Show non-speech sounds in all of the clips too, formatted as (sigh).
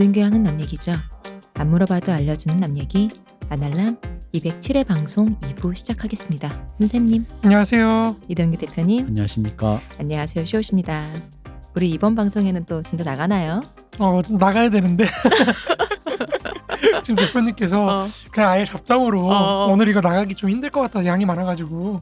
모든 게 하는 남 얘기죠. 안 물어봐도 알려주는 남 얘기 아날람 207회 방송 2부 시작하겠습니다. 윤쌤님, 안녕하세요. 이동규 대표님, 안녕하십니까. 안녕하세요. 쇼우십니다. 우리 이번 방송에는 또 진도 나가나요? 어 나가야 되는데 (laughs) 지금 대표님께서 어. 그냥 아예 잡담으로 어. 오늘 이거 나가기 좀 힘들 것 같다 양이 많아가지고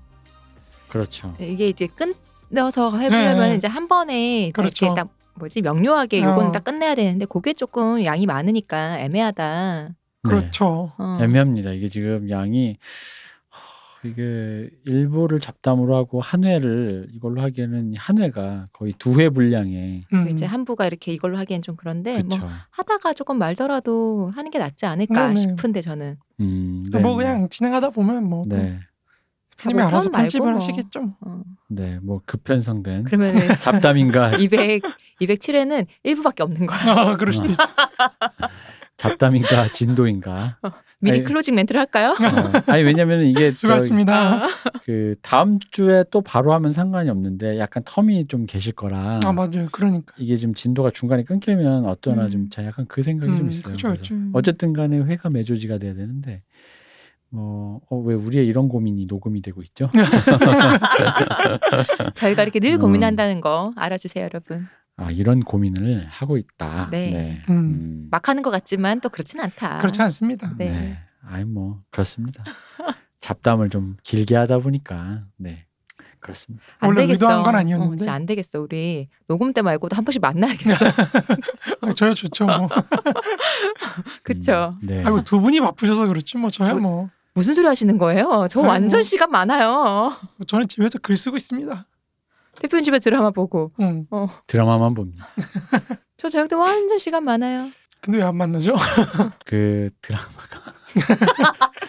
그렇죠. 이게 이제 끊어서 해보려면 네. 이제 한 번에 그렇죠. 이렇게 딱 뭐지 명료하게 요거는 어. 딱 끝내야 되는데 그게 조금 양이 많으니까 애매하다. 그렇죠. 어. 네, 애매합니다. 이게 지금 양이 하, 이게 일부를 잡담으로 하고 한 회를 이걸로 하기에는 한 회가 거의 두 회 분량에 음. 이제 한 부가 이렇게 이걸로 하기엔 좀 그런데 그렇죠. 뭐 하다가 조금 말더라도 하는 게 낫지 않을까 네, 네. 싶은데 저는 음, 뭐 그냥 진행하다 보면 뭐또 네, 님이 뭐 알아서 편 말고 편집을 뭐. 하시겠죠. 뭐. 어. 네, 뭐 급편성된 그러면 잡담인가 200 207회는 1부밖에 없는 거야. 아 그럴 수도 있죠. (laughs) 잡담인가 진도인가. 미리 아니, 클로징 멘트를 할까요? 어, 아니 왜냐면 이게 저, 수고하셨습니다. 그 다음 주에 또 바로 하면 상관이 없는데 약간 텀이 좀 계실 거라 아 맞아요. 그러니까. 이게 좀 진도가 중간에 끊기면 어떠나 음. 좀 자- 약간 그 생각이 좀 음, 있어요. 그렇죠, 그래서 그렇죠. 음. 어쨌든 간에 회가 매조지가 돼야 되는데 뭐왜 우리의 이런 고민이 녹음이 되고 있죠? (laughs) 저희가 이렇게 늘 음. 고민한다는 거 알아주세요, 여러분. 아 이런 고민을 하고 있다. 네. 음. 막 하는 것 같지만 또 그렇진 않다. 그렇지 않습니다. 네. 네. 아이 뭐 그렇습니다. 잡담을 좀 길게 하다 보니까 네 그렇습니다. 안 원래 되겠어. 의도한 건 어, 아니었는데. 진짜 안 되겠어. 우리 녹음 때 말고도 한 번씩 만나야겠어. (laughs) 아, 저야 좋죠. 뭐. 그쵸? 음, 네. 아이고 두 분이 바쁘셔서 그렇지 뭐 저야 저- 뭐 무슨 소리 하시는 거예요? 저 아이고. 완전 시간 많아요. 저는 집에서 글 쓰고 있습니다. 대표님 집에 드라마 보고. 음. 드라마만 봅니다. (laughs) 저 저녁 때 완전 시간 많아요. 근데 왜 안 만나죠? (laughs) 그 드라마가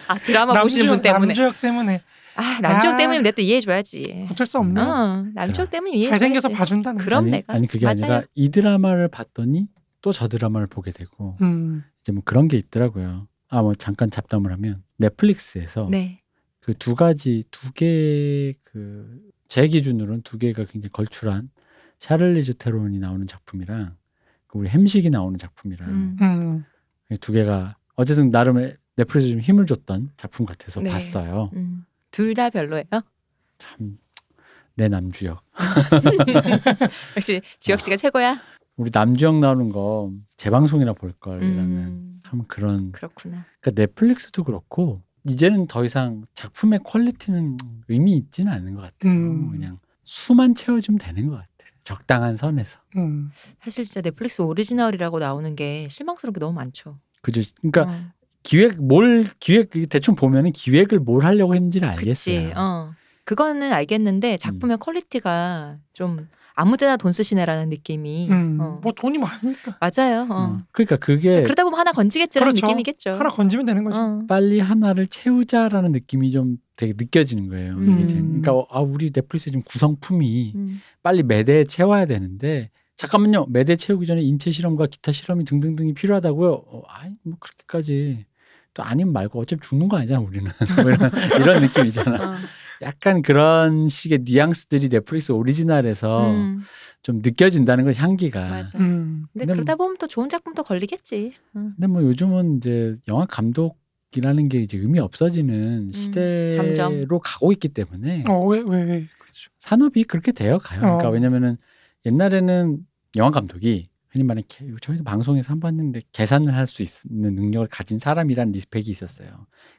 아 드라마 보시는 분 때문에. 남주역 때문에 아 남쪽 아. 때문에 내가 또 이해해줘야지. 어쩔 수 없네. 어, 남쪽 때문에 이해해줘야지. 잘생겨서 봐준다는. 그럼 아니, 내가 아니 그게 맞아요. 아니라 이 드라마를 봤더니 또 저 드라마를 보게 되고 음. 이제 뭐 그런 게 있더라고요. 아 뭐 잠깐 잡담을 하면 넷플릭스에서 네. 그 두 가지 두 개 그 제 기준으로는 두 개가 굉장히 걸출한 샤를리즈 테론이 나오는 작품이랑 그 우리 햄식이 나오는 작품이랑 음. 음. 두 개가 어쨌든 나름 넷플릭스 좀 힘을 줬던 작품 같아서 네. 봤어요. 음. 둘다 별로예요. 참 내 남주역. (laughs) 역시 주혁 씨가 최고야. 우리 남주역 나오는 거 재방송이라 볼걸 이러면 음, 참 그런 그렇구나. 그러니까 넷플릭스도 그렇고 이제는 더 이상 작품의 퀄리티는 의미 있지는 않은 것 같아요. 음. 그냥 수만 채워주면 되는 것 같아요. 적당한 선에서. 음. 사실 진짜 넷플릭스 오리지널이라고 나오는 게 실망스러운 게 너무 많죠. 그죠? 그러니까 어, 기획 뭘 기획 대충 보면은 기획을 뭘 하려고 했는지를 그치. 알겠어요. 어. 그거는 알겠는데 작품의 quality가 좀 아무 데나 돈 쓰시네라는 느낌이. 음. 어. 뭐 돈이 많으니까 맞아요. 어. 어. 그러니까 그게 그러다 보면 하나 건지겠지라는 그렇죠. 느낌이겠죠. 하나 건지면 되는 거죠. 어. 빨리 하나를 채우자라는 느낌이 좀 되게 느껴지는 거예요. 이게 음. 지금. 그러니까 아 우리 넷플릭스 지금 구성품이 음. 빨리 매대에 채워야 되는데 잠깐만요. 매대 채우기 전에 인체 실험과 기타 실험이 등등등이 필요하다고요. 어, 아이 뭐 그렇게까지 또 아니면 말고 어차피 죽는 거 아니잖아 우리는 (laughs) 뭐 이런, 이런 느낌이잖아. 어. 약간 그런 식의 뉘앙스들이 넷플릭스 오리지널에서 음. 좀 느껴진다는 걸 향기가. 맞아. 음. 근데 근데 그러다 보면 또 좋은 작품도 걸리겠지. 응. 근데 뭐 요즘은 이제 영화 감독 이라는 게 이제 의미 없어지는 시대로 음, 점점. 가고 있기 때문에 어, 왜, 왜, 왜. 그렇죠. 산업이 그렇게 되어 가요. 그러니까 어. 왜냐면은 옛날에는 영화 감독이 흔히 말하는 개- 저희도 방송에서 한 번 했는데 계산을 할 수 있는 능력을 가진 사람이란 리스펙이 있었어요.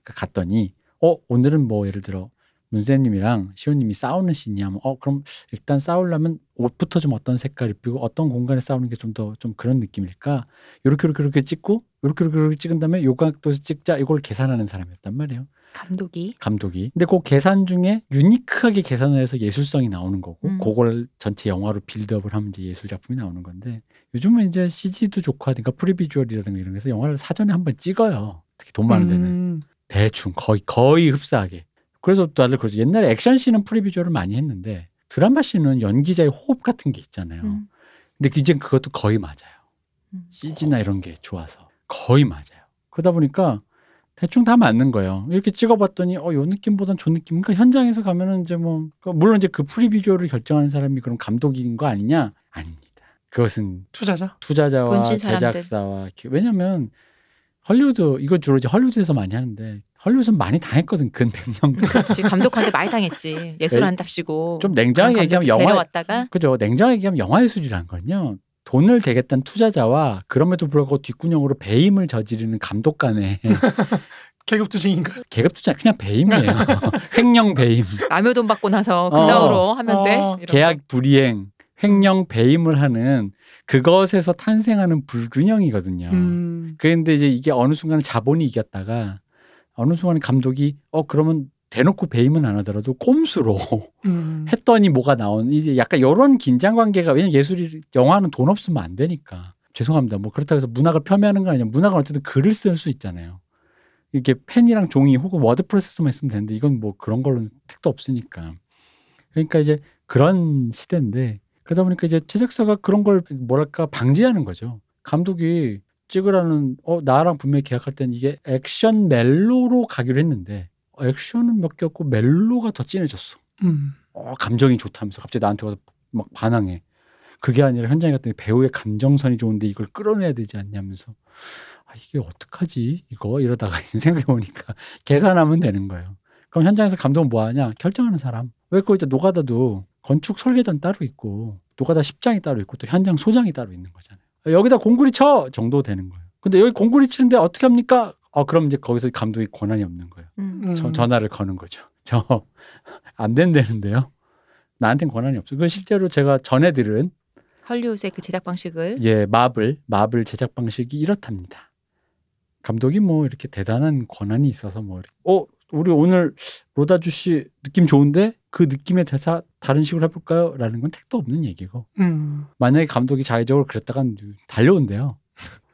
그러니까 갔더니 어 오늘은 뭐 예를 들어 문쌤님이랑 시호님이 싸우는 씬이 하면 어 그럼 일단 싸우려면 옷부터 좀 어떤 색깔 입히고 어떤 공간에 싸우는 게 좀 더좀 그런 느낌일까 요렇게 요렇게 이렇게 찍고 요렇게 요렇게 요렇게 찍은 다음에 요 각도에서 찍자 이걸 계산하는 사람이었단 말이에요. 감독이. 감독이. 근데 그 계산 중에 unique하게 계산을 해서 예술성이 나오는 거고, 음. 그걸 전체 영화로 build-up을 하면 이제 예술 작품이 나오는 건데, 요즘은 이제 CG도 좋고 하니까 pre-visual이라든가 이런 거에서 영화를 사전에 한번 찍어요. 특히 돈 많은 데는. 음. 대충 거의 거의 흡사하게. 그래서 다들 그러죠. 옛날에 액션 씬은 pre-visual을 많이 했는데 드라마 씬은 연기자의 호흡 같은 게 있잖아요. 음. 근데 이제 그것도 거의 맞아요. 음. CG나 이런 게 좋아서 거의 맞아요. 그러다 보니까 대충 다 맞는 거예요. 이렇게 찍어봤더니 어, 요 느낌보단 저 느낌. 그러니까 현장에서 가면은 이제 뭐 그러니까 물론 이제 그 프리비주얼을 결정하는 사람이 그럼 감독인 거 아니냐? 아닙니다. 그것은 투자자. 투자자와. 제작사와 기- 왜냐면 헐리우드 이거 주로 이제 헐리우드에서 많이 하는데 헐리우드는 많이 당했거든 근 100년 그렇지. 감독한테 많이 (laughs) 당했지. 예술 한답시고. 좀 냉정하게 얘기하면 영화 데려왔다가? 그죠. 냉정하게 얘기하면 영화 예술이라는 건요. 돈을 대겠다는 투자자와 그럼에도 불구하고 뒷구녕으로 배임을 저지르는 감독 간의 (laughs) 계급투쟁인가? 계급 투자 그냥 배임이에요. (laughs) 횡령 배임. 남의 돈 받고 나서 어. 그따위로 하면 돼? 어. 이런 계약 불이행 횡령 배임을 하는 그것에서 탄생하는 불균형이거든요. 음. 그런데 이제 이게 어느 순간에 자본이 이겼다가 어느 순간에 감독이 어 그러면 대놓고 배임은 안 하더라도 꼼수로 (laughs) 음. 했더니 뭐가 나온 이제 약간 이런 긴장 관계가 왜냐면 예술이 영화는 돈 없으면 안 되니까 죄송합니다. 뭐 그렇다고 해서 문학을 폄훼하는 건 아니야. 문학은 어쨌든 글을 쓸 수 있잖아요. 이렇게 펜이랑 종이 혹은 워드 프로세서만 있으면 되는데 이건 뭐 그런 걸로는 택도 없으니까. 그러니까 이제 그런 시대인데 그러다 보니까 이제 제작사가 그런 걸 뭐랄까 방지하는 거죠. 감독이 찍으라는 어 나랑 분명히 계약할 땐 이게 액션 멜로로 가기로 했는데 액션은 몇 개 없고 멜로가 더 진해졌어. 음. 어, 감정이 좋다면서 갑자기 나한테 와서 막 반항해. 그게 아니라 현장에 갔더니 배우의 감정선이 좋은데 이걸 끌어내야 되지 않냐면서 아 이게 어떡하지 이거 이러다가 (laughs) 생각해 보니까 계산하면 되는 거예요. 그럼 현장에서 감독은 뭐 하냐? 결정하는 사람. 왜 그거 이제 노가다도 건축 설계단 따로 있고 노가다 십장이 따로 있고 또 현장 소장이 따로 있는 거잖아요. 여기다 공구리 쳐 정도 되는 거예요. 근데 여기 공구리 치는데 어떻게 합니까? 어 그럼 이제 거기서 감독이 권한이 없는 거예요. 음. 음. 저, 전화를 거는 거죠. (laughs) 저 안 된다는데요. 나한텐 권한이 없어. 그 실제로 제가 전에 들은 헐리우드의 그 제작 방식을 예 마블 마블 제작 방식이 이렇답니다. 감독이 뭐 이렇게 대단한 권한이 있어서 뭐 어 우리 오늘 로다주 씨 느낌 좋은데 그 느낌의 대사 다른 식으로 해볼까요? 라는 건 택도 없는 얘기고 음. 만약에 감독이 자의적으로 그랬다가 달려온대요.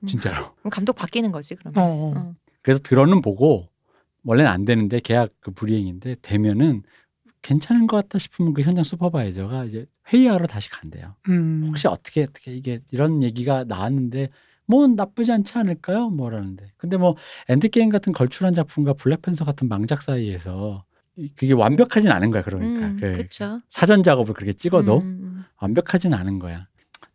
음. 진짜로. (laughs) 그럼 감독 바뀌는 거지 그러면 어. 어. 그래서 들어는 보고 원래는 안 되는데 계약 그 불이행인데 되면은 괜찮은 것 같다 싶으면 그 현장 슈퍼바이저가 이제 회의하러 다시 간대요. 음. 혹시 어떻게 어떻게 이게 이런 얘기가 나왔는데 뭐 나쁘지 않지 않을까요? 뭐라는데. 근데 뭐 엔드게임 같은 걸출한 작품과 블랙팬서 같은 망작 사이에서 이- 그게 완벽하진 않은 거야. 그러니까 음, 그 사전 작업을 그렇게 찍어도 음. 완벽하진 않은 거야.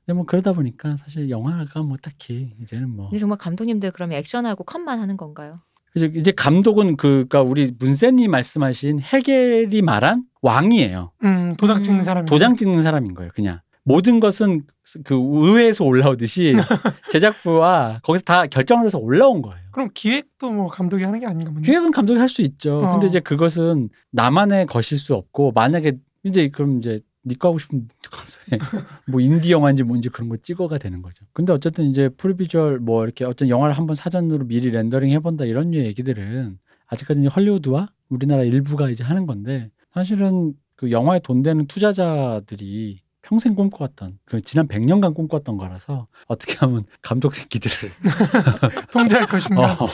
근데 뭐 그러다 보니까 사실 영화가 뭐 딱히 이제는 뭐 근데 정말 감독님들 그러면 액션하고 컷만 하는 건가요? 이제 이제 감독은 그니까 우리 문세님 말씀하신 헤겔이 말한 왕이에요. 음. 도장 찍는 음. 사람이. 도장 찍는 사람인 거예요. 그냥 모든 것은 그 의회에서 올라오듯이 (laughs) 제작부와 거기서 다 결정돼서 올라온 거예요. 그럼 기획도 뭐 감독이 하는 게 아닌가 보네. 기획은 감독이 할 수 있죠. 어. 근데 이제 그것은 나만의 것일 수 없고 만약에 이제 그럼 이제 니가 하고 싶은 가서 해. (laughs) 뭐 인디 영화인지 뭔지 그런 거 찍어가 되는 거죠. 근데 어쨌든 이제 pre-visual 뭐 이렇게 어떤 영화를 한번 사전으로 미리 렌더링 해본다 이런 류의 얘기들은 아직까지 이제 헐리우드와 우리나라 일부가 이제 하는 건데 사실은 그 영화에 돈 되는 투자자들이 평생 꿈꿔왔던 그 지난 100년간 꿈꿨던 거라서 어떻게 하면 (laughs) 감독 새끼들을 (laughs) 통제할 것인가. 어,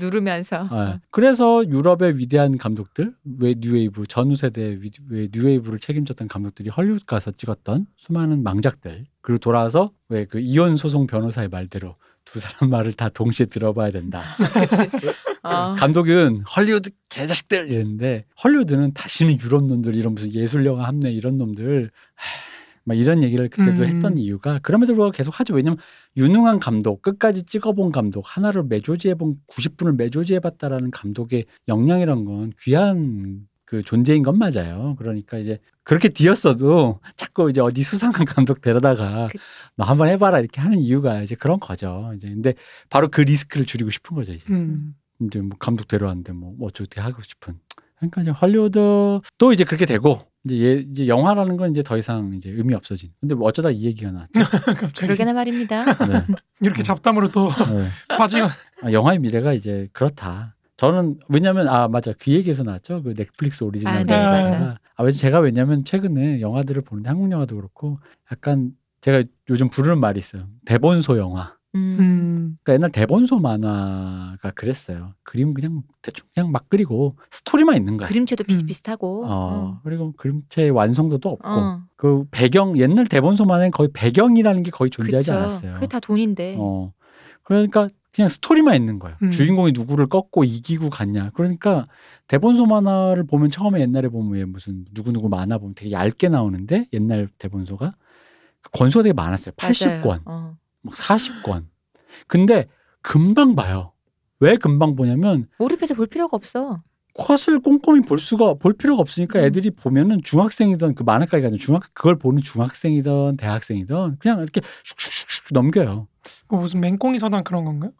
누르면서 예. 그래서 유럽의 위대한 감독들, 왜 뉴웨이브 전후 세대 위- 왜 뉴웨이브를 책임졌던 감독들이 헐리우드 가서 찍었던 수많은 망작들 그리고 돌아와서 왜 그 이혼 소송 변호사의 말대로 두 사람 말을 다 동시에 들어봐야 된다. (laughs) 어. 감독은 헐리우드 개자식들 이랬는데 헐리우드는 다시는 유럽 놈들 이런 무슨 예술 영화 함내 이런 놈들 하, 막 이런 얘기를 그때도 음. 했던 이유가 그럼에도 불구하고 계속 하죠. 왜냐면 유능한 감독, 끝까지 찍어본 감독, 하나를 매조지해본 90분을 매조지해봤다라는 감독의 역량이란 건 귀한 그 존재인 건 맞아요. 그러니까 이제 그렇게 뒤었어도 자꾸 이제 어디 수상한 (laughs) 감독 데려다가 그치. 너 한번 해봐라 이렇게 하는 이유가 이제 그런 거죠. 이제 근데 바로 그 risk를 줄이고 싶은 거죠. 이제. 음. 이제 뭐 감독 데려왔는데 뭐 어떻게 하고 싶은. 그러니까 이제 헐리우드도 이제 그렇게 되고 이제, 얘, 이제 영화라는 건 이제 더 이상 이제 의미 없어진. 근데 뭐 어쩌다 이 얘기가 나왔죠. (laughs) 갑자기 그러게나 말입니다. (laughs) 네. 이렇게 잡담으로 또 네. (laughs) 빠지가. 아, 영화의 미래가 이제 그렇다. 저는 왜냐면 아 맞아 그 얘기에서 나왔죠 그 넷플릭스 오리지널 아, 네, 영화가. 맞아. 아 왜냐 제가 왜냐면 최근에 영화들을 보는데 한국 영화도 그렇고 약간 제가 요즘 부르는 말이 있어요 대본소 영화 음. 음. 그러니까 옛날 대본소 만화가 그랬어요 그림 그냥 대충 그냥 막 그리고 스토리만 있는 거야 그림체도 비슷비슷하고. 어, 그리고 그림체의 완성도도 없고 어. 그 배경 옛날 대본소 만화는 거의 배경이라는 게 거의 존재하지 그쵸. 않았어요 그게 다 돈인데. 어. 그러니까 그냥 스토리만 있는 거예요. 음. 주인공이 누구를 꺾고 이기고 갔냐. 그러니까 대본소 만화를 보면 처음에 옛날에 보면 왜 무슨 누구누구 만화 보면 되게 얇게 나오는데 옛날 대본소가 권수가 되게 많았어요. 맞아요. 80권, 어. 막 40권. 근데 금방 봐요. 왜 금방 보냐면 몰입해서 볼 필요가 없어. 컷을 꼼꼼히 볼 수가 볼 필요가 없으니까 음. 애들이 보면은 중학생이든 그 만화까지 가는 중학 그걸 보는 중학생이든 대학생이든 그냥 이렇게 슉슉슉슉 넘겨요. 그 무슨 맹꽁이 서당 그런 건가요?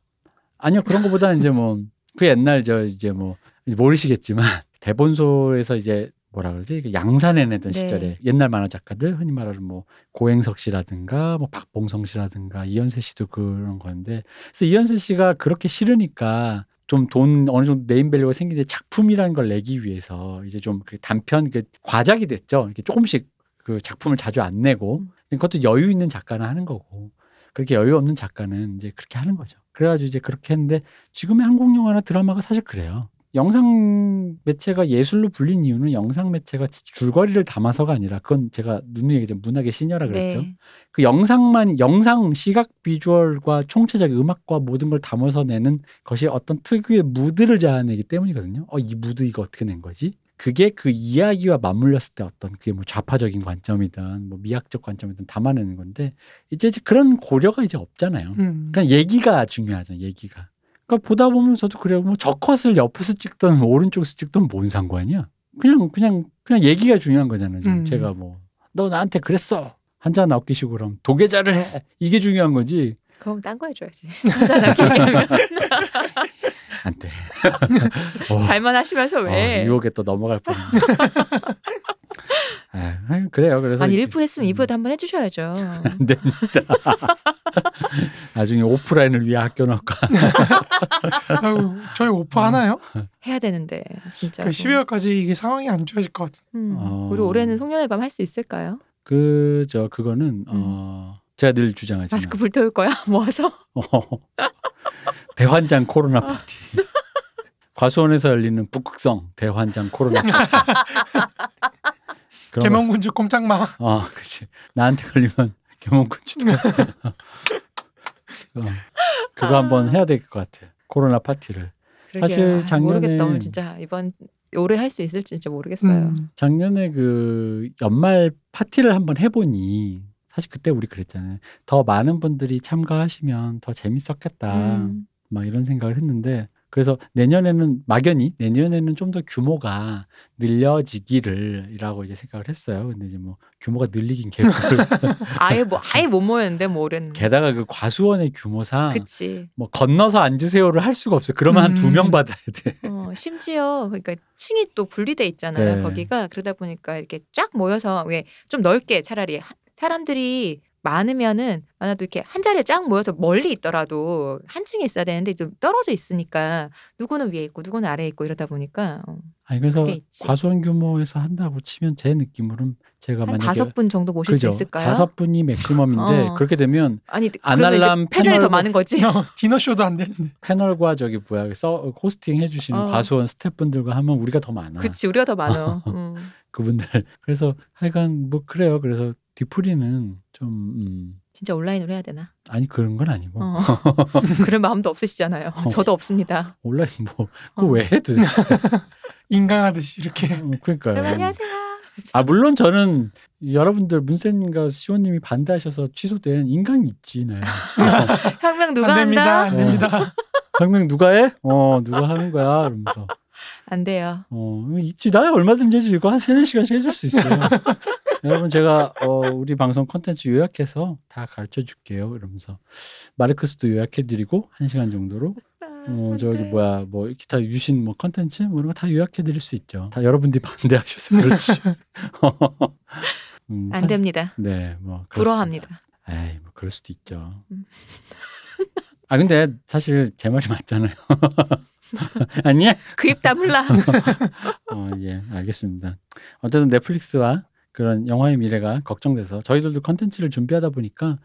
아니요 그런 거보다는 이제 뭐 그 옛날 저 이제 뭐 모르시겠지만 (laughs) 대본소에서 이제 뭐라 그러지 그 양산해내던 네. 시절에 옛날 만화 작가들 흔히 말하는 뭐 고행석 씨라든가 뭐 박봉성 씨라든가 이현세 씨도 그런 건데 그래서 이현세 씨가 그렇게 싫으니까 좀 돈 어느 정도 name value가 생기는데 작품이라는 걸 내기 위해서 이제 좀 그 단편 그 과작이 됐죠 이렇게 조금씩 그 작품을 자주 안 내고 음. 그것도 여유 있는 작가는 하는 거고 그렇게 여유 없는 작가는 이제 그렇게 하는 거죠. 그래가지고 이제 그렇게 했는데 지금의 한국 영화나 드라마가 사실 그래요. 영상 매체가 예술로 불린 이유는 영상 매체가 줄거리를 담아서가 아니라 그건 제가 누누이 얘기했 문학의 시녀라 그랬죠. 네. 그 영상만 영상 시각 비주얼과 총체적 음악과 모든 걸 담아서 내는 것이 어떤 특유의 무드를 자아내기 때문이거든요. 어 이 무드 이거 어떻게 낸 거지? 그게 그 이야기와 맞물렸을 때 어떤 그게 뭐 좌파적인 관점이든 뭐 미학적 관점이든 담아내는 건데 이제 이제 그런 고려가 이제 없잖아요. 음. 그냥 얘기가 중요하죠. 얘기가. 그러니까 보다 보면 저도 그래요. 뭐 저 컷을 옆에서 찍던 오른쪽에서 찍던 뭔 상관이야? 그냥 그냥 그냥 얘기가 중요한 거잖아요. 지금 음. 제가 뭐 너 나한테 그랬어. 한잔 아끼시고 그럼 도계자를 해. 이게 중요한 거지. 그럼 딴 거 해줘야지. (laughs) 혼자 남기면 안 돼. (laughs) 어, 잘만 하시면서 어, 왜? 유혹에 또 넘어갈 뻔. (laughs) 아, 아유, 그래요. 그래서 아니 이렇게 1부 했으면 2부에도 한번 해주셔야죠. (laughs) 안 됩니다. (laughs) 나중에 오프라인을 위해 아껴놓을까. (laughs) 아유, 저희 오프 하나요? 해야 되는데 진짜. 그 12월까지 이게 상황이 안 좋아질 것 같은. 음, 어. 우리 올해는 송년회 밤 할 수 있을까요? 그저 그거는 어 제가 늘 주장하지만 음. 마스크 불태울 거야 모아서. 어, 대환장 코로나 파티. 과수원에서 열리는 북극성 대환장 코로나 파티. 개명군주 꼼짝마. 어, 그치. 나한테 걸리면 개몽군주도. (laughs) 어, 그거 한번 해야 될 것 같아. 코로나 파티를. 사실 그러게요. 아, 작년에- 모르겠다. 오늘 진짜 이번 올해 할 수 있을지 진짜 모르겠어요. 음. 작년에 그 연말 파티를 한번 해보니 사실 그때 우리 그랬잖아요. 더 많은 분들이 참가하시면 더 재밌었겠다. 음. 막 이런 생각을 했는데 그래서 내년에는 막연히 내년에는 좀 더 규모가 늘려지기를 이라고 이제 생각을 했어요. 근데 이제 뭐 규모가 늘리긴 개뿔. (laughs) 아예 뭐 아예 못 모였는데 뭐 올해는. 게다가 그 과수원의 규모상 그치. 뭐 건너서 앉으세요를 할 수가 없어요. 그러면 한두 음. 명 받아야 돼. 어, 심지어 그러니까 층이 또 분리돼 있잖아요. 네. 거기가 그러다 보니까 이렇게 쫙 모여서 왜 좀 넓게 차라리 하- 사람들이 많으면은 많아도 이렇게 한 자리에 쫙 모여서 멀리 있더라도 한 층에 있어야 되는데 좀 떨어져 있으니까 누구는 위에 있고 누구는 아래에 있고 이러다 보니까 어, 아니 그래서. 과수원 규모에서 한다고 치면 제 느낌으로는 제가 한 만약에 다섯 분 정도 모실 그죠 수 있을까요? 다섯 분이 맥시멈인데 어. 그렇게 되면 아니 이제 패널이 더 많은 거지. (laughs) 디너, 디너 쇼도 안 되는데. 패널과 저기 뭐야 서 호스팅 해주시는 어. 과수원 스태프분들과 하면 우리가 더 많아. 그치 우리가 더 많어. (laughs) 음. 그분들 (laughs) 그래서 하여간 뭐 그래요. 그래서 뒤풀이는 좀 음, 진짜 온라인으로 해야 되나? 아니 그런 건 아니고 어. (laughs) 그런 마음도 없으시잖아요. 저도 없습니다. 온라인 뭐 그거 어. 왜 해 도대체? (laughs) 인강하듯이 이렇게. 어, 그러니까요. 여러분 안녕하세요. 아 물론 저는 여러분들 문쌤님과 시호님이 반대하셔서 취소된 인간이 있지 네. 혁명 누가 안 됩니다. 한다? 안 됩니다. 혁명 누가 해? 어 누가 하는 거야? 이러면서 안 돼요. 어 있지 나 얼마든지 해줄 거한 세네 시간씩 해줄 수 있어요. (laughs) 여러분 제가 어, 우리 방송 컨텐츠 요약해서 다 가르쳐 줄게요. 이러면서 마르크스도 요약해드리고 한 시간 정도로 어 저기 네. 뭐야 뭐 기타 유신 뭐 컨텐츠 뭐 이런 거 다 요약해 드릴 수 있죠. 다 여러분들이 반대하셔서 그렇지. (laughs) (laughs) 음, 안 사- 됩니다. 네, 뭐 불허합니다. 에이, 뭐 그럴 수도 있죠. 음. 아 근데 사실 제 말이 맞잖아요. (laughs) 아니야? 그입 다물라. (laughs) 어, 예, 알겠습니다. 어쨌든 넷플릭스와 그런 영화의 미래가 걱정돼서 저희들도 컨텐츠를 준비하다 보니까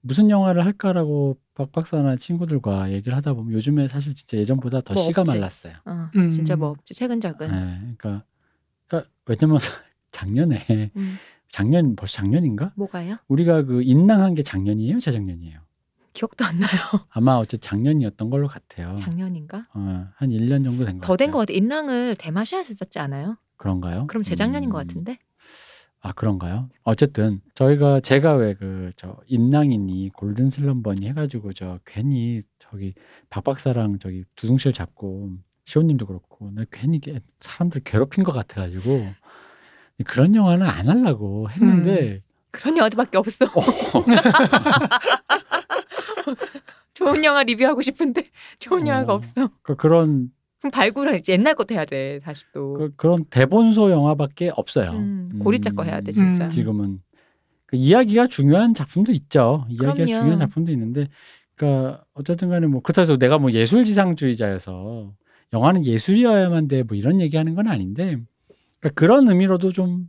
무슨 영화를 할까라고 박 박사나 친구들과 얘기를 하다 보면 요즘에 사실 진짜 예전보다 더 뭐 씨가 없지. 말랐어요. 어, 음. 진짜 뭐 없지 최근작은. 네, 그러니까, 그러니까 왜냐면 (laughs) 작년에 음, 작년 벌써 작년인가? 뭐가요? 우리가 그 인낭한 게 작년이에요, 재작년이에요. 기억도 안 나요. (laughs) 아마 어째 작년이었던 걸로 같아요. 작년인가? 어, 한 1년 정도 된 것 같아요. 더 된 것 같아. 인랑을 대마시아에서 썼지 않아요? 그런가요? 그럼 재작년인 음, 것 같은데. 아 그런가요? 어쨌든 저희가 제가 왜 그저 임낭인이 골든 슬럼버니 해가지고 저 괜히 저기 박 박사랑 저기 두둥실 잡고 시호님도 그렇고 나 괜히 사람들 괴롭힌 것 같아가지고 그런 영화는 안 하려고 했는데 그런 영화들밖에 없어. (laughs) (laughs) (laughs) 좋은 영화 리뷰하고 싶은데 좋은 어. 영화가 없어. 그, 그런 그럼 발굴을 옛날 것도 해야 돼 다시 또. 그, 그런 대본소 영화밖에 없어요. 음, 고리짜 거 해야 돼 진짜. 음. 지금은 그 이야기가 중요한 작품도 있죠. 이야기가 그럼요. 중요한 작품도 있는데, 그러니까 어쨌든 간에 뭐 그렇다고 해서 내가 뭐 예술지상주의자여서 영화는 예술이어야만 돼 뭐 이런 얘기하는 건 아닌데, 그러니까 그런 의미로도 좀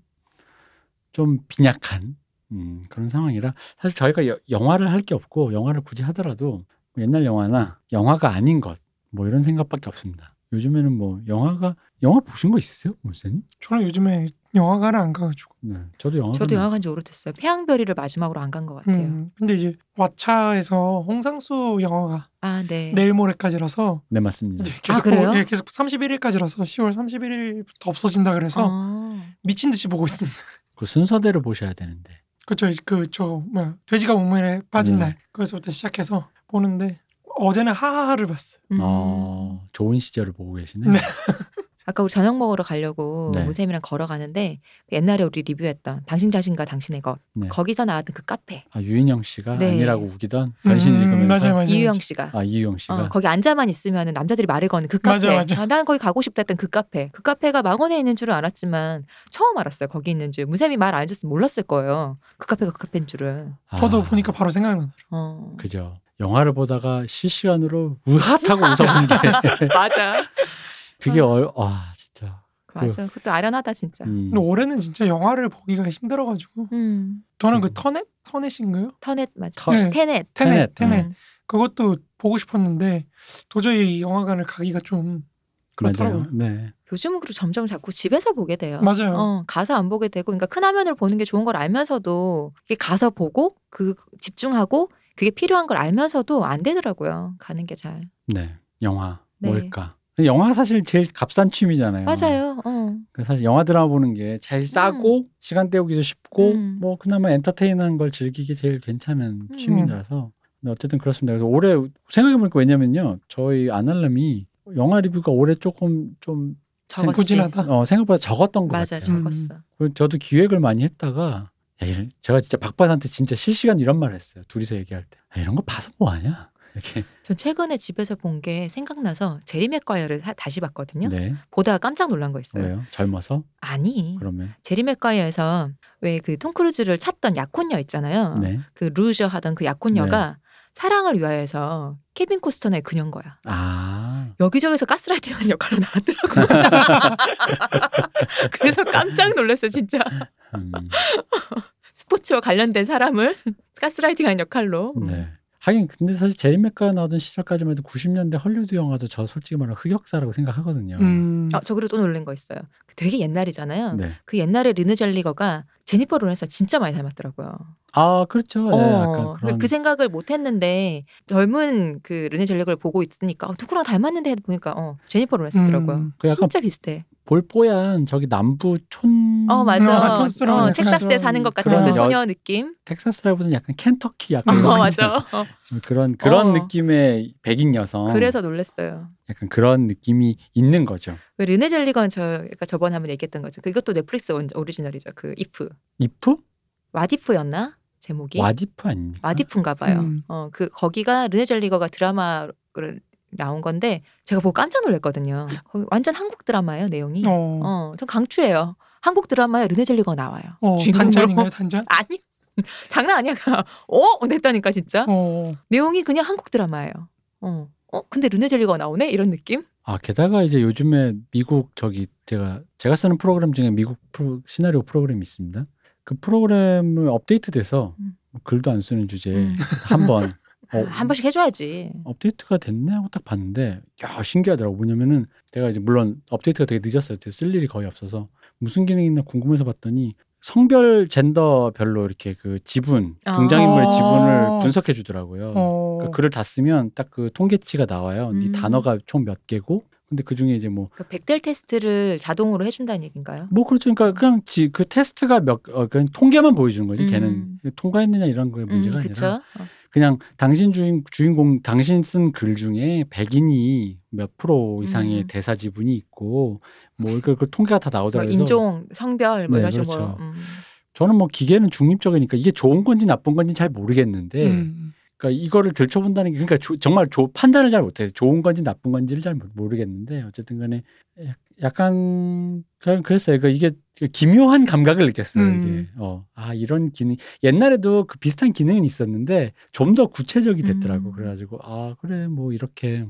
좀 빈약한 음, 그런 상황이라 사실 저희가 여- 영화를 할 게 없고 영화를 굳이 하더라도 옛날 영화나 영화가 아닌 것 뭐 이런 생각밖에 없습니다. 요즘에는 뭐 영화가 영화 보신 거 있으세요, 목사님? 저는 요즘에 영화관을 안 가가지고. 네, 저도 영화. 저도 영화 간지 오래됐어요. 태양별이를 마지막으로 안 간 것 같아요. 음, 근데 이제 왓챠에서 홍상수 영화가 아 네. 내일 모레까지라서 네 맞습니다. 이제 계속 그래요? 보- 예, 계속 31일까지라서 10월 31일부터 없어진다 그래서 어. 미친 듯이 보고 있습니다. 그 순서대로 보셔야 되는데. 그렇죠. 그저 뭐야 돼지가 우물에 빠진 네. 날 그래서부터 시작해서 보는데 어제는 하하를 봤어요. 음. 어, 좋은 시절을 보고 계시네. 네. 아까 우리 저녁 먹으러 가려고 네. 무쌤이랑 걸어가는데 그 옛날에 우리 리뷰했던 당신 자신과 당신의 것 네. 거기서 나왔던 그 카페 아 유인영 씨가 네. 아니라고 우기던 변신 음, 읽으면서 맞아요, 맞아요. 이유영. 씨가 아 이유영 씨가 어, 거기 앉아만 있으면 남자들이 말을 거는 그 카페. 맞아, 맞아. 아, 난 거기 가고 싶다 했던 그 카페. 그 카페가 망원에 있는 줄은 알았지만 처음 알았어요. 거기 있는 줄. 무쌤이 말 안 해줬으면 몰랐을 거예요. 그 카페가 그 카페인 줄은. 저도 아, 보니까 바로 생각나더라고요. 어. 그죠. 영화를 보다가 실시간으로 으핫 하고 웃어본 게 (laughs) 맞아. 그게 얼, 아 진짜. 맞아. 그 것도 아련하다 진짜. 음. 음. 근데 올해는 진짜 영화를 보기가 힘들어가지고 저는 그 터넷 터넷인가요? 터넷 맞아. 터- 네. 테넷. 테넷 테넷, 테넷 음. 그것도 보고 싶었는데 도저히 영화관을 가기가 좀 그렇더라고요. 맞아요. 네. 요즘은 그리고 점점 자꾸 집에서 보게 돼요. 맞아요. 어, 가서 안 보게 되고, 그러니까 큰 화면으로 보는 게 좋은 걸 알면서도 이게 가서 보고 그 집중하고 그게 필요한 걸 알면서도 안 되더라고요. 가는 게 잘. 네. 영화 네. 뭘까? 영화가 사실 제일 값싼 취미잖아요. 맞아요. 어. 그 사실 영화 드라마 보는 게 제일 싸고 시간 때우기도 쉽고 음. 뭐 그나마 엔터테인한 걸 즐기기 제일 괜찮은 음. 취미라서 근데 어쨌든 그렇습니다. 그래서 올해 생각해 보니까 왜냐면요 저희 아날람이 영화 리뷰가 올해 조금 좀. 부진하다. 어, 생각보다 적었던 것 맞아, 같아요. 적었어. 그 저도 기획을 많이 했다가 야, 이런, 제가 진짜 박바한테 진짜 실시간 이런 말을 했어요. 둘이서 얘기할 때 야, 이런 거 봐서 뭐 하냐 이렇게 전 최근에 집에서 본 게 생각나서 제리 맥과이어를 하- 다시 봤거든요. 네 보다가 깜짝 놀란 거 있어요. 왜요? 젊어서 아니, 그러면 제리 맥과이어에서 왜 그 톰 크루즈를 찾던 약혼녀 있잖아요. 네. 그 loser 하던 그 약혼녀가 사랑을 위하여에서 케빈 코스트너의 그녀인 거야. 아 여기저기서 gaslighting하는 역할로 나왔더라고요. (laughs) 그래서 깜짝 놀랐어요, 진짜. 음, (laughs) 스포츠와 관련된 사람을 가스라이팅하는 역할로. 네. 하긴 근데 사실 제리 맥가 나오던 시절까지만 해도 90년대 헐리우드 영화도 저 솔직히 말하면 흑역사라고 생각하거든요. 음. 어, 저 그리고 또 놀란 거 있어요. 되게 옛날이잖아요. 네. 그 옛날에 르느 젤리거가 제니퍼 로렌스 진짜 많이 닮았더라고요. 아 그렇죠. 네, 어, 약간 그런 그 생각을 못 했는데 젊은 그 르네 젤리거를 보고 있으니까 어, 누구랑 닮았는데 보니까 어, 제니퍼 로렌스더라고요. 음. 그 약간 진짜 비슷해. 볼뽀얀 저기 남부 촌 어 맞아. 아, 촌스러운 어, 약간 텍사스에 사는 것 같은 그런 그 여- 소녀 느낌. 텍사스라기보다는 약간 켄터키 약간 어 맞아. 있잖아요. 어, 그런 그런 어. 느낌의 백인 여성. 그래서 놀랐어요. 약간 그런 느낌이 있는 거죠. 왜 르네 젤위거가 저번에 한번 얘기했던 거죠. 그것도 넷플릭스 온- 오리지널이죠. 그 if if? What If였나 제목이 What If 아닙니까? What If인가 봐요. 음. 어그 거기가 르네 젤위거가 드라마를 나온 건데 제가 보고 깜짝 놀랐거든요. 거기 완전 한국 드라마예요 내용이. 어. 어, 전 강추해요. 한국 드라마에 르네 젤리거가 나와요. 어. 단전인가요, 단전? (laughs) 아니 장난 아니야. 어 냈다니까 진짜. 어. 내용이 그냥 한국 드라마예요. 어. 어 근데 르네 젤리거가 나오네 이런 느낌? 아 게다가 이제 요즘에 미국 저기 제가 제가 쓰는 프로그램 중에 미국 프로, 시나리오 프로그램이 있습니다. 그 프로그램을 업데이트돼서 음. 글도 안 쓰는 주제에 음. 한번 어, 한 번씩 해줘야지. 업데이트가 됐네 하고 딱 봤는데 야 신기하더라고 뭐냐면은 내가 이제 물론 업데이트가 되게 늦었어요 쓸 일이 거의 없어서 무슨 기능이 있나 궁금해서 봤더니 성별 젠더별로 이렇게 그 지분 아. 등장인물의 어. 지분을 분석해 주더라고요 어. 그 글을 다 쓰면 딱 그 통계치가 나와요 네 음. 단어가 총 몇 개고 근데 그 중에 이제 뭐그 백델 테스트를 자동으로 해준다는 얘기인가요? 뭐 그렇죠. 그러니까 그냥 지, 그 테스트가 몇 어, 그냥 통계만 보여주는 거지. 음. 걔는 통과했느냐 이런 거에 문제가 음, 아니라? 어. 그냥 당신 주인 주인공 당신 쓴 글 중에 백인이 몇 프로 이상의 음. 대사 지분이 있고 뭐 그, 그 통계가 다뭐 나오더라고요. 그래서 인종, 성별 뭐 네, 이런 그렇죠. 식으로. 음. 저는 뭐 기계는 중립적이니까 이게 좋은 건지 나쁜 건지 잘 모르겠는데 음. 그러니까 이거를 들춰본다는 게 그러니까 조- 정말 조- 판단을 잘 못해요. 좋은 건지 나쁜 건지를 잘 모르겠는데 어쨌든 간에 약- 약간 그냥 그랬어요. 그러니까 이게 기묘한 감각을 느꼈어요. 음. 이게 어, 아 이런 기능 옛날에도 그 비슷한 기능은 있었는데 좀 더 구체적이 됐더라고. 음. 그래가지고 아 그래 뭐 이렇게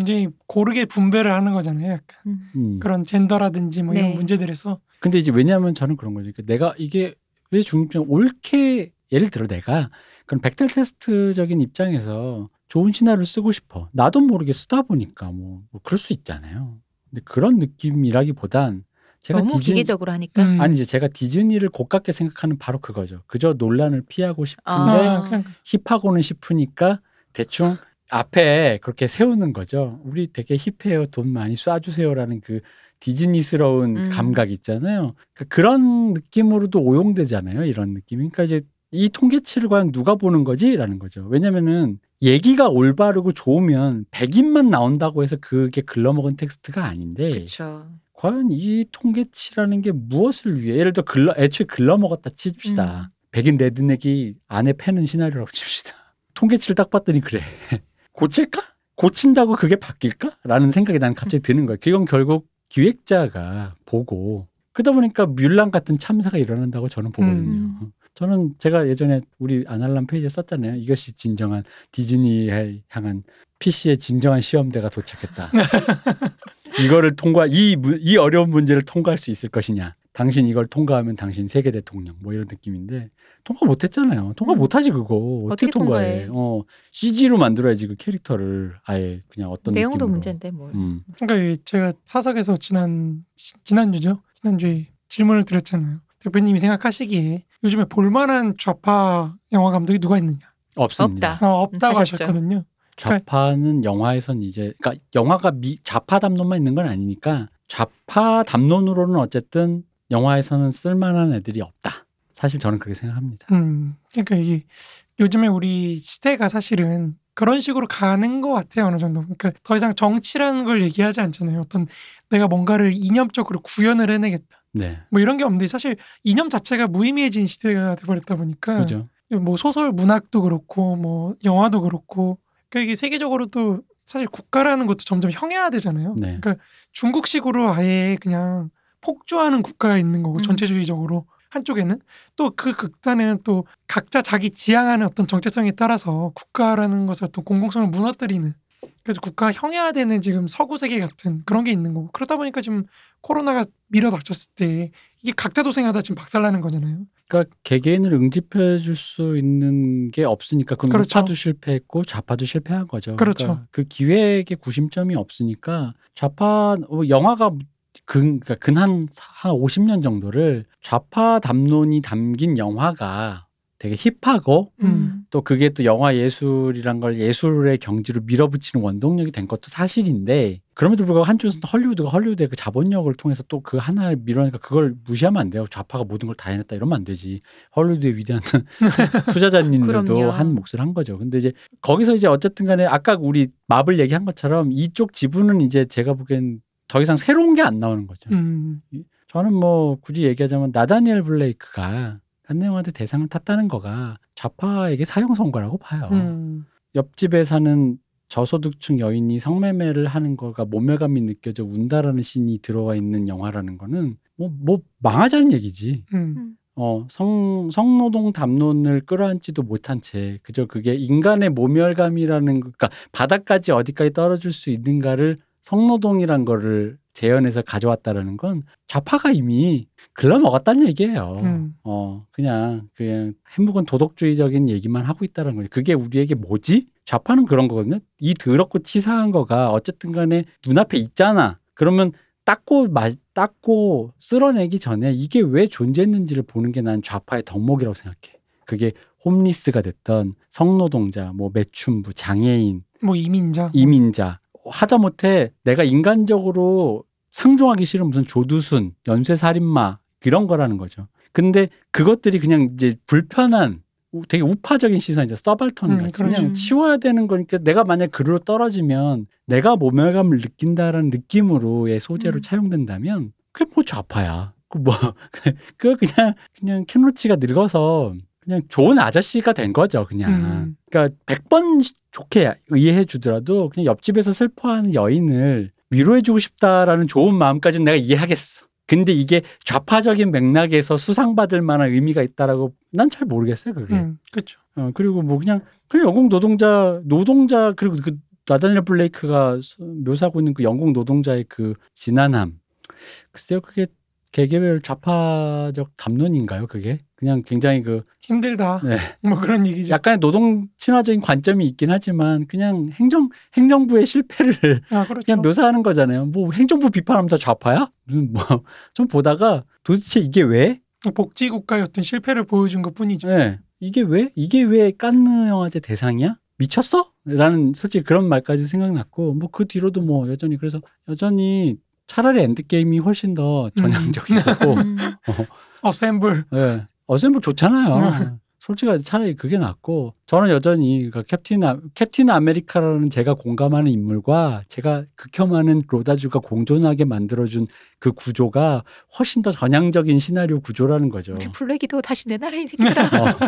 이제 고르게 분배를 하는 거잖아요. 약간 음. 음. 그런 젠더라든지 뭐 이런 네. 문제들에서 근데 이제 왜냐하면 저는 그런 거죠. 그러니까 내가 이게 왜 중립적 옳게 예를 들어 내가 그런 백달 테스트적인 입장에서 좋은 시나리오를 쓰고 싶어. 나도 모르게 쓰다 보니까 뭐, 뭐 그럴 수 있잖아요. 근데 그런 느낌이라기보단 제가 너무 디즈니 기계적으로 하니까. 음. 아니 이제 제가 디즈니를 고깝게 생각하는 바로 그거죠. 그저 논란을 피하고 싶은데 아. 아, 그냥 힙하고는 싶으니까 대충 앞에 그렇게 세우는 거죠. 우리 되게 hip해요. 돈 많이 쏴주세요라는 그 디즈니스러운 음. 감각 있잖아요. 그런 느낌으로도 오용되잖아요. 이런 느낌. 그러니까 이제 이 통계치를 과연 누가 보는 거지라는 거죠. 왜냐면은 얘기가 올바르고 좋으면 백인만 나온다고 해서 그게 글러먹은 텍스트가 아닌데 그렇죠. 과연 이 통계치라는 게 무엇을 위해 예를 들어 글러 애초에 글러먹었다 칩시다. 음. 백인 redneck이 아내 패는 시나리오라고 (laughs) 칩시다. 통계치를 딱 봤더니 그래. (laughs) 고칠까? 고친다고 그게 바뀔까? 라는 생각이 나는 갑자기 드는 거예요. 그건 결국 기획자가 보고 그러다 보니까 뮬란 같은 참사가 일어난다고 저는 보거든요. 음. 저는 제가 예전에 우리 아날람 페이지에 썼잖아요. 이것이 진정한 디즈니에 향한 PC의 진정한 시험대가 도착했다. (laughs) 이거를 통과 이, 무- 이 어려운 문제를 통과할 수 있을 것이냐. 당신 이걸 통과하면 당신 세계 대통령 뭐 이런 느낌인데 통과 못했잖아요. 통과 음. 못하지 그거 어떻게, 어떻게 통과해? 통과해? 어 CG로 만들어야지 그 캐릭터를 아예 그냥 어떤 내용도 느낌으로. 문제인데 뭘. 음. 그러니까 이 제가 사석에서 지난 지- 지난주죠. 지난주에 질문을 드렸잖아요. 대표님이 생각하시기에 요즘에 볼만한 좌파 영화 감독이 누가 있느냐? 없습니다. 없다. 어, 없다고 하셨죠. 하셨거든요. 좌파는 영화에선 이제 그러니까 영화가 미, 좌파 담론만 있는 건 아니니까 좌파 담론으로는 어쨌든 영화에서는 쓸만한 애들이 없다. 사실 저는 그렇게 생각합니다. 음, 그러니까 이게 요즘에 우리 시대가 사실은 그런 식으로 가는 것 같아요 어느 정도. 그러니까 더 이상 정치라는 걸 얘기하지 않잖아요. 어떤 내가 뭔가를 이념적으로 구현을 해내겠다. 네, 뭐 이런 게 없는데 사실 이념 자체가 무의미해진 시대가 돼버렸다 보니까 그죠. 뭐 소설 문학도 그렇고 뭐 영화도 그렇고 그러니까 이게 세계적으로도 사실 국가라는 것도 점점 형해화되잖아요. 네. 그러니까 중국식으로 아예 그냥 폭주하는 국가가 있는 거고 음. 전체주의적으로 한쪽에는 또 그 극단은 또 각자 자기 지향하는 어떤 정체성에 따라서 국가라는 것을 어떤 공공성을 무너뜨리는 그래서 국가 형해화되는 지금 서구 세계 같은 그런 게 있는 거고 그러다 보니까 지금 코로나가 밀어닥쳤을 때 이게 각자 도생하다 지금 박살나는 거잖아요. 그러니까 개개인을 응집해 줄 수 있는 게 없으니까 그럼 그렇죠. 우파도 실패했고 좌파도 실패한 거죠. 그렇죠. 그러니까 그 기획의 구심점이 없으니까 좌파 어, 영화가 근 그러니까 근한 한 50년 정도를 좌파 담론이 담긴 영화가 되게 힙하고 음. 또 그게 또 영화 예술이란 걸 예술의 경지로 밀어붙이는 원동력이 된 것도 사실인데 그럼에도 불구하고 한쪽에서는 헐리우드가 헐리우드의 그 자본력을 통해서 또 그 하나를 밀어내니까 그걸 무시하면 안 돼요. 좌파가 모든 걸 다 해냈다 이러면 안 되지. 헐리우드의 위대한 (laughs) 투자자님들도. 한 몫을 한 거죠. 근데 이제 거기서 이제 어쨌든 간에 아까 우리 마블 얘기한 것처럼 이쪽 지분은 이제 제가 보기엔 더 이상 새로운 게 안 나오는 거죠. 음. 저는 뭐 굳이 얘기하자면 나다니엘 블레이크가 딴 영화한테 대상을 탔다는 거가 좌파에게 사형 선고라고 봐요. 음. 옆집에 사는 저소득층 여인이 성매매를 하는 거가 모멸감이 느껴져 운다라는 씬이 들어와 있는 영화라는 거는 뭐, 뭐 망하자는 얘기지. 음. 어, 성, 성노동 담론을 끌어안지도 못한 채 그저 그게 인간의 모멸감이라는 거, 그러니까 바닥까지 어디까지 떨어질 수 있는가를 성노동이란 거를 재현해서 가져왔다라는 건 좌파가 이미 글러먹었다는 얘기예요. 음. 어, 그냥 그냥 행복은 도덕주의적인 얘기만 하고 있다는 거지. 그게 우리에게 뭐지? 좌파는 그런 거거든요. 이 더럽고 치사한 거가 어쨌든 간에 눈앞에 있잖아. 그러면 닦고 마, 닦고 쓸어내기 전에 이게 왜 존재했는지를 보는 게 난 좌파의 덕목이라고 생각해. 그게 홈리스가 됐던 성노동자, 뭐 매춘부, 장애인, 뭐 이민자. 이민자 하다못해 내가 인간적으로 상종하기 싫은 무슨 조두순, 연쇄살인마 이런 거라는 거죠. 근데 그것들이 그냥 이제 불편한 우- 되게 우파적인 시선이죠. 서발턴 음, 같이 그렇죠. 그냥 치워야 되는 거니까 내가 만약 그로 떨어지면 내가 모멸감을 느낀다라는 느낌으로의 소재로 음. 차용된다면 그게 뭐 좌파야. 그 뭐 (laughs) 그거 그냥 그냥 켄로치가 늙어서 그냥 좋은 아저씨가 된 거죠, 그냥. 음. 그러니까 100번 좋게 이해해 주더라도 그냥 옆집에서 슬퍼하는 여인을 위로해주고 싶다라는 좋은 마음까지는 내가 이해하겠어. 근데 이게 좌파적인 맥락에서 수상받을 만한 의미가 있다라고 난 잘 모르겠어요, 그게. 음, 그렇죠. 어, 그리고 뭐 그냥 그냥 영국 노동자 노동자 그리고 그 나다니엘 블레이크가 서- 묘사하고 있는 그 영국 노동자의 그 진한함 글쎄요 그게 개개별 좌파적 담론인가요 그게 그냥 굉장히 그 힘들다. 네. (laughs) 뭐 그런 얘기죠. 약간의 노동 친화적인 관점이 있긴 하지만 그냥 행정 행정부의 실패를 아 그렇죠. 그냥 묘사하는 거잖아요 뭐 행정부 비판하면 다 좌파야 무슨 뭐 (laughs) 좀 보다가 도대체 이게 왜 복지 국가의 어떤 실패를 보여준 것 뿐이죠. 네. 이게 왜? 이게 왜 깐느 영화제 대상이야? 미쳤어? 라는 솔직히 그런 말까지 생각났고 뭐 그 뒤로도 뭐 여전히 그래서 여전히 차라리 엔드게임이 훨씬 더 전향적이고 음. (laughs) 어셈블. 예. 어셈블 좋잖아요. 솔직히 차라리 그게 낫고 저는 여전히 그 캡틴 아, 캡틴 아메리카라는 제가 공감하는 인물과 제가 극혐하는 로다주가 공존하게 만들어준 그 구조가 훨씬 더 전향적인 시나리오 구조라는 거죠. 블랙이도 다시 내 나라에 새끼라. 어,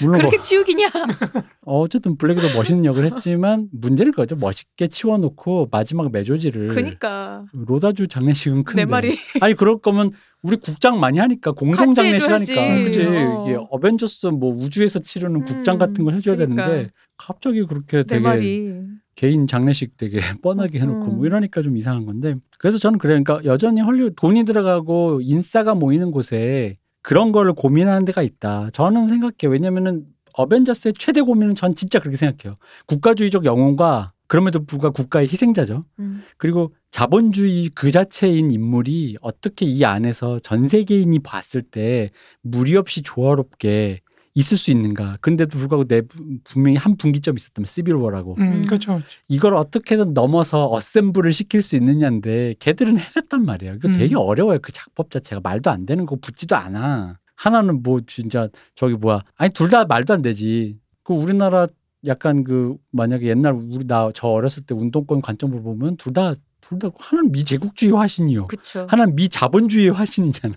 물론 뭐 그렇게 지우기냐? (laughs) 어, 어쨌든 블랙이도 멋있는 역을 했지만 문제는 그거죠. 멋있게 치워놓고 마지막 매조지를 그니까 로다주 장례식은 큰데. 내 말이 아니 그럴 거면 우리 국장 많이 하니까 공동 장례식. 하니까 그지 어. 이게 어벤져스 뭐 우주에서 치르는 음, 국장 같은 걸 해줘야 그러니까. 되는데 갑자기 그렇게 내 되게 말이 개인 장례식 되게 (laughs) 뻔하게 해놓고 음. 뭐 이러니까 좀 이상한 건데 그래서 저는 그러니까 여전히 헐리우드 돈이 들어가고 인싸가 모이는 곳에 그런 거를 고민하는 데가 있다. 저는 생각해요. 왜냐면은 어벤져스의 최대 고민은 전 진짜 그렇게 생각해요. 국가주의적 영웅과 그럼에도 불구하고 국가의 희생자죠. 음. 그리고 자본주의 그 자체인 인물이 어떻게 이 안에서 전 세계인이 봤을 때 무리 없이 조화롭게 있을 수 있는가. 근데도 불구하고 내 부- 분명히 한 분기점이 있었다면 시빌워라고. 음, 음. 그렇죠. 그렇죠. 이걸 어떻게든 넘어서 어셈블을 시킬 수 있느냐인데 걔들은 해냈단 말이에요. 이거 음. 되게 어려워요. 그 작법 자체가 말도 안 되는 거 붙지도 않아. 하나는 뭐 진짜 저기 뭐야. 아니 둘 다 말도 안 되지. 그 우리나라 약간 그 만약에 옛날 우리 나 저 어렸을 때 운동권 관점으로 보면 둘 다 둘 다 하나는 미제국주의 화신이요. 그쵸. 하나는 미자본주의 화신이잖아.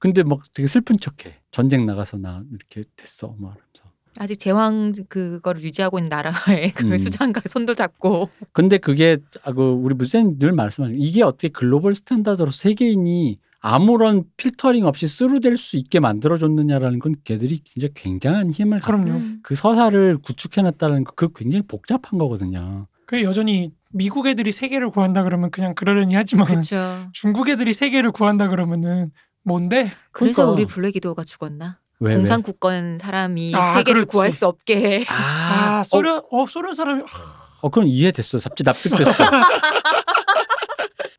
근데 막 되게 슬픈 척해. 전쟁 나가서 나 이렇게 됐어. 막 이러면서. 아직 제왕 그거를 유지하고 있는 나라의 (laughs) 그 음. 수장과 손도 잡고 근데 그게 아, 그 우리 문쌤 늘 말씀하시는 이게 어떻게 global standard로 세계인이 아무런 필터링 없이 through될 수 있게 만들어줬느냐라는 건 걔들이 진짜 굉장한 힘을 그럼요. 음. 그 서사를 구축해놨다는 거, 그 굉장히 복잡한 거거든요. 그 여전히 미국 애들이 세계를 구한다 그러면 그냥 그러려니 하지만 그쵸. 중국 애들이 세계를 구한다 그러면은 뭔데? 그래서 그러니까. 우리 블랙이도가 죽었나? 왜 왜? 공산 국권 사람이 아, 세계를 그렇지. 구할 수 없게 아, 아, 소련 어, 소련 사람이 어, 그럼 이해됐어. 잡지 납득됐어. (laughs)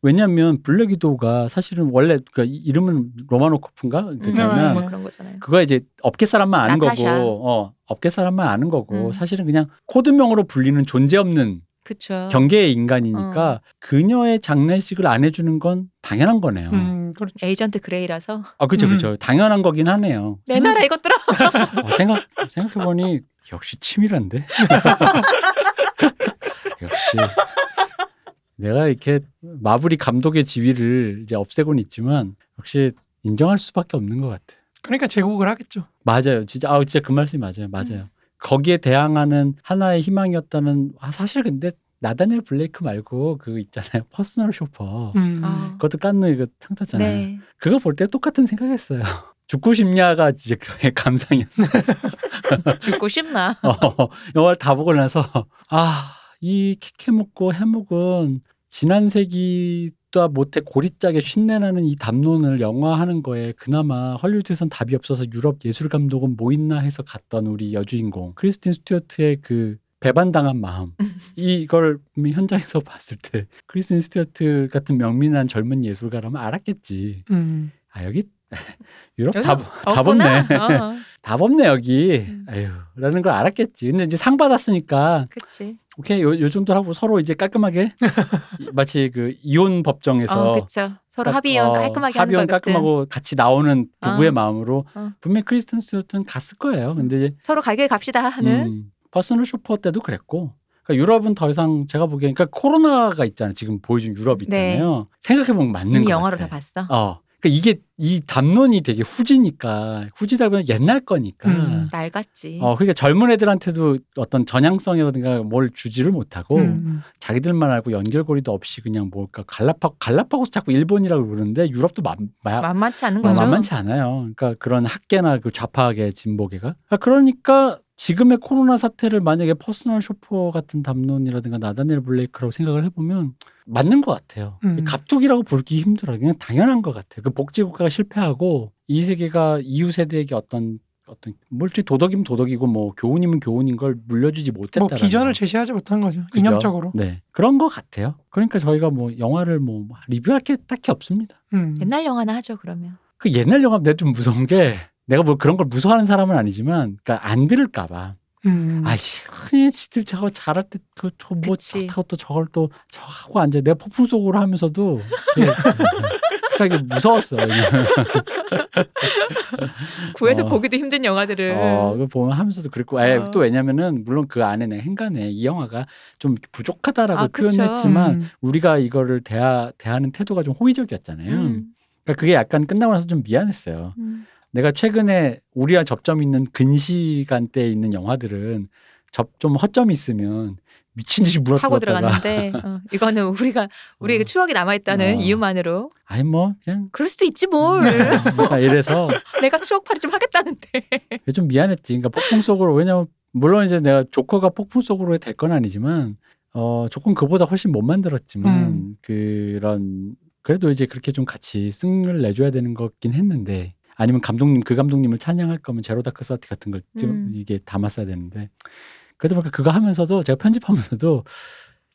왜냐하면 블랙이도가 사실은 원래 그 이름은 로마노코프인가 음, 그잖아. 네. 뭐 그런 거잖아요. 그거 이제 업계 사람만 아는 나타샤. 거고, 어, 업계 사람만 아는 거고, 음. 사실은 그냥 코드명으로 불리는 존재 없는 그쵸. 경계의 인간이니까 어. 그녀의 장례식을 안 해주는 건 당연한 거네요. 음, 그렇죠. 에이전트 그레이라서 아, 그죠, 음. 그죠. 당연한 거긴 하네요. 내 나라 이것들아. 어, 생각 생각해 보니 역시 치밀한데. (laughs) 역시 내가 이렇게 마블이 감독의 지위를 이제 없애고는 있지만 역시 인정할 수밖에 없는 것 같아. 그러니까 제국을 하겠죠. 맞아요. 진짜 아 진짜 그 말씀이 맞아요. 맞아요. 거기에 대항하는 하나의 희망이었다는 아, 사실 근데 나, 다니엘 블레이크 말고 그거 있잖아요. 퍼스널 쇼퍼. 음. 아. 그것도 깐느 이거 상 탔잖아요. 네. 그거 볼 때 똑같은 생각했어요. (laughs) 죽고 싶냐가 이제 그의 감상이었어. (laughs) 죽고 싶나? (laughs) 어, 영화를 다 보고 나서 아, 이 케케묵고 해묵은 지난 세기 도 못해 고리짝에 쉰내나는 이 담론을 영화하는 거에 그나마 헐리우드에선 답이 없어서 유럽 예술 감독은 뭐 있나 해서 갔던 우리 여주인공 크리스틴 스튜어트의 그 배반당한 마음 (laughs) 이걸 현장에서 (laughs) 봤을 때 크리스틴 스튜어트 같은 명민한 젊은 예술가라면 알았겠지. 음. 아 여기 (laughs) 유럽 여기 다, 다 없구나. 없네. 어, (laughs) 답 없네 여기. 음. 아휴라는 걸 알았겠지. 근데 이제 상 받았으니까 그치. 오케이 요, 요 정도 하고 서로 이제 깔끔하게 (laughs) 마치 그 이혼 법정에서 어, 그쵸. 서로 합의 이혼 어, 깔끔하게 같은. 깔끔하고 같이 나오는 부부의 어. 마음으로 어. 분명히 크리스틴 스튜어트는 갔을 거예요. 근데 이제 서로 갈길 갑시다 하는. 음, 퍼스널 쇼퍼 때도 그랬고 그러니까 유럽은 더 이상 제가 보기엔 그러니까 코로나가 있잖아요. 지금 보여준 유럽 있잖아요. 생각해 보면 맞는 네. 이미 것 영화로. 다 봤어. 어. 그러니까 이게 이 담론이 되게 후지니까 후지다 보면 옛날 거니까. 음. 낡았지. 어, 그러니까 젊은 애들한테도 어떤 전향성이라든가 뭘 주지를 못하고 음. 자기들만 알고 연결고리도 없이 그냥 뭘까 갈라파고 갈라파고스 자꾸 일본이라고 그러는데 유럽도 마, 마, 만만치 않은 어, 거죠. 만만치 않아요. 그러니까 그런 학계나 그 좌파계 진보계가 그러니까, 그러니까 지금의 코로나 사태를 만약에 퍼스널 쇼퍼 같은 담론이라든가 나, 다니엘 블레이크라고 생각을 해보면 맞는 것 같아요. 음. 갑툭이라고 부르기 힘들어요. 그냥 당연한 것 같아요. 그 복지국가가 실패하고 이 세계가 이후 세대에게 어떤 어떤 물질 도덕이면 도덕이고 뭐 교훈이면 교훈인 걸 물려주지 못했다. 뭐 비전을 제시하지 못한 거죠. 이념적으로. 네 그런 것 같아요. 그러니까 저희가 뭐 영화를 뭐 리뷰할 게 딱히 없습니다. 음. 옛날 영화나 하죠 그러면. 그 옛날 영화 내가 좀 무서운 게 내가 뭐 그런 걸 무서워하는 사람은 아니지만 그러니까 안 들을까봐 음. 아 지들 저거 잘할 때 그 저 뭐 그치. 타고 또 저걸 또 저거 하고 앉아 내가 폭풍 속으로 하면서도 되게 (laughs) 그러니까 이게 무서웠어. (laughs) 구해서 어. 보기도 힘든 영화들을. 어, 그거 보면 하면서도 그랬고, 에, 어. 또 왜냐면은 물론 그 안에 내 행간에 이 영화가 좀 부족하다라고 아. 표현했지만 음. 우리가 이거를 대하 대하는 태도가 좀 호의적이었잖아요. 음, 그러니까 그게 약간 끝나고 나서 좀 미안했어요. 음. 내가 최근에 우리와 접점 있는 근시간대에 있는 영화들은 접좀 허점이 있으면 미친 듯이 물어뜯었다가 들어갔는데 (laughs) 어, 이거는 우리가 우리의 그 어. 추억이 남아 있다는 어. 이유만으로 아니 뭐 그냥 그럴 수도 있지 뭘. 그러니까 이래서 (laughs) 내가 추억팔이 좀 하겠다는데. (laughs) 좀 미안했지. 그러니까 폭풍 속으로 왜냐면 물론 이제 내가 조커가 폭풍 속으로 될 건 아니지만 어 조금 그보다 훨씬 못 만들었지만 음. 그런 그래도 이제 그렇게 좀 같이 승을 내줘야 되는 거긴 했는데 아니면 감독님 그 감독님을 찬양할 거면 제로 다크 서티 같은 걸좀 음. 이게 담았어야 되는데 그래도 보니까 그거 하면서도 제가 편집하면서도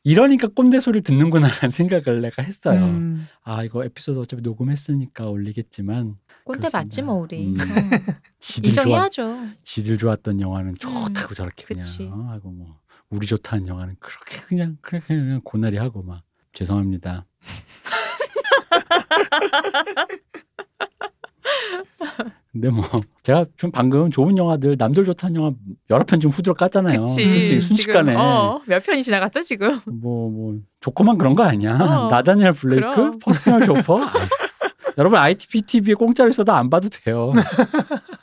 이러니까 꼰대 소리를 듣는구나라는 (laughs) 생각을 내가 했어요. 음. 아 이거 에피소드 어차피 녹음했으니까 올리겠지만 꼰대 맞지 뭐 우리. 음. 어. (laughs) 지들 좋아 인정해야죠. 지들 좋았던 영화는 좋다고 저렇게 음. 그치. 그냥 어, 하고 뭐 우리 좋다는 영화는 그렇게 그냥 그렇게 그냥 고나리 하고 막 죄송합니다. (laughs) (laughs) 근데 뭐 제가 좀 방금 좋은 영화들 남들 좋다는 영화 여러 편 좀 후드려 깠잖아요. 그치. 솔직히 순식간에 어, 몇 편이 지나갔어 지금. (laughs) 뭐뭐 조커만 그런 거 아니야? 어, (laughs) 나, 다니엘 블레이크. 퍼스널 쇼퍼. 아휴. 여러분 IPTV에 공짜로 있어도 안 봐도 돼요.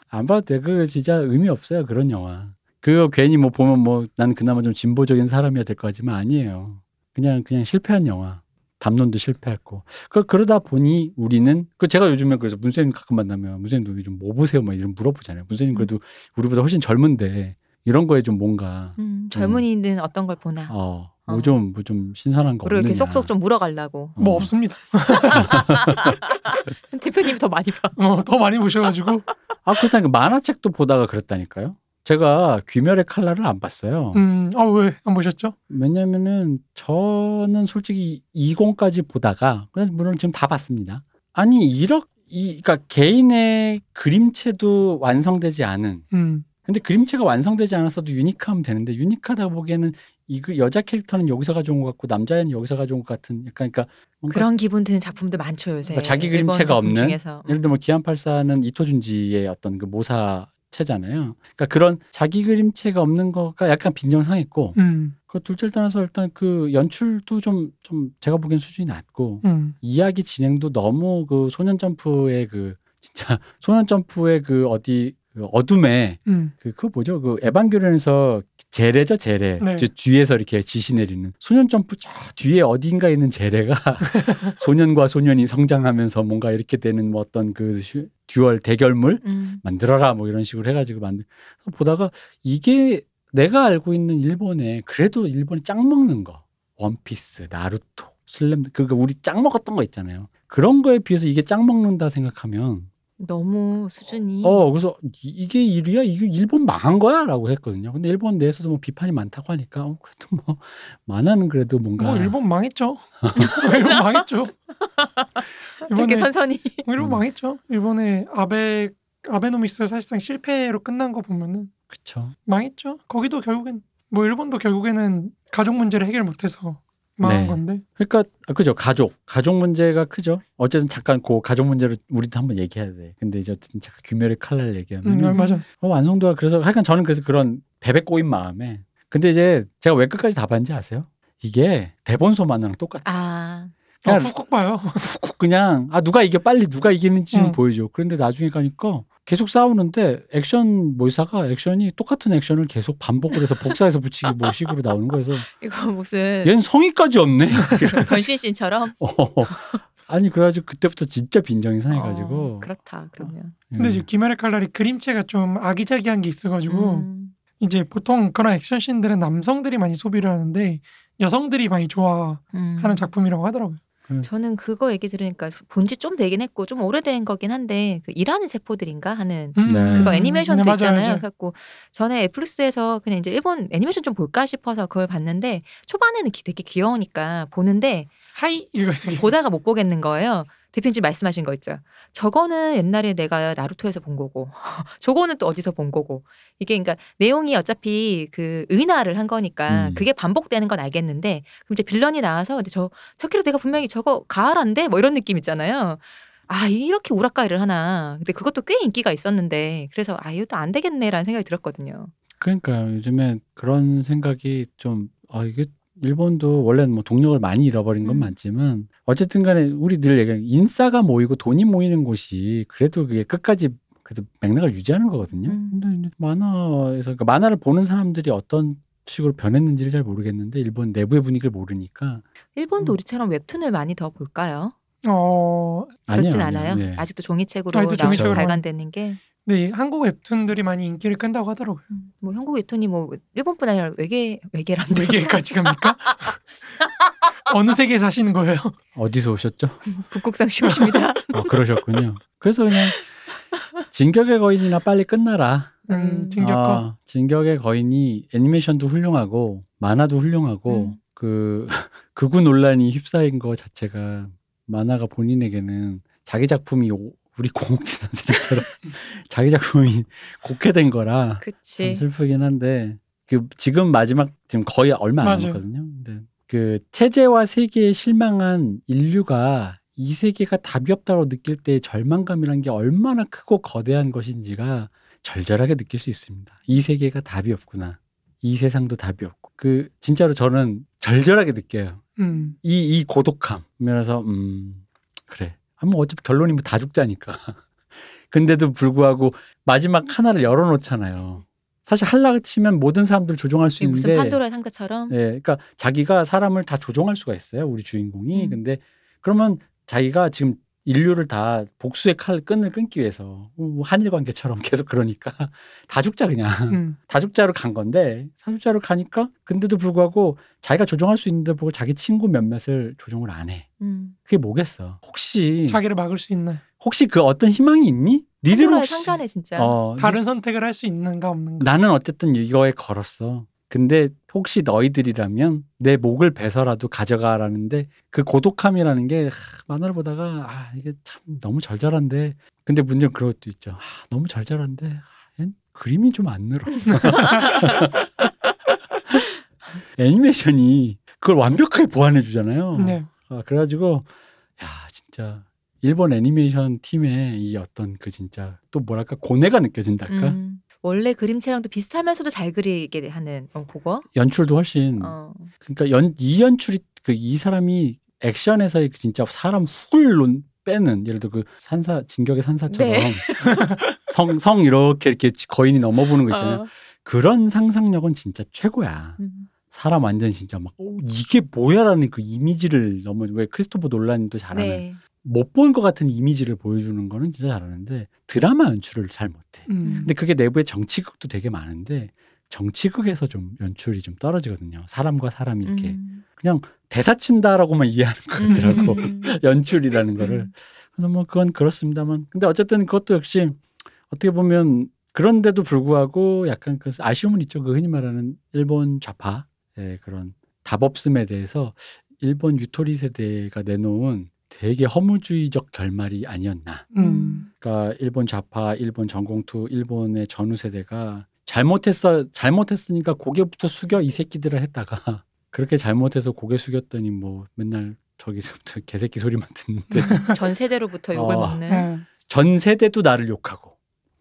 안 봐도 돼. 그 진짜 의미 없어요 그런 영화. 그거 괜히 뭐 보면 뭐 난 그나마 좀 진보적인 사람이야 될거 같지만 아니에요. 그냥 그냥 실패한 영화. 담론도 실패했고. 그 그러다 보니 우리는 그 제가 요즘에 그래서 문쌤님 가끔 만나면 문쌤도 요즘 뭐 보세요 막 이런 물어보잖아요. 문쌤님 그래도 우리보다 훨씬 젊은데 이런 거에 좀 뭔가 음, 젊은이는 어떤 걸 보나. 어, 어. 뭐좀뭐좀 신선한 거. 이렇게 쏙쏙 좀 물어가려고. 뭐 어. 없습니다. (laughs) 대표님이 더 많이 봐. 어, 더 많이 보셔가지고. 아 그렇다니까 만화책도 보다가 그랬다니까요. 제가 귀멸의 칼날을 안 봤어요. 음, 아, 왜 안 보셨죠? 왜냐면은 저는 솔직히 20까지 보다가 물론 지금 다 봤습니다. 아니 이렇게 이 그러니까 개인의 그림체도 완성되지 않은 음, 근데 그림체가 완성되지 않았어도 유니크하면 되는데 유니크하다 보기에는 이그 여자 캐릭터는 여기서 가져온 것 같고 남자애는 여기서 가져온 것 같은 약간 그러니까 그런 기분 드는 작품들 많죠 요새. 그러니까 자기 그림체가 없는? 중에서. 예를 들면 기안팔사는 이토준지의 어떤 그 모사 체잖아요. 그러니까 그런 자기 그림체가 없는 거가 약간 빈정상했고 음, 그 둘째를 떠나서 일단 그 연출도 좀좀 제가 보기엔 수준이 낮고 음, 이야기 진행도 너무 그 소년 점프의 그 (laughs) 진짜 소년 점프의 그 어디 그 어둠에 음. 그 그거 뭐죠 그 에반게론에서 제레죠 제레 네. 저 뒤에서 이렇게 지시 내리는 소년 점프 저 뒤에 어딘가 있는 제레가 (laughs) 소년과 소년이 성장하면서 뭔가 이렇게 되는 뭐 어떤 그 슈- 듀얼 대결물 음. 만들어라 뭐 이런 식으로 해가지고 만들 보다가 이게 내가 알고 있는 일본에 그래도 일본이 짱 먹는 거 원피스 나루토 슬램 그러니까 우리 짱 먹었던 거 있잖아요 그런 거에 비해서 이게 짱 먹는다 생각하면 너무 수준이 어 그래서 이- 이게 일이야 이게 일본 망한 거야 라고 했거든요. 근데 일본 내에서도 뭐 비판이 많다고 하니까 어, 그래도 뭐 (laughs) 만화는 그래도 뭔가 뭐 일본 망했죠. (laughs) (laughs) 일본 망했죠. 되게 이번에 선선히 일본 음. 망했죠. 일본의 아베 아베노미스 사실상 실패로 끝난 거 보면은 그쵸. 망했죠. 거기도 결국엔 뭐 일본도 결국에는 가족 문제를 해결 못해서 네. 건데. 그러니까 아, 그죠 가족 가족 문제가 크죠. 어쨌든 잠깐 그 가족 문제를 우리도 한번 얘기해야 돼. 근데 이제 어쨌든 잠깐 규멸의 칼날 얘기하면 음, 맞아. 어, 완성도가 그래서 하여간 저는 그래서 그런 베베 꼬인 마음에 근데 이제 제가 왜 끝까지 다 봤는지 아세요? 이게 대본소 만화랑 똑같아. 아 아, 그냥 꾹꾹 봐요. 그냥 아 누가 이겨 빨리 누가 이기는지는 응. 보여줘. 그런데 나중에 가니까 계속 싸우는데 액션 모사가 액션이 똑같은 액션을 계속 반복을 해서 복사해서 붙이기 뭐 식으로 나오는 거여서 이거 무슨 얘는 성의까지 없네. (laughs) 변신신처럼 어. 아니 그래가지고 그때부터 진짜 빈정이 상해가지고 어, 그렇다 그러면 근데 음. 이제 김혜라 칼날이 그림체가 좀 아기자기한 게 있어가지고 음. 이제 보통 그런 액션씬들은 남성들이 많이 소비를 하는데 여성들이 많이 좋아하는 음. 작품이라고 하더라고요. 저는 그거 얘기 들으니까 본 지 좀 되긴 했고 좀 오래된 거긴 한데 그 일하는 세포들인가 하는 음, 네. 그거 애니메이션도 네, 맞아요, 있잖아요. 맞아요. 그래갖고 전에 넷플릭스에서 그냥 이제 일본 애니메이션 좀 볼까 싶어서 그걸 봤는데 초반에는 기- 되게 귀여우니까 보는데 하이 이거 보다가 못 보겠는 거예요. 대표님 말씀하신 거 있죠. 저거는 옛날에 내가 나루토에서 본 거고, (laughs) 저거는 또 어디서 본 거고. 이게 그러니까 내용이 어차피 그 의인화를 한 거니까 음. 그게 반복되는 건 알겠는데, 그럼 이제 빌런이 나와서 근데 저 저기로 내가 분명히 저거 가을한데 뭐 이런 느낌 있잖아요. 아 이렇게 우라카이를 하나. 근데 그것도 꽤 인기가 있었는데 그래서 아 이것도 안 되겠네라는 생각이 들었거든요. 그러니까 요즘에 그런 생각이 좀 아 이게 일본도 원래는 뭐 동력을 많이 잃어버린 건 음. 맞지만 어쨌든 간에 우리 늘 얘기하는 인싸가 모이고 돈이 모이는 곳이 그래도 그게 끝까지 그래도 맥락을 유지하는 거거든요. 음. 근데 만화에서 그러니까 만화를 보는 사람들이 어떤 식으로 변했는지를 잘 모르겠는데 일본 내부의 분위기를 모르니까 일본도 음. 우리처럼 웹툰을 많이 더 볼까요? 어, 그렇진 아니에요, 않아요. 아니에요. 네. 아직도 종이책으로 아직도 종이책으로 발간되는 게. 네 한국 웹툰들이 많이 인기를 끈다고 하더라고요. 음, 뭐 한국 웹툰이 뭐 일본뿐 아니라 외계 외계란데 외계까지 갑니까? (laughs) 어느 세계에 사시는 거예요? 어디서 오셨죠? 북극성 시오십니다. 어, 그러셨군요. 그래서 그냥 진격의 거인이나 빨리 끝나라. 음, 음. 진격거. 아, 진격의 거인이 애니메이션도 훌륭하고 만화도 훌륭하고 음. 그 극우 논란이 휩싸인 거 자체가 만화가 본인에게는 자기 작품이 오- 우리 공옥진 선생님처럼 (laughs) 자기 작품이 곡해된 거라 참 그치. 슬프긴 한데 그 지금 마지막 지금 거의 얼마 안 맞아요. 남았거든요. 근데 그 체제와 세계에 실망한 인류가 이 세계가 답이 없다고 느낄 때 절망감이란 게 얼마나 크고 거대한 것인지가 절절하게 느낄 수 있습니다. 이 세계가 답이 없구나. 이 세상도 답이 없고. 그 진짜로 저는 절절하게 느껴요. 음, 이 이 고독함. 그래서 음 그래. 아, 뭐 어차피 결론이 뭐 다 죽자니까. (laughs) 근데도 불구하고 마지막 하나를 열어놓잖아요. 사실 할라 치면 모든 사람들 조종할 수 이게 무슨 있는데 판도라의 상자처럼. 예, 그러니까 자기가 사람을 다 조종할 수가 있어요. 우리 주인공이. 음. 근데 그러면 자기가 지금 인류를 다 복수의 칼 끈을 끊기 위해서 뭐 한일 관계처럼 (laughs) 계속 그러니까 다 죽자 그냥 음. (laughs) 다 죽자로 간 건데 사죽자로 가니까 근데도 불구하고 자기가 조종할 수 있는데 보고 자기 친구 몇몇을 조종을 안 해. 음. 그게 뭐겠어? 혹시 자기를 막을 수 있나? 혹시 그 어떤 희망이 있니? 니들 혹시 상자네 진짜. 어, 다른 선택을 할 수 있는가 없는가? 나는 어쨌든 이거에 걸었어. 근데 혹시 너희들이라면 내 목을 베서라도 가져가라는데 그 고독함이라는 게 하, 만화를 보다가 아 이게 참 너무 절절한데 근데 문제는 그런 것도 있죠. 아, 너무 절절한데 아, 얜 그림이 좀 안 늘어. (laughs) 애니메이션이 그걸 완벽하게 보완해 주잖아요. 네. 아, 그래가지고 야 진짜 일본 애니메이션 팀의 이 어떤 그 진짜 또 뭐랄까 고뇌가 느껴진달까 음. 원래 그림체랑도 비슷하면서도 잘 그리게 하는 어, 그거. 연출도 훨씬 어. 그러니까 연, 이 연출이 그 이 사람이 액션에서의 그 진짜 사람 훅을 논, 빼는 예를 들어 그 산사 진격의 산사처럼 네. (laughs) 성, 성 이렇게 이렇게 거인이 넘어보는 거 있잖아요. 어. 그런 상상력은 진짜 최고야. 음. 사람 완전 진짜 막 어, 이게 뭐야라는 그 이미지를 너무 왜 크리스토퍼 놀란도 잘하는 네. 못 본 것 같은 이미지를 보여주는 거는 진짜 잘하는데 드라마 연출을 잘 못해. 음. 근데 그게 내부에 정치극도 되게 많은데 정치극에서 좀 연출이 좀 떨어지거든요. 사람과 사람이 이렇게 음. 그냥 대사 친다라고만 이해하는 거더라고 음. (laughs) 연출이라는 거를. 음. 그래서 뭐 그건 그렇습니다만 근데 어쨌든 그것도 역시 어떻게 보면 그런데도 불구하고 약간 그 아쉬움은 있죠. 그 흔히 말하는 일본 좌파의 그런 답 없음에 대해서 일본 유토리 세대가 내놓은 되게 허무주의적 결말이 아니었나. 음. 그러니까 일본 좌파, 일본 전공투, 일본의 전후 세대가 잘못했어 잘못했으니까 고개부터 숙여 이 새끼들을 했다가 (laughs) 그렇게 잘못해서 고개 숙였더니 뭐 맨날 저기서부터 개새끼 소리만 듣는데 (laughs) 전 세대로부터 욕을 어. 먹는. 예. 전 세대도 나를 욕하고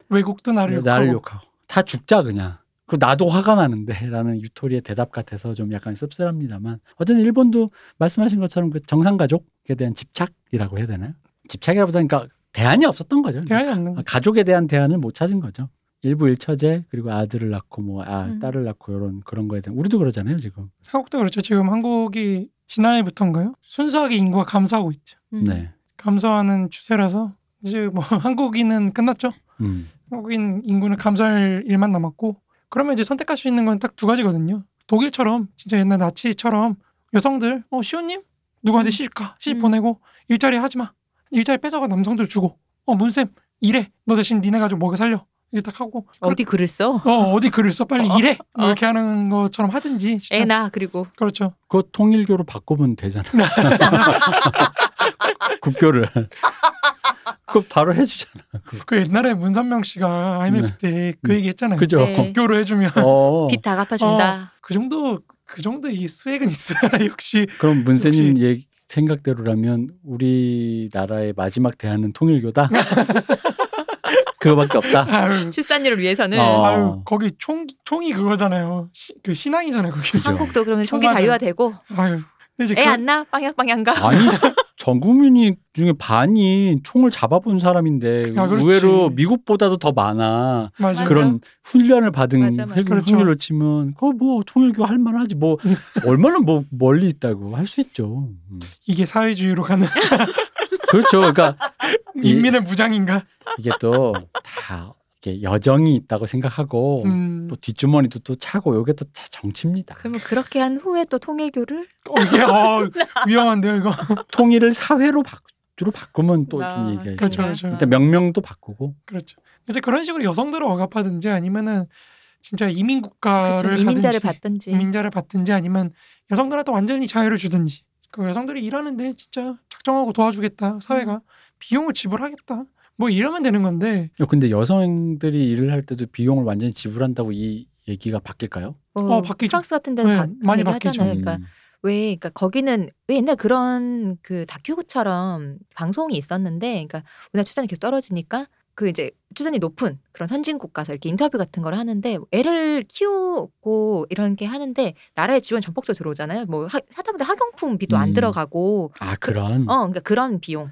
외국도 나를 나를 욕하고. 욕하고 다 죽자 그냥. 그리고 나도 화가 나는데라는 유토리의 대답 같아서 좀 약간 씁쓸합니다만 어쨌든 일본도 말씀하신 것처럼 그 정상 가족에 대한 집착이라고 해야 되나요? 집착이라보다는 그러니까 대안이 없었던 거죠. 대안이 없는 아, 거. 가족에 대한 대안을 못 찾은 거죠. 일부 일처제 그리고 아들을 낳고 뭐 아 음. 딸을 낳고 이런 그런 거에 대한 우리도 그러잖아요 지금. 한국도 그렇죠. 지금 한국이 지난해부터인가요? 순수하게 인구가 감소하고 있죠. 음. 네. 감소하는 추세라서 이제 뭐 (laughs) 한국인은 끝났죠. 음. 한국인 인구는 감소할 일만 남았고 그러면 이제 선택할 수 있는 건 딱 두 가지거든요. 독일처럼 진짜 옛날 나치처럼 여성들 어 시호님 누구한테 음. 시집 가 시집 음. 보내고 일자리 하지 마 일자리 뺏어가 남성들 주고 어 문쌤 일해 너 대신 니네 가지고 먹여 살려 이렇게 딱 하고 어디 글을 써? 어 어디 글을 써 빨리 어. 일해 뭐 어. 이렇게 하는 것처럼 하든지 진짜 애나 그리고 그렇죠 그거 통일교로 바꾸면 되잖아. (laughs) (laughs) 국교를. 그거 바로 해주잖아. 그거. 그 옛날에 문선명 씨가 IMF 때그 음. 얘기 했잖아요 그죠? 네. 국교로 해주면 어. (laughs) 빚다 갚아준다. 그 정도 그 정도 이 수액은 있어야 (laughs) 역시 그럼 문세님 얘기 생각대로라면 우리나라의 마지막 대안은 통일교다. (laughs) 그거밖에 없다. 아유, 출산율을 위해서는 어. 아유 거기 총 총이 그거잖아요. 시, 그 신앙이잖아요. 그죠. 한국도 그러면 총기. 자유화되고 아유. 근데 이제 애 그, 안 나? 빵양 빵양가? 아니 전 국민이 중에 반이 총을 잡아본 사람인데 아. 의외로 미국보다도 더 많아. 맞아. 맞아. 그런 훈련을 받은 맞아, 맞아. 획- 그렇죠. 확률로 치면 그거 뭐 통일교 할 만하지 뭐 (laughs) 얼마나 뭐 멀리 있다고 할 수 있죠. 음. 이게 사회주의로 가는 그렇죠. 그러니까 (laughs) 이- 인민의 무장인가? 이게 또 다 이렇게 여정이 있다고 생각하고 음. 또 뒷주머니도 또 차고 이게 또다 정치입니다. 그러면 그렇게 한 후에 또 통일교를 어, 이게 어, (laughs) 위험한데요, 이거. 통일을 사회로 바, 로 바꾸면 또좀 아, 얘기가 그렇죠, 그래. 그렇죠. 일단 명명도 바꾸고 그렇죠. 이제 그런 식으로 여성들을 억압하든지 아니면은 진짜 이민 국가를 이민자를 가든지 받든지 이민자를 받든지 아니면 여성들한테 완전히 자유를 주든지 그 여성들이 일하는데 진짜 작정하고 도와주겠다 사회가 비용을 지불하겠다 뭐 이러면 되는 건데 어, 근데 여성들이 일을 할 때도 비용을 완전히 지불한다고 이 얘기가 바뀔까요? 어, 어, 바뀌죠. 프랑스 같은 데는 네, 바, 많이 바뀌죠. 하잖아요. 그러니까 음. 왜 그러니까 거기는 왜 옛날 그런 그 다큐처럼 방송이 있었는데 그러니까 우리나라 출산이 계속 떨어지니까 그 이제 출산이 높은 그런 선진국 가서 이렇게 인터뷰 같은 걸 하는데 애를 키우고 이런 게 하는데 나라의 지원 전폭적으로 들어오잖아요. 뭐 하, 하다못해 학용품비도 안 음. 들어가고 아 그런 어 그러니까 그런 비용.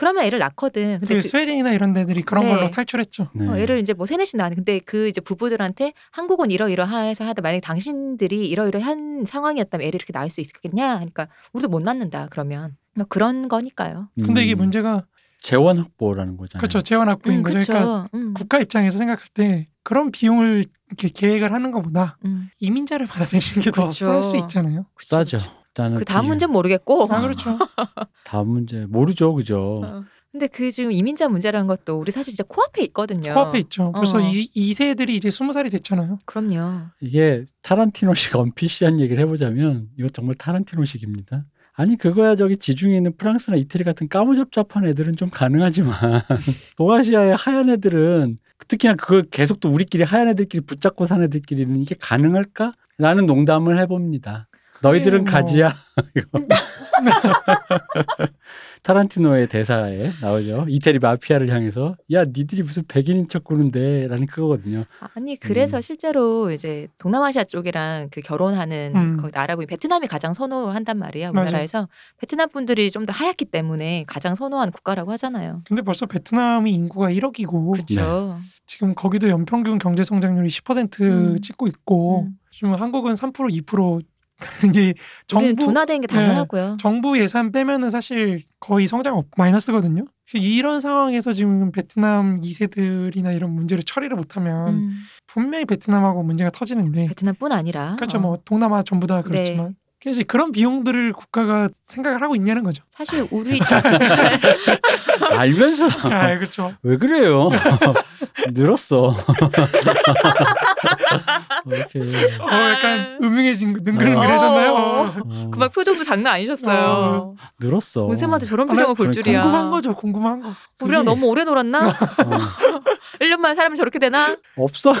그러면 애를 낳거든. 근데 그 그, 스웨덴이나 이런 데들이 그런 네. 걸로 탈출했죠. 네. 어, 애를 이제 뭐 세네씩 낳는 근데 그 이제 부부들한테 한국은 이러이러해서 하다 만약에 당신들이 이러이러한 상황이었다면 애를 이렇게 낳을 수 있겠냐 하니까 우리도 못 낳는다 그러면 뭐 그런 거니까요. 근데 이게 음. 문제가 재원 확보라는 거잖아요. 그렇죠 재원 확보인 음, 거죠. 그러니까 그렇죠. 음, 국가 입장에서 생각할 때 그런 비용을 이렇게 계획을 하는 것보다 음. 이민자를 받아들이는 게더 그쵸. 쌀수 있잖아요. 싸죠. 일단은 그 다음 비용. 문제 는 모르겠고. 아 그렇죠. (laughs) 다음 문제 모르죠, 그죠? 어. 근데 그 지금 이민자 문제라는 것도 우리 사실 진짜 코앞에 있거든요. 코앞에 있죠. 그래서 어. 이, 이 세들이 이제 스무 살이 됐잖아요. 그럼요. 이게 타란티노식 언피시한 얘기를 해보자면 이거 정말 타란티노식입니다. 아니 그거야 저기 지중해 있는 프랑스나 이태리 같은 까무잡잡한 애들은 좀 가능하지만 (laughs) 동아시아의 하얀 애들은 특히나 그걸 계속 또 우리끼리 하얀 애들끼리 붙잡고 산 애들끼리는 이게 가능할까? 라는 농담을 해봅니다. 너희들은 뭐. 가지야. (laughs) (laughs) 타란티노의 대사에 나오죠. 이태리 마피아를 향해서 야 니들이 무슨 백인인 척 구는데 라는 그거거든요. 아니 그래서 음. 실제로 이제 동남아시아 쪽이랑 그 결혼하는 음. 거기 나라고 베트남이 가장 선호한단 말이에요. 우리나라에서 베트남 분들이 좀 더 하얗기 때문에 가장 선호하는 국가라고 하잖아요. 근데 벌써 베트남이 인구가 1억이고 그렇죠. 지금 거기도 연평균 경제 성장률이 10% 음. 찍고 있고 음. 지금 한국은 3% 2% (laughs) 이제 우리는 정부 둔화된 게 당연하고요. 정부 예산 빼면은 사실 거의 성장 없, 마이너스거든요. 이런 상황에서 지금 베트남 2세들이나 이런 문제를 처리를 못하면 음. 분명히 베트남하고 문제가 터지는데 베트남뿐 아니라 그렇죠 어. 뭐 동남아 전부 다 그렇지만 그래서 그런 비용들을 국가가 생각을 하고 있냐는 거죠. 사실 우리 (laughs) 알면서 아 그렇죠. 왜 그래요? (laughs) 늘었어. (laughs) 이렇게 어 약간 음흉해진 어. 능글능글해졌나요? 어. 어, 그막 표정도 장난 아니셨어요. 늘었어. 문쌤한테 저런 아, 표정을 볼 그러니까. 줄이야. 궁금한 거죠. 궁금한 거. 우리랑 그게- 너무 오래 놀았나? 어, 1년 만에 사람이 저렇게 되나? 없어요.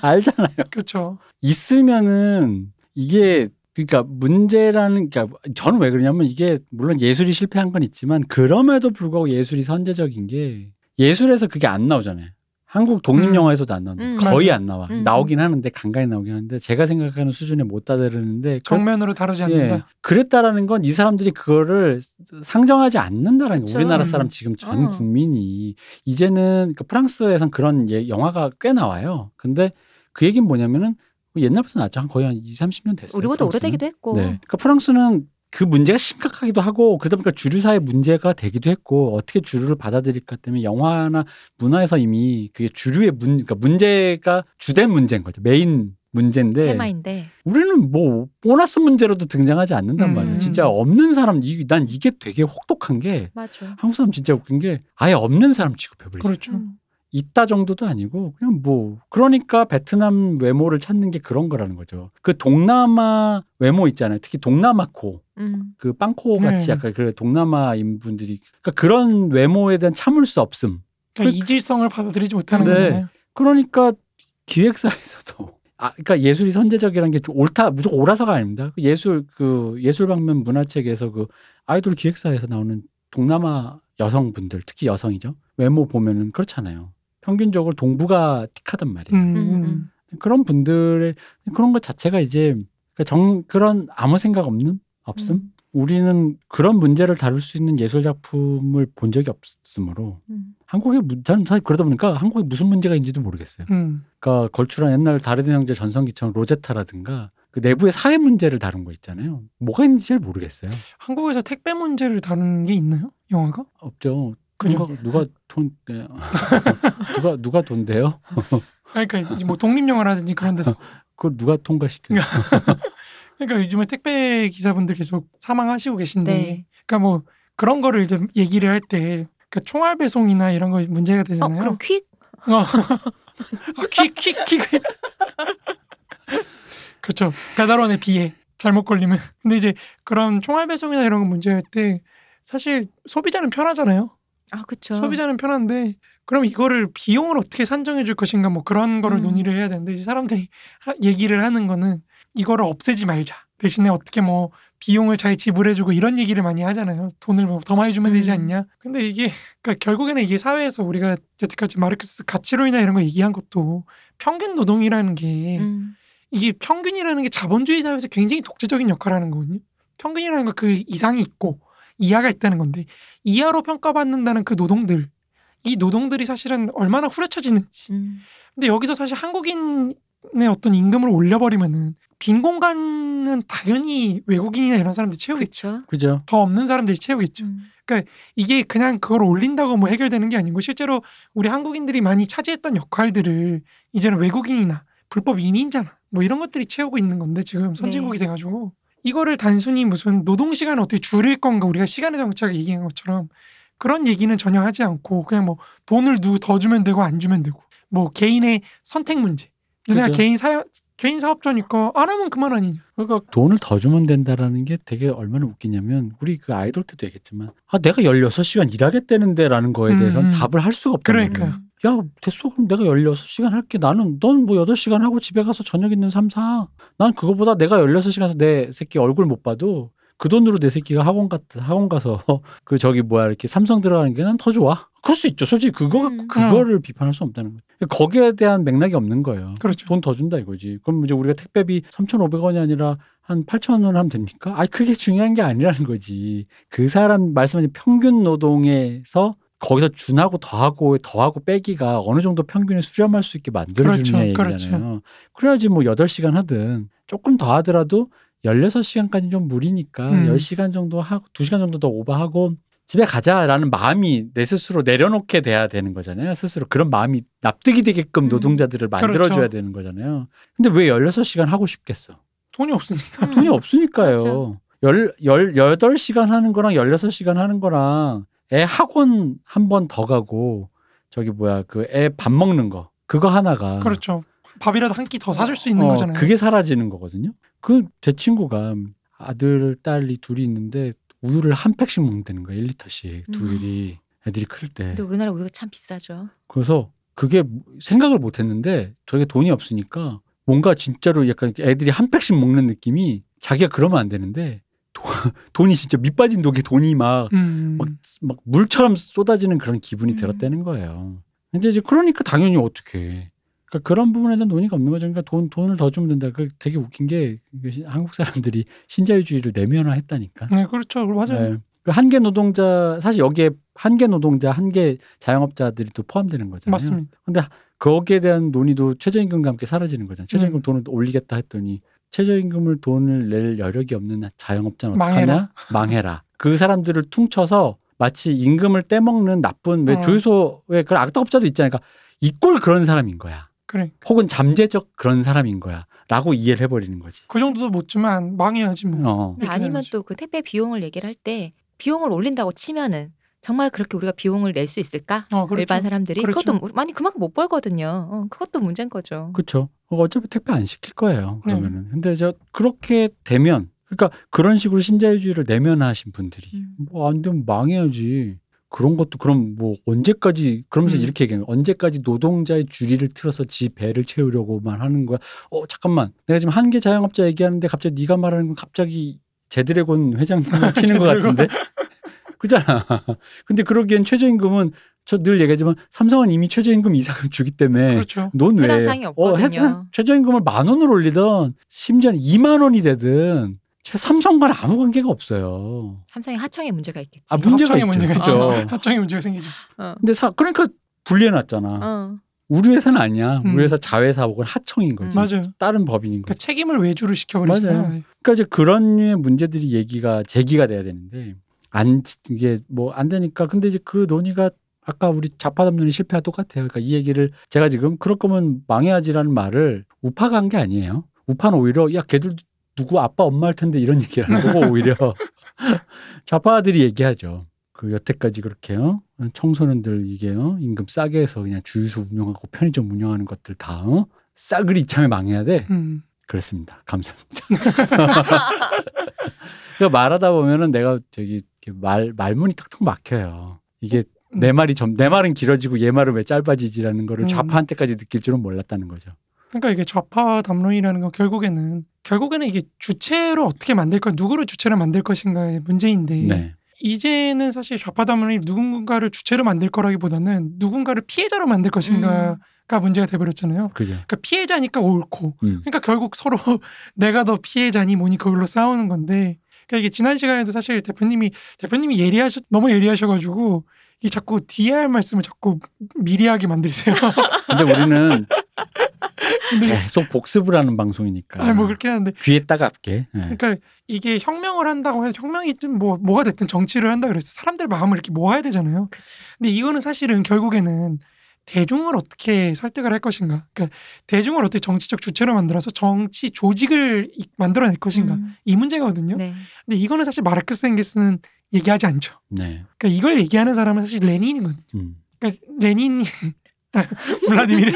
알잖아요. 그렇죠. 있으면은 이게 그러니까 문제라는 그러니까 저는 왜 그러냐면 이게 물론 예술이 실패한 건 있지만 그럼에도 불구하고 예술이 선제적인 게 예술에서 그게 안 나오잖아요. 한국 독립 음. 영화에서도 안 나온다. 음. 거의 맞아요. 안 나와. 음. 나오긴 하는데 간간히 나오긴 하는데 제가 생각하는 수준에 못 다다르는데 그- 정면으로 다루지 예, 않는다. 그랬다라는 건 이 사람들이 그거를 상정하지 않는다라는 그쵸. 거. 우리나라 음. 사람 지금 전 어. 국민이 이제는 그 프랑스에선 그런 예- 영화가 꽤 나와요. 근데 그 얘기는 뭐냐면은 옛날부터 나왔죠. 한 거의 한 2, 30년 됐어요. 우리보다 프랑스는. 오래되기도 했고. 네. 그러니까 프랑스는 그 문제가 심각하기도 하고 그러다 보니까 주류사의 문제가 되기도 했고 어떻게 주류를 받아들일까 때문에 영화나 문화에서 이미 그게 주류의 문 그러니까 문제가 주된 문제인 거죠. 메인 문제인데 테마인데. 우리는 뭐 보너스 문제로도 등장하지 않는단 음. 말이에요. 진짜 없는 사람 이, 난 이게 되게 혹독한 게 맞아. 한국 사람 진짜 웃긴 게 아예 없는 사람 취급해버리죠. 그렇죠. 음. 있다 정도도 아니고 그냥 뭐 그러니까 베트남 외모를 찾는 게 그런 거라는 거죠. 그 동남아 외모 있잖아요. 특히 동남아코 음. 그 빵코 같이 네. 약간 그 동남아인 분들이 그러니까 그런 외모에 대한 참을 수 없음. 그러니까 그- 이질성을 받아들이지 못하는 네. 거잖아요. 그러니까 기획사에서도 아 그러니까 예술이 선제적이라는 게좀 옳다 무조건 옳아서가 아닙니다. 그 예술 그 예술 방면 문화책에서 그 아이돌 기획사에서 나오는 동남아 여성분들 특히 여성이죠 외모 보면은 그렇잖아요. 평균적으로 동부가 틱하단 말이에요. 음, 음, 음. 음. 그런 분들의 그런 것 자체가 이제 그정 그런 아무 생각 없는 없음. 음. 우리는 그런 문제를 다룰 수 있는 예술 작품을 본 적이 없으므로 음. 한국에 무- 저는 사실 그러다 보니까 한국에 무슨 문제가 있는지도 모르겠어요. 음. 그러니까 걸출한 옛날 다르든 형제 전성기처럼 로제타라든가 그 내부의 사회 문제를 다룬 거 있잖아요. 뭐가 있는지 잘 모르겠어요. 한국에서 택배 문제를 다루는 게 있나요? 영화가? 없죠. 그죠. 누가 누가 돈 네. (laughs) 누가 누가 돈 대요? (laughs) 아니, 그러니까 이제 뭐 독립 영화라든지 그런 데서 (laughs) 그걸 누가 통과시켜요? 그러니까 요즘에 택배 기사분들 계속 사망하시고 계신데 네. 그러니까 뭐 그런 거를 이제 얘기를 할 때 그러니까 총알 배송이나 이런 거 문제가 어, 되잖아요. 그럼 퀵? 어. 아, 퀵, 퀵, 퀵. 그렇죠. 배달원에 비해 잘못 걸리면. 근데 이제 그런 총알 배송이나 이런 거 문제할 때 사실 소비자는 편하잖아요. 아, 그쵸. 소비자는 편한데 그럼 이거를 비용을 어떻게 산정해 줄 것인가 뭐 그런 거를 음. 논의를 해야 되는데 이제 사람들이 하- 얘기를 하는 거는 이거를 없애지 말자. 대신에 어떻게 뭐 비용을 잘 지불해 주고 이런 얘기를 많이 하잖아요. 돈을 뭐 더 많이 주면 되지 음. 않냐. 근데 이게 그러니까 결국에는 이게 사회에서 우리가 여태까지 마르크스 가치론이나 이런 거 얘기한 것도 평균 노동이라는 게 음. 이게 평균이라는 게 자본주의 사회에서 굉장히 독재적인 역할을 하는 거거든요. 평균이라는 거 그 이상이 있고 이하가 있다는 건데 이하로 평가받는다는 그 노동들 이 노동들이 사실은 얼마나 후려쳐지는지. 음. 근데 여기서 사실 한국인의 어떤 임금을 올려버리면은 빈 공간은 당연히 외국인이나 이런 사람들이 채우겠죠. 그죠? 더 없는 사람들이 채우겠죠. 음. 이게 그냥 그걸 올린다고 뭐 해결되는 게 아니고 실제로 우리 한국인들이 많이 차지했던 역할들을 이제는 외국인이나 불법 이민자나 뭐 이런 것들이 채우고 있는 건데 지금 선진국이 네. 돼가지고 이거를 단순히 무슨 노동 시간을 어떻게 줄일 건가 우리가 시간의 정착을 얘기한 것처럼 그런 얘기는 전혀 하지 않고 그냥 뭐 돈을 누구 더 주면 되고 안 주면 되고 뭐 개인의 선택 문제 내가 그죠. 개인 사 개인 사업자니까 안 하면 그만 아니냐 그러니까 돈을 더 주면 된다라는 게 되게 얼마나 웃기냐면 우리 그 아이돌 때도 얘기했지만 아 내가 16시간 일하겠다는데라는 거에 대해서는 음. 답을 할 수가 없단 그러니까요. 야 됐어 그럼 내가 16시간 할게 나는 넌 뭐 8시간 하고 집에 가서 저녁 있는 삶 사. 난 그거보다 내가 16시간에서 내 새끼 얼굴 못 봐도 그 돈으로 내 새끼가 학원 갔 학원 가서 (laughs) 그 저기 뭐야 이렇게 삼성 들어가는 게 난 더 좋아. 그럴 수 있죠. 솔직히 그거 갖고 음. 그거를 비판할 수 없다는 거예요. 거기에 대한 맥락이 없는 거예요. 그렇죠 돈 더 준다 이거지. 그럼 이제 우리가 택배비 3,500원이 아니라 한 8,000원 하면 됩니까? 아니 그게 중요한 게 아니라는 거지. 그 사람 말씀하신 평균 노동에서 거기서 준하고 더하고 더하고 빼기가 어느 정도 평균에 수렴할 수 있게 만들어주느냐 그렇죠, 얘기잖아요. 그래야지뭐 8시간 하든 조금 더 하더라도 16시간까지 좀 무리니까 음. 10시간 정도 하고 2시간 정도 더 오버하고 집에 가자라는 마음이 내 스스로 내려놓게 돼야 되는 거잖아요. 스스로 그런 마음이 납득이 되게끔 음. 노동자들을 만들어줘야 그렇죠. 되는 거잖아요. 근데 왜 16시간 하고 싶겠어? 돈이 없으니까. 음. 돈이 없으니까요. 맞아. 열, 열, 8시간 하는 거랑 16시간 하는 거랑 애 학원 한 번 더 가고 저기 뭐야 그 애 밥 먹는 거 그거 하나가 그렇죠. 밥이라도 한 끼 더 사줄 수 있는 어, 거잖아요. 그게 사라지는 거거든요. 그 제 친구가 아들 딸이 둘이 있는데 우유를 한 팩씩 먹는다는 거야 1리터씩 음. 둘이 애들이 클 때. 근데 우리나라 우유가 참 비싸죠. 그래서 그게 생각을 못 했는데 저게 돈이 없으니까 뭔가 진짜로 약간 애들이 한 팩씩 먹는 느낌이 자기가 그러면 안 되는데 도- (laughs) 돈이 진짜 밑빠진 독에 돈이 막, 음. 막, 막 물처럼 쏟아지는 그런 기분이 음. 들었다는 거예요. 근데 이제 그러니까 당연히 어떻게 그러니까 그런 부분에 대한 논의가 없는 거죠. 그러니까 돈 돈을 더 주면 된다. 그 되게 웃긴 게 한국 사람들이 신자유주의를 내면화 했다니까. 네, 그렇죠. 맞아요. 네. 그 한계 노동자 사실 여기에 한계 노동자, 한계 자영업자들이 또 포함되는 거잖아요. 맞습니다. 근데 거기에 대한 논의도 최저임금과 함께 사라지는 거잖아요. 최저임금 음. 돈을 올리겠다 했더니 최저임금을 돈을 낼 여력이 없는 자영업자는 어떡하냐? 망해라. (laughs) 망해라. 그 사람들을 퉁쳐서 마치 임금을 떼먹는 나쁜 왜 어. 주유소에 그런 악덕업자도 있잖아요. 그러니까 이꼴 그런 사람인 거야. 그래. 혹은 잠재적 그런 사람인 거야. 라고 이해를 해버리는 거지. 그 정도도 못 주면 망해야지 뭐. 어. 아니면. 또 그 택배 비용을 얘기를 할 때 비용을 올린다고 치면은 정말 그렇게 우리가 비용을 낼 수 있을까? 어, 그렇죠. 일반 사람들이 그렇죠. 그것도 뭐- 많이 그만큼 못 벌거든요. 어, 그것도 문제인 거죠. 그렇죠. 어차피 택배 안 시킬 거예요. 네. 그러면은. 근데 저 그렇게 되면 그러니까 그런 식으로 신자유주의를 내면화하신 분들이 음. 뭐안 되면 망해야지. 그런 것도 그럼 뭐 언제까지 그러면서 음. 이렇게 얘기해요. 언제까지 노동자의 주리를 틀어서 지 배를 채우려고만 하는 거야. 어 잠깐만. 내가 지금 한계 자영업자 얘기하는데 갑자기 네가 말하는 건 갑자기 제드래곤 회장님을 (laughs) 치는 것. 같은데. 그잖아. 근데 그러기엔 최저임금은 저 늘 얘기하지만 삼성은 이미 최저임금 이상을 (laughs) 주기 때문에 그렇죠. 넌 왜? 해당 사항이 없거든요. 해- 최저임금을 만 원을 올리든 심지어는 2만 원이 되든 최 삼성과는 아무 관계가 없어요. 삼성의 하청에 문제가 있겠지. 아, 문제가 있죠. 문제가 있죠. (laughs) 그죠. 합청에 문제가 생기죠. 어. 근데 사, 그러니까 분리해놨잖아. 어. 우리 회사는 아니야. 음. 우리 회사 자회사 혹은 하청인 거지. 맞아요. 다른 법인인 그러니까 거지. 책임을 외주를 시켜버리잖아요. 맞아요. 그러니까 이제 그런 류의 문제들이 얘기가 제기가 돼야 되는데 안 이게 뭐 안 되니까 근데 이제 그 논의가 아까 우리 좌파 담론이 실패와 똑같아요. 그러니까 이 얘기를 제가 지금 그럴 거면 망해야지라는 말을 우파가 한 게 아니에요. 우파는 오히려 야 걔들 누구 아빠 엄마일 텐데 이런 얘기를 하는 거고 (laughs) 오히려 좌파들이 얘기하죠. 그 여태까지 그렇게요. 청소년들 이게요. 임금 싸게 해서 그냥 주유소 운영하고 편의점 운영하는 것들 다 어? 싸그리 이참에 망해야 돼. 음. 그렇습니다. 감사합니다. (laughs) 그러니까 말하다 보면은 내가 저기 말 말문이 탁탁 막혀요. 이게 내 말이 점 내 말은 길어지고 얘 말은 왜 짧아지지라는 거를 음. 좌파한테까지 느낄 줄은 몰랐다는 거죠. 그러니까 이게 좌파 담론이라는 건 결국에는 결국에는 이게 주체로 어떻게 만들 것, 누구를 주체로 만들 것인가의 문제인데 네. 이제는 사실 좌파 담론이 누군가를 주체로 만들 거라기보다는 누군가를 피해자로 만들 것인가가 문제가 돼버렸잖아요. 그죠. 그러니까 피해자니까 옳고, 음. 그러니까 결국 서로 (laughs) 내가 더 피해자니 뭐니 그걸로 싸우는 건데, 그러니까 이게 지난 시간에도 사실 대표님이 대표님이 예리하셔 너무 예리하셔가지고 이 자꾸 뒤에 할 말씀을 자꾸 미리 하게 만드세요. (laughs) 근데 우리는 근데 계속 복습을 하는 방송이니까 아니 뭐 그렇게 하는데 귀에 따갑게. 네. 그러니까 이게 혁명을 한다고 해서 혁명이 좀 뭐 뭐가 됐든 정치를 한다 그래서 사람들 마음을 이렇게 모아야 되잖아요. 그쵸. 근데 이거는 사실은 결국에는 대중을 어떻게 설득을 할 것인가. 그러니까 대중을 어떻게 정치적 주체로 만들어서 정치 조직을 이- 만들어낼 것인가. 음. 이 문제거든요. 네. 근데 이거는 사실 마르크스 엥겔스는 얘기하지 않죠. 네. 그러니까 이걸 얘기하는 사람은 사실 레닌이거든요. 음. 그러니까 레닌이 (laughs) 블라디미르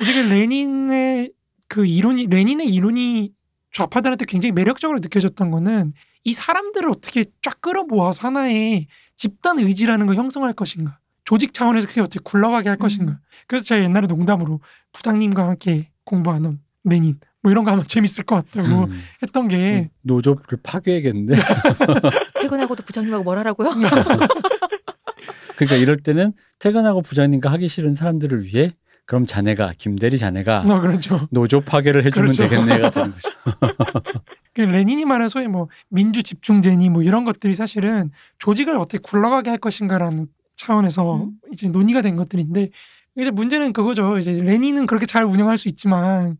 이제 그 레닌의 그 이론이 레닌의 이론이 좌파들한테 굉장히 매력적으로 느껴졌던 거는 이 사람들을 어떻게 쫙 끌어모아서 하나의 집단 의지라는 걸 형성할 것인가 조직 차원에서 그게 어떻게 굴러가게 할 음. 것인가 그래서 제가 옛날에 농담으로 부장님과 함께 공부하는 레닌 뭐 이런 거 하면 재밌을 것 같다고 음. 했던 게 노조를 파괴해야겠는데. (laughs) 퇴근하고도 부장님하고 뭘 하라고요? (laughs) 그러니까 이럴 때는 퇴근하고 부장님과 하기 싫은 사람들을 위해 그럼 자네가 김대리 자네가 어, 그렇죠. 노조 파괴를 해주면 그렇죠. 되겠네가 되는 거죠. (laughs) 그 레닌이 말한 소위 뭐 민주 집중제니 뭐 이런 것들이 사실은 조직을 어떻게 굴러가게 할 것인가라는 차원에서 음. 이제 논의가 된 것들인데 이제 문제는 그거죠. 이제 레닌은 그렇게 잘 운영할 수 있지만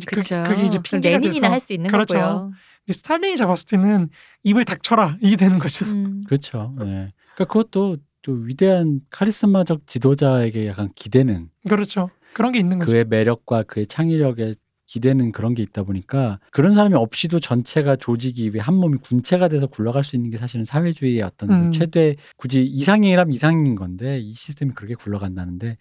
그, 그렇죠. 그 게 이제 그럼 핑계가 레닌이나 할 수 있는 그렇죠. 거고요. 이제 스탈린이 잡았을 때는 입을 닥쳐라 이게 되는 거죠. 음. (laughs) 그렇죠. 네. 그러니까 그것도 또 위대한 카리스마적 지도자에게 약간 기대는 그렇죠. 그런 게 있는 거죠. 그의 매력과 그의 창의력에 기대는 그런 게 있다 보니까 그런 사람이 없이도 전체가 조직이 왜한 몸이 군체가 돼서 굴러갈 수 있는 게 사실은 사회주의의 어떤 그 음. 최대 굳이 이상이라면 이상인 건데 이 시스템이 그렇게 굴러간다는데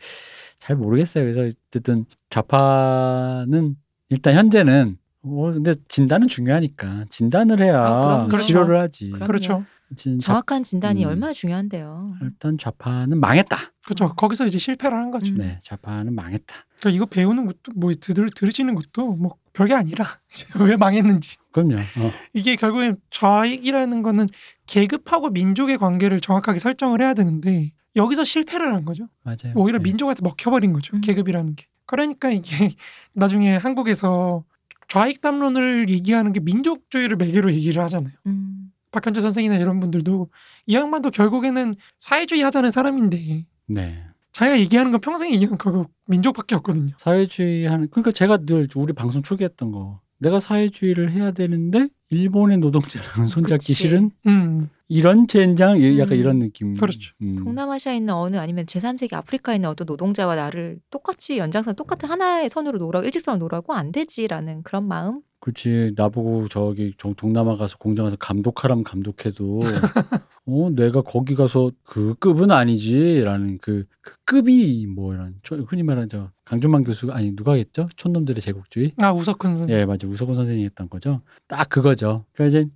잘 모르겠어요. 그래서 어쨌든 좌파는 일단 현재는 어 근데 진단은 중요하니까 진단을 해야 아, 그럼요. 치료를 하지. 그럼요. 그렇죠. 진- 정확한 진단이 음. 얼마나 중요한데요. 일단 좌파는 망했다. 그렇죠. 거기서 이제 실패를 한 거죠. 음. 네, 좌파는 망했다. 그러니까 이거 배우는 것도 뭐 들, 들으시는 것도 뭐 별게 아니라 (laughs) 왜 망했는지 그럼요. 어. 이게 결국엔 좌익이라는 거는 계급하고 민족의 관계를 정확하게 설정을 해야 되는데 여기서 실패를 한 거죠. 맞아요. 오히려 네. 민족한테 먹혀버린 거죠. 음. 계급이라는 게. 그러니까 이게 (laughs) 나중에 한국에서 좌익 담론을 얘기하는 게 민족주의를 매개로 얘기를 하잖아요. 음. 박현재 선생이나 이런 분들도 이 양반도 결국에는 사회주의 하자는 사람인데 네. 자기가 얘기하는 건 평생 얘기하는 결국 민족밖에 없거든요. 사회주의 하는 그러니까 제가 늘 우리 방송 초기 했던 거 내가 사회주의를 해야 되는데 일본의 노동자랑 손잡기 그치. 싫은 음, 이런 젠장 이- 약간 음. 이런 느낌. 그렇죠. 음. 동남아시아에 있는 어느 아니면 제3세계 아프리카에 있는 어떤 노동자와 나를 똑같이 연장선 똑같은 하나의 선으로 놀아 일직선으로 놀라고 안 되지라는 그런 마음. 그렇지 나보고 저기 저 동남아 가서 공장 가서 감독하라면 감독해도 (laughs) 어 내가 거기 가서 그 급은 아니지라는 그, 그 급이 뭐 초- 흔히 말하는 저 강준만 교수 아니 누가 했죠 촌놈들의 제국주의 아 우석훈 선생. 예, 맞아. 우석훈 선생님이 했던 거죠. 딱 그거죠. 그러니까 이제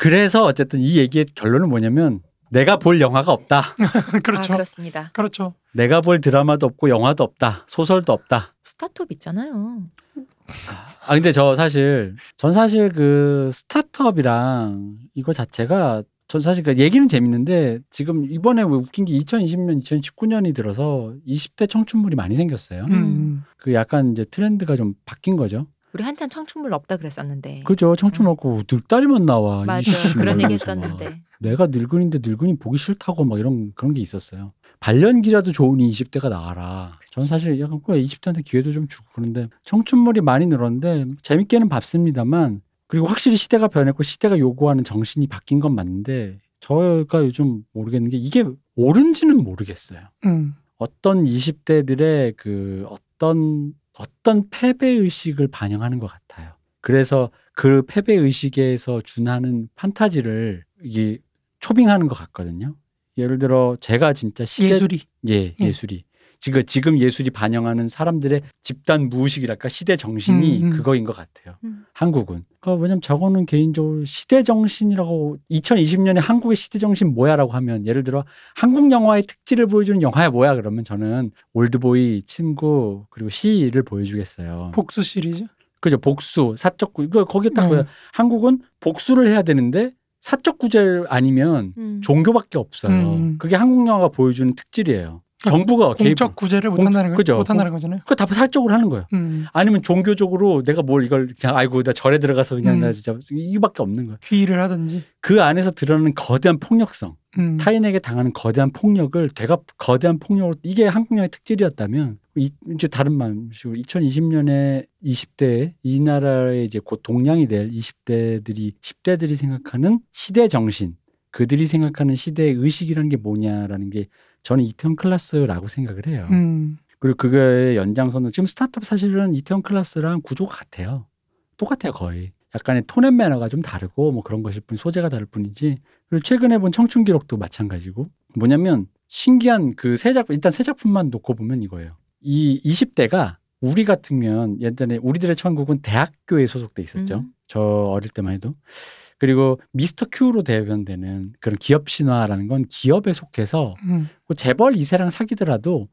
그래서 어쨌든 이 얘기의 결론은 뭐냐면 내가 볼 영화가 없다. (laughs) 그렇죠. 아, 그렇습니다. 그렇죠. 내가 볼 드라마도 없고 영화도 없다. 소설도 없다. 스타트업 있잖아요. 아 근데 저 사실 전 사실 그 스타트업이랑 이거 자체가 전 사실 그 얘기는 재밌는데 지금 이번에 왜 웃긴 게 2020년, 2019년이 들어서 20대 청춘물이 많이 생겼어요. 음. 그 약간 이제 트렌드가 좀 바뀐 거죠. 우리 한참 청춘물 없다 그랬었는데. 그죠? 청춘 없고 늙다리만 나와. 맞아. 이씨, 그런 막 얘기. 했었는데. 내가 늙은인데 늙은이 보기 싫다고 막 이런 그런 게 있었어요. 발연기라도 좋으니 20대가 나와라. 전 사실 약간 그 20대한테 기회도 좀 주고 그런데 청춘물이 많이 늘었는데 재밌게는 봤습니다만 그리고 확실히 시대가 변했고 시대가 요구하는 정신이 바뀐 건 맞는데 저가 요즘 모르겠는 게 이게 옳은지는 모르겠어요. 음. 어떤 20대들의 그 어떤 어떤 패배 의식을 반영하는 것 같아요. 그래서 그 패배 의식에서 준하는 판타지를 이게 초빙하는 것 같거든요. 예를 들어 제가 진짜 시대 예술이. 예 예. 예술이 지금 지금 예술이 반영하는 사람들의 집단 무의식이랄까 시대 정신이 음, 음. 그거인 것 같아요. 음. 한국은. 그러니까 왜냐면 저거는 개인적으로 시대 정신이라고 2020년에 한국의 시대 정신 뭐야라고 하면 예를 들어 한국 영화의 특질을 보여주는 영화야 뭐야 그러면 저는 올드보이 친구 그리고 시를 보여주겠어요. 복수 시리즈. 그죠 복수 사적 구 이거 거기에 딱 음. 보여. 한국은 복수를 해야 되는데 사적 구제 아니면 음. 종교밖에 없어요. 음. 그게 한국 영화가 보여주는 특질이에요. 정부가 개입. 공적 구제를 공- 못한다는 거. 그죠. 못 한다는 거잖아요. 그거 다 사적으로 하는 거예요. 음. 아니면 종교적으로 내가 뭘 이걸 그냥 아이고 나 절에 들어가서 그냥 음. 나 진짜 이거밖에 없는 거예요. 귀의를 하든지. 그 안에서 드러나는 거대한 폭력성, 음. 타인에게 당하는 거대한 폭력을 되가 거대한 폭력으로 이게 한국 영화의 특질이었다면 이, 이제 다른 말식으로 2020년에 20대 이 나라의 이제 곧 동량이 될 20대들이 10대들이 생각하는 시대 정신, 그들이 생각하는 시대의 의식이라는 게 뭐냐라는 게 저는 이태원 클라스라고 생각을 해요. 음. 그리고 그거의 연장선은 지금 스타트업 사실은 이태원 클라스랑 구조가 같아요. 똑같아요 거의. 약간의 톤앤 매너가 좀 다르고 뭐 그런 것일 뿐 소재가 다를 뿐이지. 그리고 최근에 본 청춘 기록도 마찬가지고 뭐냐면 신기한 그새 작품 일단 새 작품만 놓고 보면 이거예요. 이 20대가 우리 같으면 예전에 우리들의 천국은 대학교에 소속돼 있었죠. 음. 저 어릴 때만 해도. 그리고 미스터 큐로 대변되는 그런 기업 신화라는 건 기업에 속해서 음. 뭐 재벌 2세랑 사귀더라도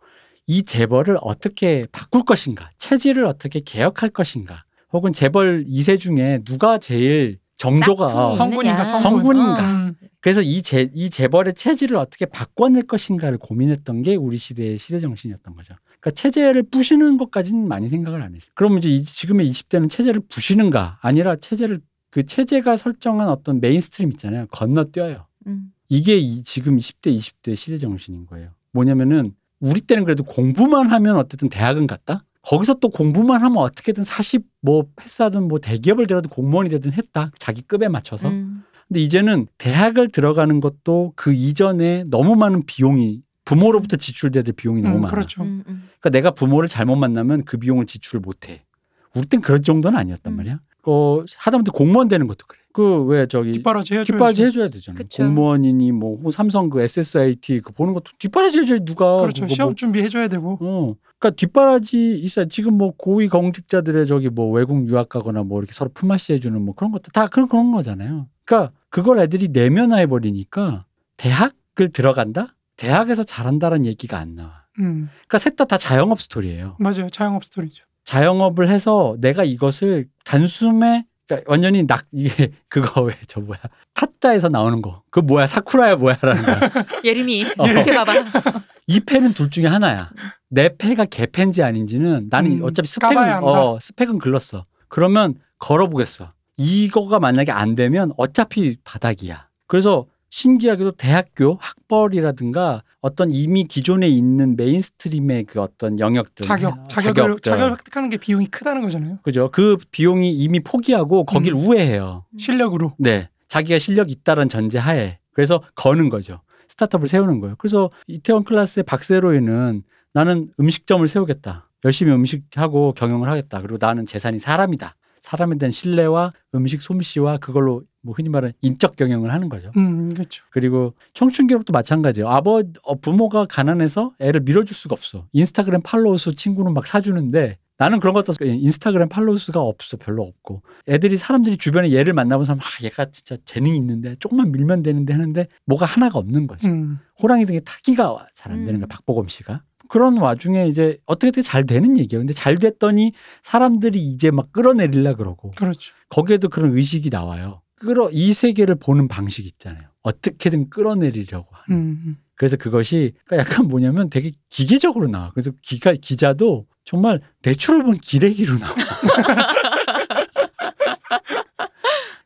이 재벌을 어떻게 바꿀 것인가, 체질을 어떻게 개혁할 것인가, 혹은 재벌 2세 중에 누가 제일 정조가 성군인가. 성군. 성군인가. 음. 그래서 이, 재, 이 재벌의 체질을 어떻게 바꿔낼 것인가를 고민했던 게 우리 시대의 시대 정신이었던 거죠. 그러니까 체제를 부시는 것까지는 많이 생각을 안 했어요. 그럼 이제 이- 지금의 20대는 체제를 부시는가 아니라 체제를 그 체제가 설정한 어떤 mainstream 있잖아요. 건너뛰어요. 음. 이게 이, 지금 10대, 20대 시대 정신인 거예요. 뭐냐면은 우리 때는 그래도 공부만 하면 어쨌든 대학은 갔다? 거기서 또 공부만 하면 어떻게든 40뭐 패스하든 뭐 대기업을 들어도 공무원이 되든 했다. 자기 급에 맞춰서. 음. 근데 이제는 대학을 들어가는 것도 그 이전에 너무 많은 비용이 부모로부터 지출돼야 될 비용이 너무 음, 많아. 그렇죠. 음, 음. 그러니까 내가 부모를 잘못 만나면 그 비용을 지출을 못 해. 우리 땐 그런 정도는 아니었단 음. 말이야. 그 하다못해 공무원 되는 것도 그래. 그 왜 저기 뒷바라지 해줘야죠. 뒷바라지 해줘야 되잖아. 그쵸. 공무원이니 뭐 삼성 그 SSIT 그 보는 것도 뒷바라지 해줘야 누가 그렇죠. 그거 시험 뭐- 준비 해줘야 되고. 어. 그러니까 뒷바라지 있어요. 지금 뭐 고위 공직자들의 저기 뭐 외국 유학 가거나 뭐 이렇게 서로 품앗이 해주는 뭐 그런 것도 다 그런 그런 거잖아요. 그러니까 그걸 애들이 내면화해 버리니까 대학을 들어간다? 대학에서 잘한다는 얘기가 안 나와. 음, 그러니까 셋 다 다 자영업 스토리예요. 맞아요. 자영업 스토리죠. 자영업을 해서 내가 이것을 단숨에 그러니까 완전히 낙 이게 (laughs) 그거 왜 저 뭐야 타짜에서 나오는 거. 그 뭐야 사쿠라야 뭐야라는 거. (laughs) 예림이 어. 이렇게 봐봐. (laughs) 이 패는 둘 중에 하나야. 내 패가 개 패인지 아닌지는 나는 음, 어차피 스펙은. 어 스펙은 글렀어. 그러면 걸어보겠어. 이거가 만약에 안 되면 어차피 바닥이야. 그래서 신기하게도 대학교 학벌이라든가 어떤 이미 기존에 있는 mainstream의 그 어떤 영역들 자격, 자격을 자격들. 자격 획득하는 게 비용이 크다는 거잖아요. 그죠? 그 비용이 이미 포기하고 거길 음. 우회해요. 실력으로. 네. 자기가 실력이 있다는 전제 하에. 그래서 거는 거죠. 스타트업을 세우는 거예요. 그래서 이태원 클래스의 박새로이는 나는 음식점을 세우겠다. 열심히 음식하고 경영을 하겠다. 그리고 나는 재산이 사람이다. 사람에 대한 신뢰와 음식 솜씨와 그걸로 뭐 흔히 말하는 인적 경영을 하는 거죠. 음, 그렇죠. 그리고 청춘 기록도 마찬가지예요. 아버 어, 부모가 가난해서 애를 밀어줄 수가 없어. 인스타그램 follow 수 친구는 막 사주는데 나는 그런 것도 인스타그램 follow 수가 없어. 별로 없고. 애들이 사람들이 주변에 얘를 만나본 사람 아 얘가 진짜 재능이 있는데 조금만 밀면 되는데 하는데 뭐가 하나가 없는 거죠. 음, 호랑이 등에 타기가 잘 안 되는 거야. 음. 박보검 씨가. 그런 와중에 이제 어떻게 어떻게 잘 되는 얘기예요. 근데 잘 됐더니 사람들이 이제 막 끌어내리려 그러고 그렇죠. 거기에도 그런 의식이 나와요. 끌어 이 세계를 보는 방식 있잖아요. 어떻게든 끌어내리려고 하는. 음, 음. 그래서 그것이 그러니까 약간 뭐냐면 되게 기계적으로 나와. 그래서 기가 기자도 정말 natural born 기레기로 나와. (laughs)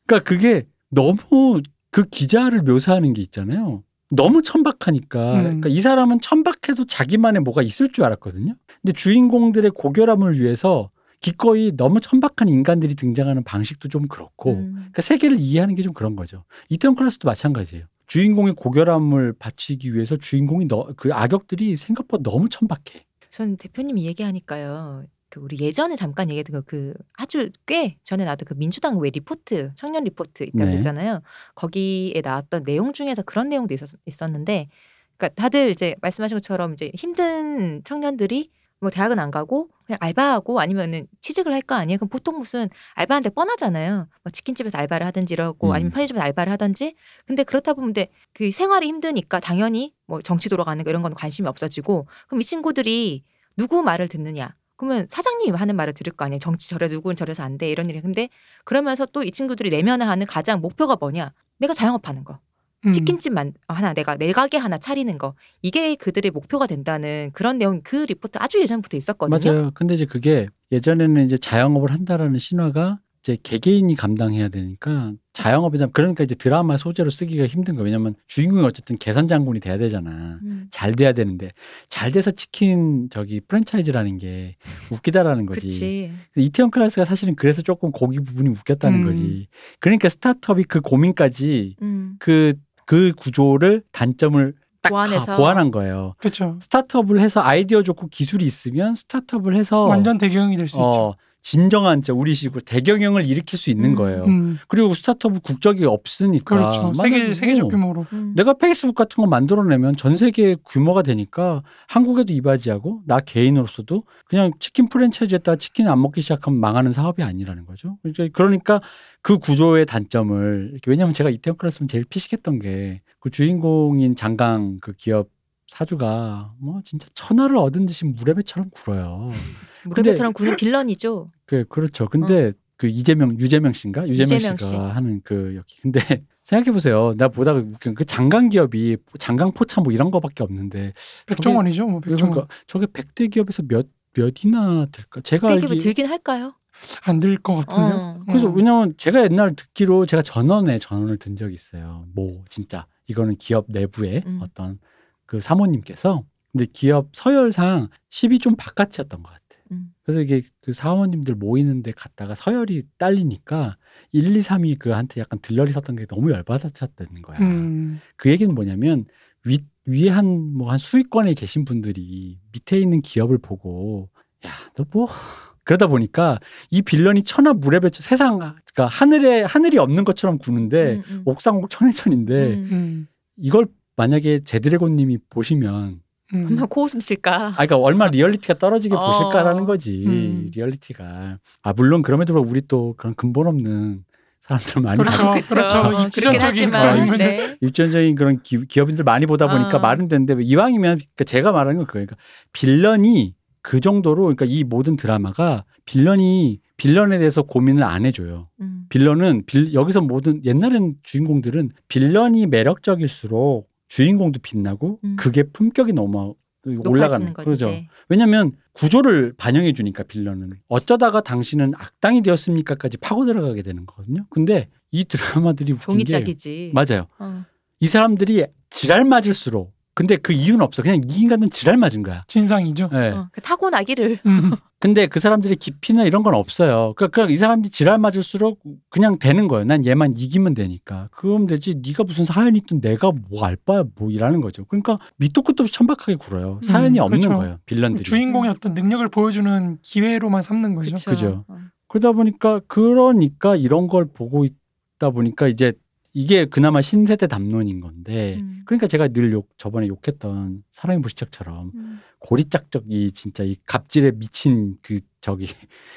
그러니까 그게 너무 그 기자를 묘사하는 게 있잖아요. 너무 천박하니까. 음. 그러니까 이 사람은 천박해도 자기만의 뭐가 있을 줄 알았거든요. 근데 주인공들의 고결함을 위해서 기꺼이 너무 천박한 인간들이 등장하는 방식도 좀 그렇고 음. 그러니까 세계를 이해하는 게 좀 그런 거죠. 이태원 클래스도 마찬가지예요. 주인공의 고결함을 받치기 위해서 주인공이 너, 그 악역들이 생각보다 너무 천박해. 전 대표님이 얘기하니까요. 그 우리 예전에 잠깐 얘기했던 그, 그 아주 꽤 전에 나왔던 그 민주당 왜 리포트 청년 리포트 있다고 네. 했잖아요. 거기에 나왔던 내용 중에서 그런 내용도 있었, 있었는데, 그러니까 다들 이제 말씀하신 것처럼 이제 힘든 청년들이 뭐 대학은 안 가고 그냥 알바하고 아니면은 취직을 할 거 아니에요. 그럼 보통 무슨 알바하는데 뻔하잖아요. 뭐 치킨집에서 알바를 하든지 이러고 음. 아니면 편의점에서 알바를 하든지. 근데 그렇다 보면 근데 그 생활이 힘드니까 당연히 뭐 정치 돌아가는 거 이런 건 관심이 없어지고 그럼 이 친구들이 누구 말을 듣느냐? 그러면 사장님이 하는 말을 들을 거 아니에요. 정치 저래 누구는 저래서 안 돼 이런 일이. 근데 그러면서 또 이 친구들이 내면화하는 가장 목표가 뭐냐? 내가 자영업하는 거. 음. 치킨집 만 하나 내가 내 가게 하나 차리는 거 이게 그들의 목표가 된다는 그런 내용 그 리포트 아주 예전부터 있었거든요. 맞아요. 근데 이제 그게 예전에는 이제 자영업을 한다라는 신화가 이제 개개인이 감당해야 되니까 자영업이다 그러니까 이제 드라마 소재로 쓰기가 힘든 거예요. 왜냐면 주인공이 어쨌든 계산 장군이 돼야 되잖아. 음. 잘 돼야 되는데 잘 돼서 치킨 저기 프랜차이즈라는 게 웃기다라는 거지. 이태원 클래스가 사실은 그래서 조금 거기 부분이 웃겼다는 음. 거지. 그러니까 스타트업이 그 고민까지 음. 그, 그 구조를 단점을 딱 보완해서. 가- 보완한 거예요. 그렇죠. 스타트업을 해서 아이디어 좋고 기술이 있으면 스타트업을 해서 완전 대경이 될 수 있죠. 어, 진정한 진짜 우리식으로 대경영을 일으킬 수 있는 음. 거예요. 음, 그리고 스타트업은 국적이 없으니까 그렇죠. 세계 세계적 뭐 규모로. 음. 내가 페이스북 같은 거 만들어내면 전 세계 규모가 되니까 한국에도 이바지하고 나 개인으로서도 그냥 치킨 프랜차이즈에다가 치킨 안 먹기 시작하면 망하는 사업이 아니라는 거죠. 이제 그러니까 그 구조의 단점을 왜냐하면 제가 이태원 클래스면 제일 피식했던 게 그 주인공인 장강 그 기업 사주가 뭐 진짜 천하를 얻은 듯이 무레배처럼 굴어요. (laughs) 무릎에서랑 구는 빌런이죠. 그 그렇죠. 근데 그 이재명 유재명 씨인가 유재명, 유재명 씨가 씨. 하는 그 여기 근데 (laughs) 생각해 보세요. 나 보다가 웃긴 그 장강 기업이 장강 포차 뭐 이런 거밖에 없는데 백종원이죠. 뭐 백종원. 그러니까 저게 백대 기업에서 몇 몇이나 될까? 제가 대기업 알기 들긴 할까요? 안 들 것 같은데요. 어. 그래서 음. 왜냐면 제가 옛날 듣기로 제가 전원에 전원을 든 적이 있어요. 뭐 진짜 이거는 기업 내부의 음. 어떤 그 사모님께서 근데 기업 서열상 10이 좀 바깥이었던 것 같아. 음. 그래서 이게 그 사원님들 모이는데 갔다가 서열이 딸리니까 1, 2, 3이 그한테 약간 들러리 섰던 게 너무 열받아쳤다는 거야. 음. 그 얘기는 뭐냐면 위 위에 한 뭐 한 수위권에 계신 분들이 밑에 있는 기업을 보고 야 너 뭐 그러다 보니까 이 빌런이 천하 물에 배쳐 세상 그러니까 하늘에 하늘이 없는 것처럼 구는데 음, 음. 옥상옥 천해천인데 음. 음. 이걸 만약에 제드래곤님이 보시면 음. 얼마나 고웃음 칠까. 아 그러니까 얼마나 리얼리티가 떨어지게 어. 보실까라는 거지 음. 리얼리티가 아 물론 그럼에도 불구하고 우리 또 그런 근본 없는 사람들 많이 그렇죠. 봐- 그렇죠. 어, 하지만 거는 네. 입전적인 그런 기, 기업인들 많이 보다 보니까 어. 말은 되는데 이왕이면 그러니까 제가 말하는 건 그거예요. 그러니까 빌런이 그 정도로 그러니까 이 모든 드라마가 빌런이 빌런에 대해서 고민을 안 해줘요. 음. 빌런은 빌, 여기서 모든 옛날엔 주인공들은 빌런이 매력적일수록 주인공도 빛나고 음. 그게 품격이 너무 올라가는. 건데. 왜냐하면 구조를 반영해 주니까 빌런은 어쩌다가 당신은 악당이 되었습니까까지 파고 들어가게 되는 거거든요. 근데 이 드라마들이 웃긴 게 종이짝이지. 맞아요. 어. 이 사람들이 지랄 맞을수록 근데 그 이유는 없어. 그냥 이 인간은 지랄 맞은 거야. 진상이죠. 예. 어, 그 타고나기를 음. (laughs) 근데 그 사람들이 깊이나 이런 건 없어요. 그러니까, 그러니까 이 사람들이 지랄 맞을수록 그냥 되는 거예요. 난 얘만 이기면 되니까. 그럼 되지. 네가 무슨 사연이 있든 내가 뭐 알 바야 뭐 이라는 거죠. 그러니까 밑도 끝도 없이 천박하게 굴어요. 사연이 음, 없는 그렇죠. 거예요. 빌런들이. 주인공의 어떤 능력을 보여주는 기회로만 삼는 거죠. 그쵸. 그죠. 어. 그러다 보니까 그러니까 이런 걸 보고 있다 보니까 이제 이게 그나마 신세대 담론인 건데 음. 그러니까 제가 늘 욕, 저번에 욕했던 사랑의 불시착처럼 음. 고리짝적 이 진짜 이 갑질에 미친 그 저기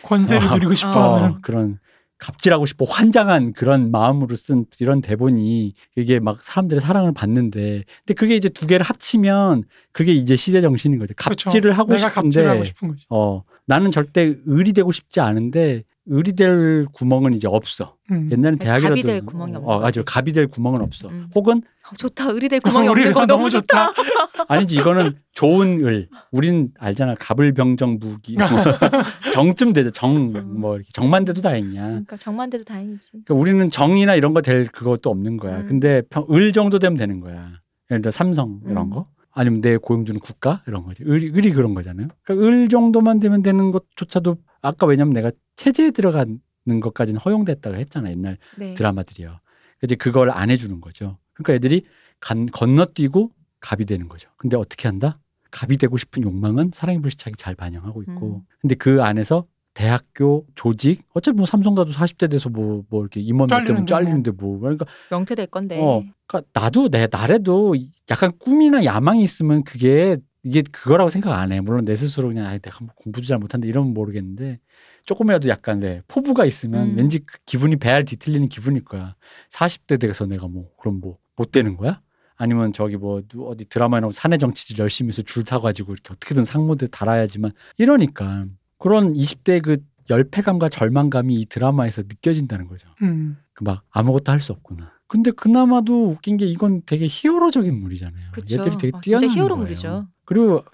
권세를 어. 누리고 어, 싶어하는. 그런 갑질하고 싶어 환장한 그런 마음으로 쓴 이런 대본이 이게 막 사람들의 사랑을 받는데 근데 그게 이제 두 개를 합치면 그게 이제 시대 정신인 거죠. 그렇죠. 갑질을 하고 내가 싶은데 갑질을 하고. 어 나는 절대 의리 되고 싶지 않은데 의리 될 구멍은 이제 없어. 음. 옛날엔 대학이라도 갑이 될 구멍이 없는 어, 맞아. 갑이 될 구멍은 없어. 음. 혹은 어, 좋다. 의리될 구멍이 없는 우리가 거 너무 좋다. (laughs) 아니지 이거는 좋은 을. 우린 알잖아. 갑을병정 무기. (laughs) 정쯤 되죠. 정뭐 이렇게 정만 돼도 다행이야. 그러니까 정만돼도 다행이지. 그러니까 우리는 정이나 이런 거 될 그것도 없는 거야. 음. 근데 평- 을 정도 되면 되는 거야. 예를 들어 삼성 이런 음. 거. 아니면 내 고용주는 국가 이런 거지. 을이, 을이 그런 거잖아요. 그러니까 을 정도만 되면 되는 것조차도 아까 왜냐면 내가 체제에 들어가는 것까지는 허용됐다고 했잖아. 옛날 네. 드라마들이요. 이제 그걸 안 해주는 거죠. 그러니까 애들이 간, 건너뛰고 갑이 되는 거죠. 근데 어떻게 한다? 갑이 되고 싶은 욕망은 사랑의 불시착이 잘 반영하고 있고. 음. 근데 그 안에서 대학교 조직 어차피 뭐 삼성가도 40대 돼서 뭐뭐 이렇게 임원 몇 대면 잘리는데 뭐. 잘리는데 뭐 그러니까 명퇴 될 건데. 어 그러니까 나도 내 나래도 약간 꿈이나 야망이 있으면 그게 이게 그거라고 생각 안 해. 물론 내 스스로 그냥 아, 내가 뭐 공부도 잘 못한다 이러면 모르겠는데 조금이라도 약간 내 포부가 있으면 음. 왠지 그 기분이 배알 뒤틀리는 기분일 거야. 40대 돼서 내가 뭐 그럼 뭐 못 되는 거야? 아니면 저기 뭐 누- 어디 드라마에 나오면 사내 정치질 열심히 해서 줄 타가지고 이렇게 어떻게든 상무대 달아야지만 이러니까 그런 20대 그 열패감과 절망감이 이 드라마에서 느껴진다는 거죠. 음. 그막 아무것도 할 수 없구나. 근데 그나마도 웃긴 게 이건 되게 히어로적 인 물이잖아요. 그쵸. 얘들이 되게 아, 진짜 뛰어난 히어로물이죠. 거예요. 그리고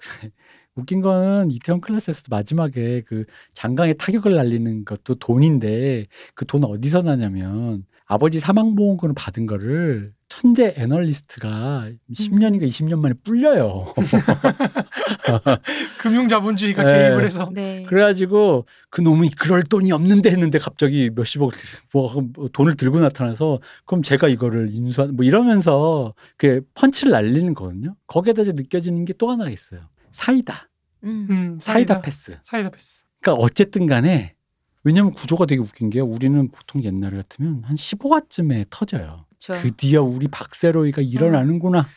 웃긴 거는 이태원 클래스에서도 마지막에 그 장강에 타격을 날리는 것도 돈인데 그 돈 어디서 나냐면 아버지 사망보험금을 받은 거를 천재 애널리스트가 음. 10년인가 20년 만에 불려요. (laughs) 금융자본주의가 네. 개입을 해서 네. 그래가지고 그 놈이 그럴 돈이 없는데 했는데 갑자기 몇십억 (laughs) 뭐 돈을 들고 나타나서 그럼 제가 이거를 인수한 뭐 이러면서 그 펀치를 날리는 거거든요. 거기에다 이제 느껴지는 게 또 하나 있어요. 사이다, 음. 음, 사이다 패스. 사이다 패스. 그러니까 어쨌든 간에 왜냐면 구조가 되게 웃긴 게 우리는 보통 옛날에 같으면 한 15화쯤에 터져요. 저 드디어 우리 박세로이가 일어나는구나.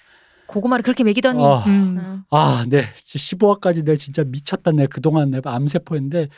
고구마를 그렇게 먹이더니. 어. 음. 어. 아, 네. 15화까지 내가 진짜 미쳤다. 내가 그동안 내가 암세포인데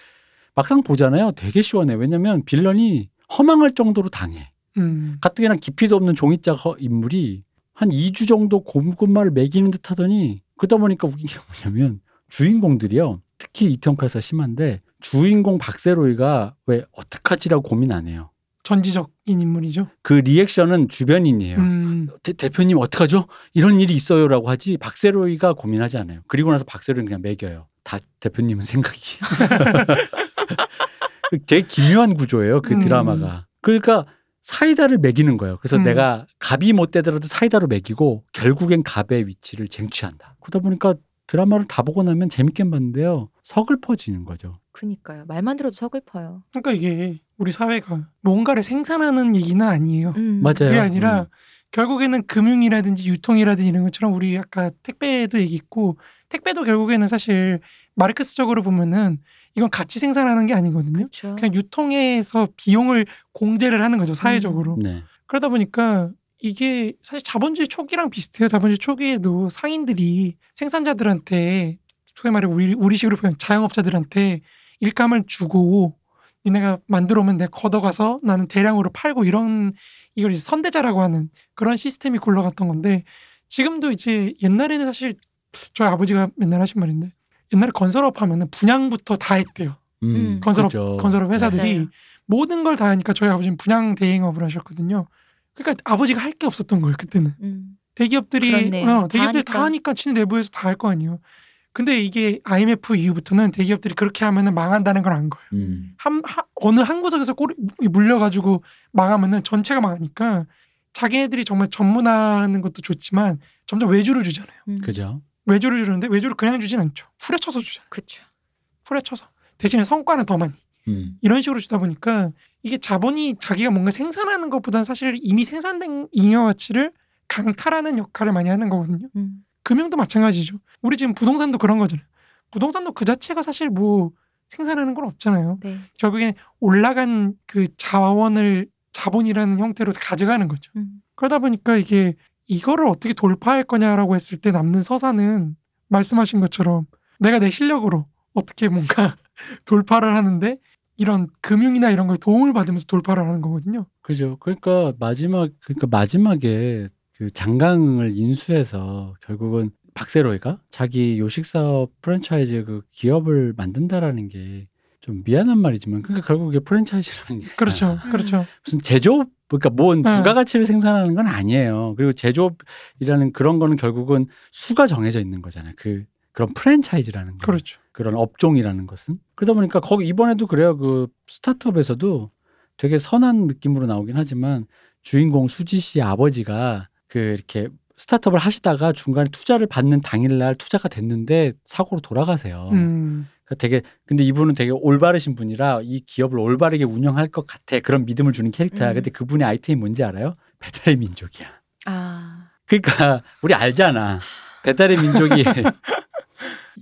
막상 보잖아요. 되게 시원해. 왜냐면 빌런이 허망할 정도로 당해. 음. 가뜩이나 깊이도 없는 종이짝 허- 인물이 한 2주 정도 고구마를 먹이는 듯 하더니 그러다 보니까 웃긴 게 뭐냐면 주인공들이요. 특히 이태원 클래스가 심한데 주인공 박세로이가 왜 어떡하지라고 고민 안 해요. 전지적인 인물이죠. 그 리액션은 주변인이에요. 음. 대, 대표님 어떡하죠? 이런 일이 있어요라고 하지 박세로이가 고민하지 않아요. 그리고 나서 박세로이는 그냥 매겨요. 다 대표님은 생각이. 되게 (laughs) 기묘한 구조예요. 그 음. 드라마가. 그러니까 사이다를 매기는 거예요. 그래서 음. 내가 갑이 못 되더라도 사이다로 매기고 결국엔 갑의 위치를 쟁취한다. 그러다 보니까 드라마를 다 보고 나면 재밌게 봤는데요. 서글퍼지는 거죠. 그니까요. 말만 들어도 서글퍼요. 그러니까 이게 우리 사회가 뭔가를 생산하는 얘기는 아니에요. 음. 맞아요. 그게 아니라 음. 결국에는 금융이라든지 유통이라든지 이런 것처럼 우리 아까 택배도 얘기했고 택배도 결국에는 사실 마르크스적으로 보면은 이건 같이 생산하는 게 아니거든요. 그렇죠. 그냥 유통에서 비용을 공제를 하는 거죠 사회적으로. 네. 그러다 보니까 이게 사실 자본주의 초기랑 비슷해요. 자본주의 초기에도 상인들이 생산자들한테 소위 말해 우리 우리식으로 표현 자영업자들한테 일감을 주고 니네가 만들어 오면 내가 걷어가서 나는 대량으로 팔고 이런 이걸 이제 선대자라고 하는 그런 시스템이 굴러갔던 건데 지금도 이제 옛날에는 사실 저희 아버지가 맨날 하신 말인데 옛날에 건설업 하면은 분양부터 다 했대요. 음. 건설업 그죠. 건설업 회사들이 맞아요. 모든 걸 다 하니까 저희 아버지는 분양 대행업을 하셨거든요. 그러니까 아버지가 할 게 없었던 거예요 그때는. 음. 대기업들이 그렇네요. 어, 다 대기업들이 다 하니까. 하니까 지네 내부에서 다 할 거 아니에요. 근데 이게 IMF 이후부터는 대기업들이 그렇게 하면은 망한다는 걸 안 거예요. 음. 한, 하- 어느 한 구석에서 꼬리 물려가지고 망하면은 전체가 망하니까 자기네들이 정말 전문화하는 것도 좋지만 점점 외주를 주잖아요. 음. 그죠. 외주를 주는데 외주를 그냥 주진 않죠. 후려쳐서 주잖아요. 그쵸. 후려쳐서 대신에 성과는 더 많이. 음. 이런 식으로 주다 보니까 이게 자본이 자기가 뭔가 생산하는 것보다는 사실 이미 생산된 잉여 가치를 강탈하는 역할을 많이 하는 거거든요. 음. 금융도 마찬가지죠. 우리 지금 부동산도 그런 거잖아요. 부동산도 그 자체가 사실 뭐 생산하는 건 없잖아요. 네. 결국엔 올라간 그 자원을 자본이라는 형태로 가져가는 거죠. 음. 그러다 보니까 이게 이거를 어떻게 돌파할 거냐라고 했을 때 남는 서사는 말씀하신 것처럼 내가 내 실력으로 어떻게 뭔가 (laughs) 돌파를 하는데 이런 금융이나 이런 걸 도움을 받으면서 돌파를 하는 거거든요. 그죠. 그러니까 마지막 그러니까 마지막에 그 장강을 인수해서 결국은 박세로이가 자기 요식 사업 프랜차이즈 그 기업을 만든다라는 게 좀 미안한 말이지만 그러니까 결국 이게 프랜차이즈라는 게 그렇죠. 음. 그렇죠. 무슨 제조업 그러니까 뭔 네. 부가가치를 생산하는 건 아니에요. 그리고 제조업이라는 그런 거는 결국은 수가 정해져 있는 거잖아요. 그 그런 프랜차이즈라는 거. 그렇죠. 그런 업종이라는 것은 그러다 보니까 거기 이번에도 그래요 그 스타트업에서도 되게 선한 느낌으로 나오긴 하지만 주인공 수지 씨 아버지가 그 이렇게 스타트업을 하시다가 중간에 투자를 받는 당일날 투자가 됐는데 사고로 돌아가세요. 음. 그러니까 되게 근데 이분은 되게 올바르신 분이라 이 기업을 올바르게 운영할 것 같아 그런 믿음을 주는 캐릭터야. 음. 근데 그분의 아이템이 뭔지 알아요? 배달의 민족이야. 아. 그러니까 우리 알잖아. 배달의 민족이 (laughs)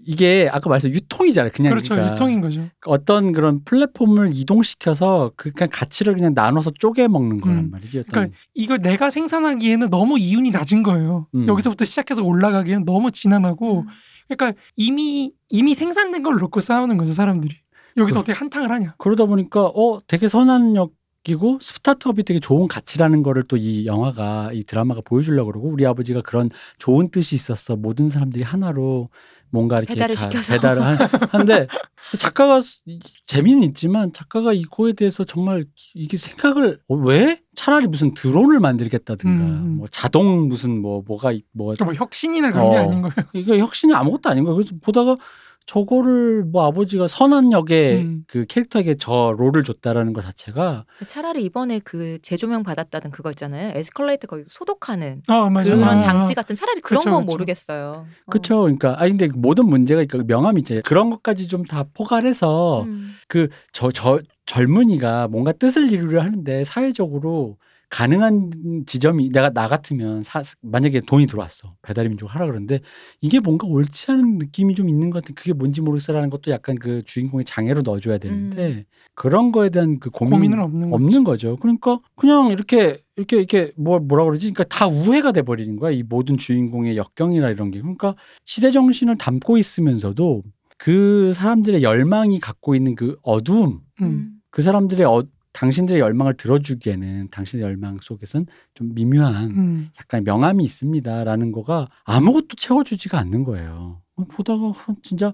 이게 아까 말했어 유통이잖아요. 그냥 그렇죠. 그러니까 유통인 거죠. 어떤 그런 플랫폼을 이동시켜서 그 그냥 가치를 그냥 나눠서 쪼개 먹는 거란 음. 말이지. 어떤 그러니까 이걸 내가 생산하기에는 너무 이윤이 낮은 거예요. 음. 여기서부터 시작해서 올라가기에는 너무 지난하고 음. 그러니까 이미 이미 생산된 걸 놓고 싸우는 거죠 사람들이. 여기서 그- 어떻게 한탕을 하냐. 그러다 보니까 어 되게 선한 역이고 스타트업이 되게 좋은 가치라는 거를 또 이 영화가 이 드라마가 보여주려고 그러고 우리 아버지가 그런 좋은 뜻이 있었어 모든 사람들이 하나로 뭔가 이렇게 배달을 다 시켜서. 배달을 한, 하는데 (laughs) 작가가 수- 재미는 있지만 작가가 이거에 대해서 정말 이게 생각을 어, 왜 차라리 무슨 드론을 만들겠다든가 음, 음. 뭐 자동 무슨 뭐 뭐가 있- 뭐뭐 혁신이나 그런 게 어. 아닌 거예요. 이거 혁신이 아무것도 아닌 거예요. 그래서 보다가 저거를 뭐 아버지가 선한 역에 음. 그 캐릭터에게 저 롤을 줬다라는 것 자체가 차라리 이번에 그 재조명 받았다는 그거 있잖아요. 에스컬레이터 거기 소독하는 어 맞아. 그런 아, 장치 같은 차라리 그런 그쵸, 건 그쵸. 모르겠어요. 어. 그렇죠. 그러니까 아니 근데 모든 문제가 있고 명함이 이제 그런 것까지 좀 다 포괄해서 음. 그저 저 젊은이가 뭔가 뜻을 이루려 하는데 사회적으로 가능한 지점이 내가 나 같으면 사, 만약에 돈이 들어왔어 배달의 민족 하라 그러는데 이게 뭔가 옳지 않은 느낌이 좀 있는 것 같은 그게 뭔지 모르겠어라는 것도 약간 그 주인공의 장애로 넣어줘야 되는데 그런 거에 대한 그 고민, 고민은 없는 거죠. 없는 거죠. 그러니까 그냥 이렇게 이렇게 이렇게 뭐 뭐라 그러지? 그러니까 다 우회가 돼 버리는 거야. 이 모든 주인공의 역경이나 이런 게. 그러니까 시대 정신을 담고 있으면서도 그 사람들의 열망이 갖고 있는 그 어두움, 음. 음. 그 사람들의 어, 당신들의 열망을 들어주기에는 당신의 열망 속에선 좀 미묘한 음. 약간 명암이 있습니다라는 거가 아무것도 채워주지가 않는 거예요. 보다가 진짜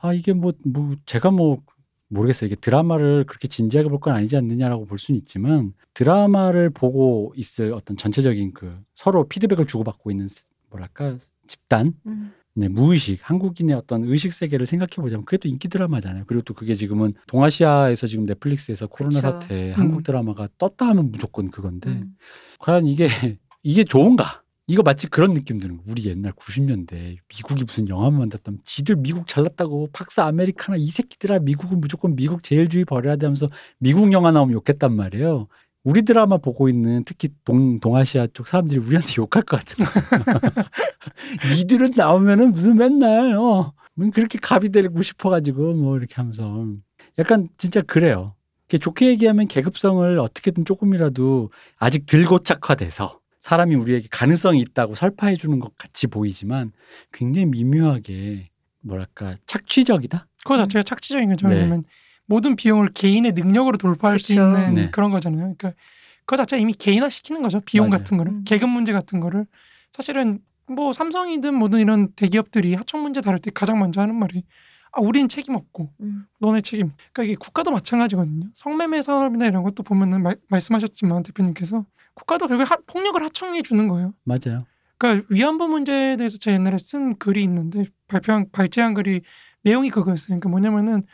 아 이게 뭐뭐 제가 뭐 모르겠어요. 이게 드라마를 그렇게 진지하게 볼 건 아니지 않느냐라고 볼 수는 있지만 드라마를 보고 있을 어떤 전체적인 그 서로 피드백을 주고받고 있는 스- 뭐랄까 집단 음. 네, 무의식, 한국인의 어떤 의식 세계를 생각해 보자면 그게 또 인기 드라마잖아요. 그리고 또 그게 지금은 동아시아에서 지금 넷플릭스에서 코로나 그쵸. 사태 음. 한국 드라마가 떴다 하면 무조건 그건데 음. 과연 이게 (laughs) 이게 좋은가? 이거 마치 그런 느낌 드는 거. 우리 옛날 90년대 미국이 무슨 영화만 만들었다면 지들 미국 잘났다고 박사 아메리카나 이 새끼들아 미국은 무조건 미국 제일주의 버려야 돼 하면서 미국 영화 나오면 욕했단 말이에요. 우리 드라마 보고 있는 특히 동, 동아시아 쪽 사람들이 우리한테 욕할 것 같은. (laughs) 니들은 나오면은 무슨 맨날 어, 뭐 그렇게 갑이 되고 싶어가지고 뭐 이렇게 하면서 약간 진짜 그래요. 좋게 얘기하면 계급성을 어떻게든 조금이라도 아직 덜 고착화돼서 사람이 우리에게 가능성이 있다고 설파해 주는 것 같이 보이지만 굉장히 미묘하게 뭐랄까 착취적이다. 그거 자체가 착취적인 거죠. 네. 왜냐면 모든 비용을 개인의 능력으로 돌파할 수 그쵸. 있는 네. 그런 거잖아요. 그러니까 그거 자체가 이미 개인화 시키는 거죠. 비용 맞아요. 같은 거를 음. 계급 문제 같은 거를 사실은 뭐 삼성이든 뭐든 이런 대기업들이 하청 문제 다룰 때 가장 먼저 하는 말이 아 우리는 책임 없고 음. 너네 책임. 그러니까 이게 국가도 마찬가지거든요. 성매매 산업이나 이런 것도 보면은 말, 말씀하셨지만 대표님께서 국가도 결국 하, 폭력을 하청해 주는 거예요. 맞아요. 그러니까 위안부 문제에 대해서 제가 옛날에 쓴 글이 있는데 발표한 발제한 글이 내용이 그거였어요. 그러니까 뭐냐면은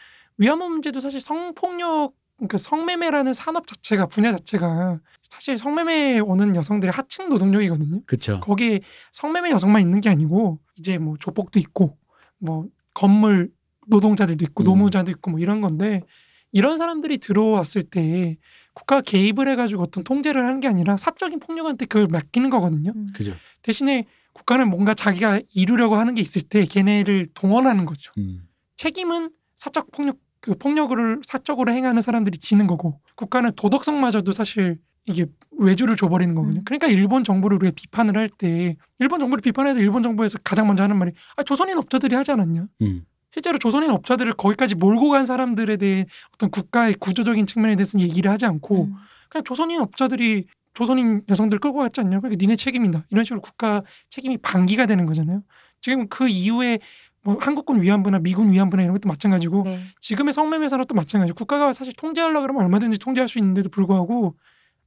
위안부 문제도 사실 성폭력 그러니까 성매매라는 산업 자체가 분야 자체가 사실 성매매에 오는 여성들의 하층 노동력이거든요. 그렇죠. 거기에 성매매 여성만 있는 게 아니고 이제 뭐 조폭도 있고 뭐 건물 노동자들도 있고 음. 노무자도 있고 뭐 이런 건데 이런 사람들이 들어왔을 때 국가가 개입을 해가지고 어떤 통제를 하는 게 아니라 사적인 폭력한테 그걸 맡기는 거거든요. 음. 그죠. 대신에 국가는 뭔가 자기가 이루려고 하는 게 있을 때 걔네를 동원하는 거죠. 음. 책임은 사적 폭력 그 폭력을 사적으로 행하는 사람들이 지는 거고 국가는 도덕성마저도 사실 이게 외주를 줘버리는 거거든요. 음. 그러니까 일본 정부를 우리가 비판을 할 때 일본 정부를 비판해서 일본 정부에서 가장 먼저 하는 말이 아 조선인 업자들이 하지 않았냐. 음. 실제로 조선인 업자들을 거기까지 몰고 간 사람들에 대해 어떤 국가의 구조적인 측면에 대해서는 얘기를 하지 않고 음. 그냥 조선인 업자들이 조선인 여성들 끌고 갔지 않냐. 그러니까 니네 책임이다. 이런 식으로 국가 책임이 방기가 되는 거잖아요. 지금 그 이후에 뭐 한국군 위안부나 미군 위안부나 이런 것도 마찬가지고 네. 지금의 성매매 산업도 마찬가지고 국가가 사실 통제하려고 그러면 얼마든지 통제할 수 있는데도 불구하고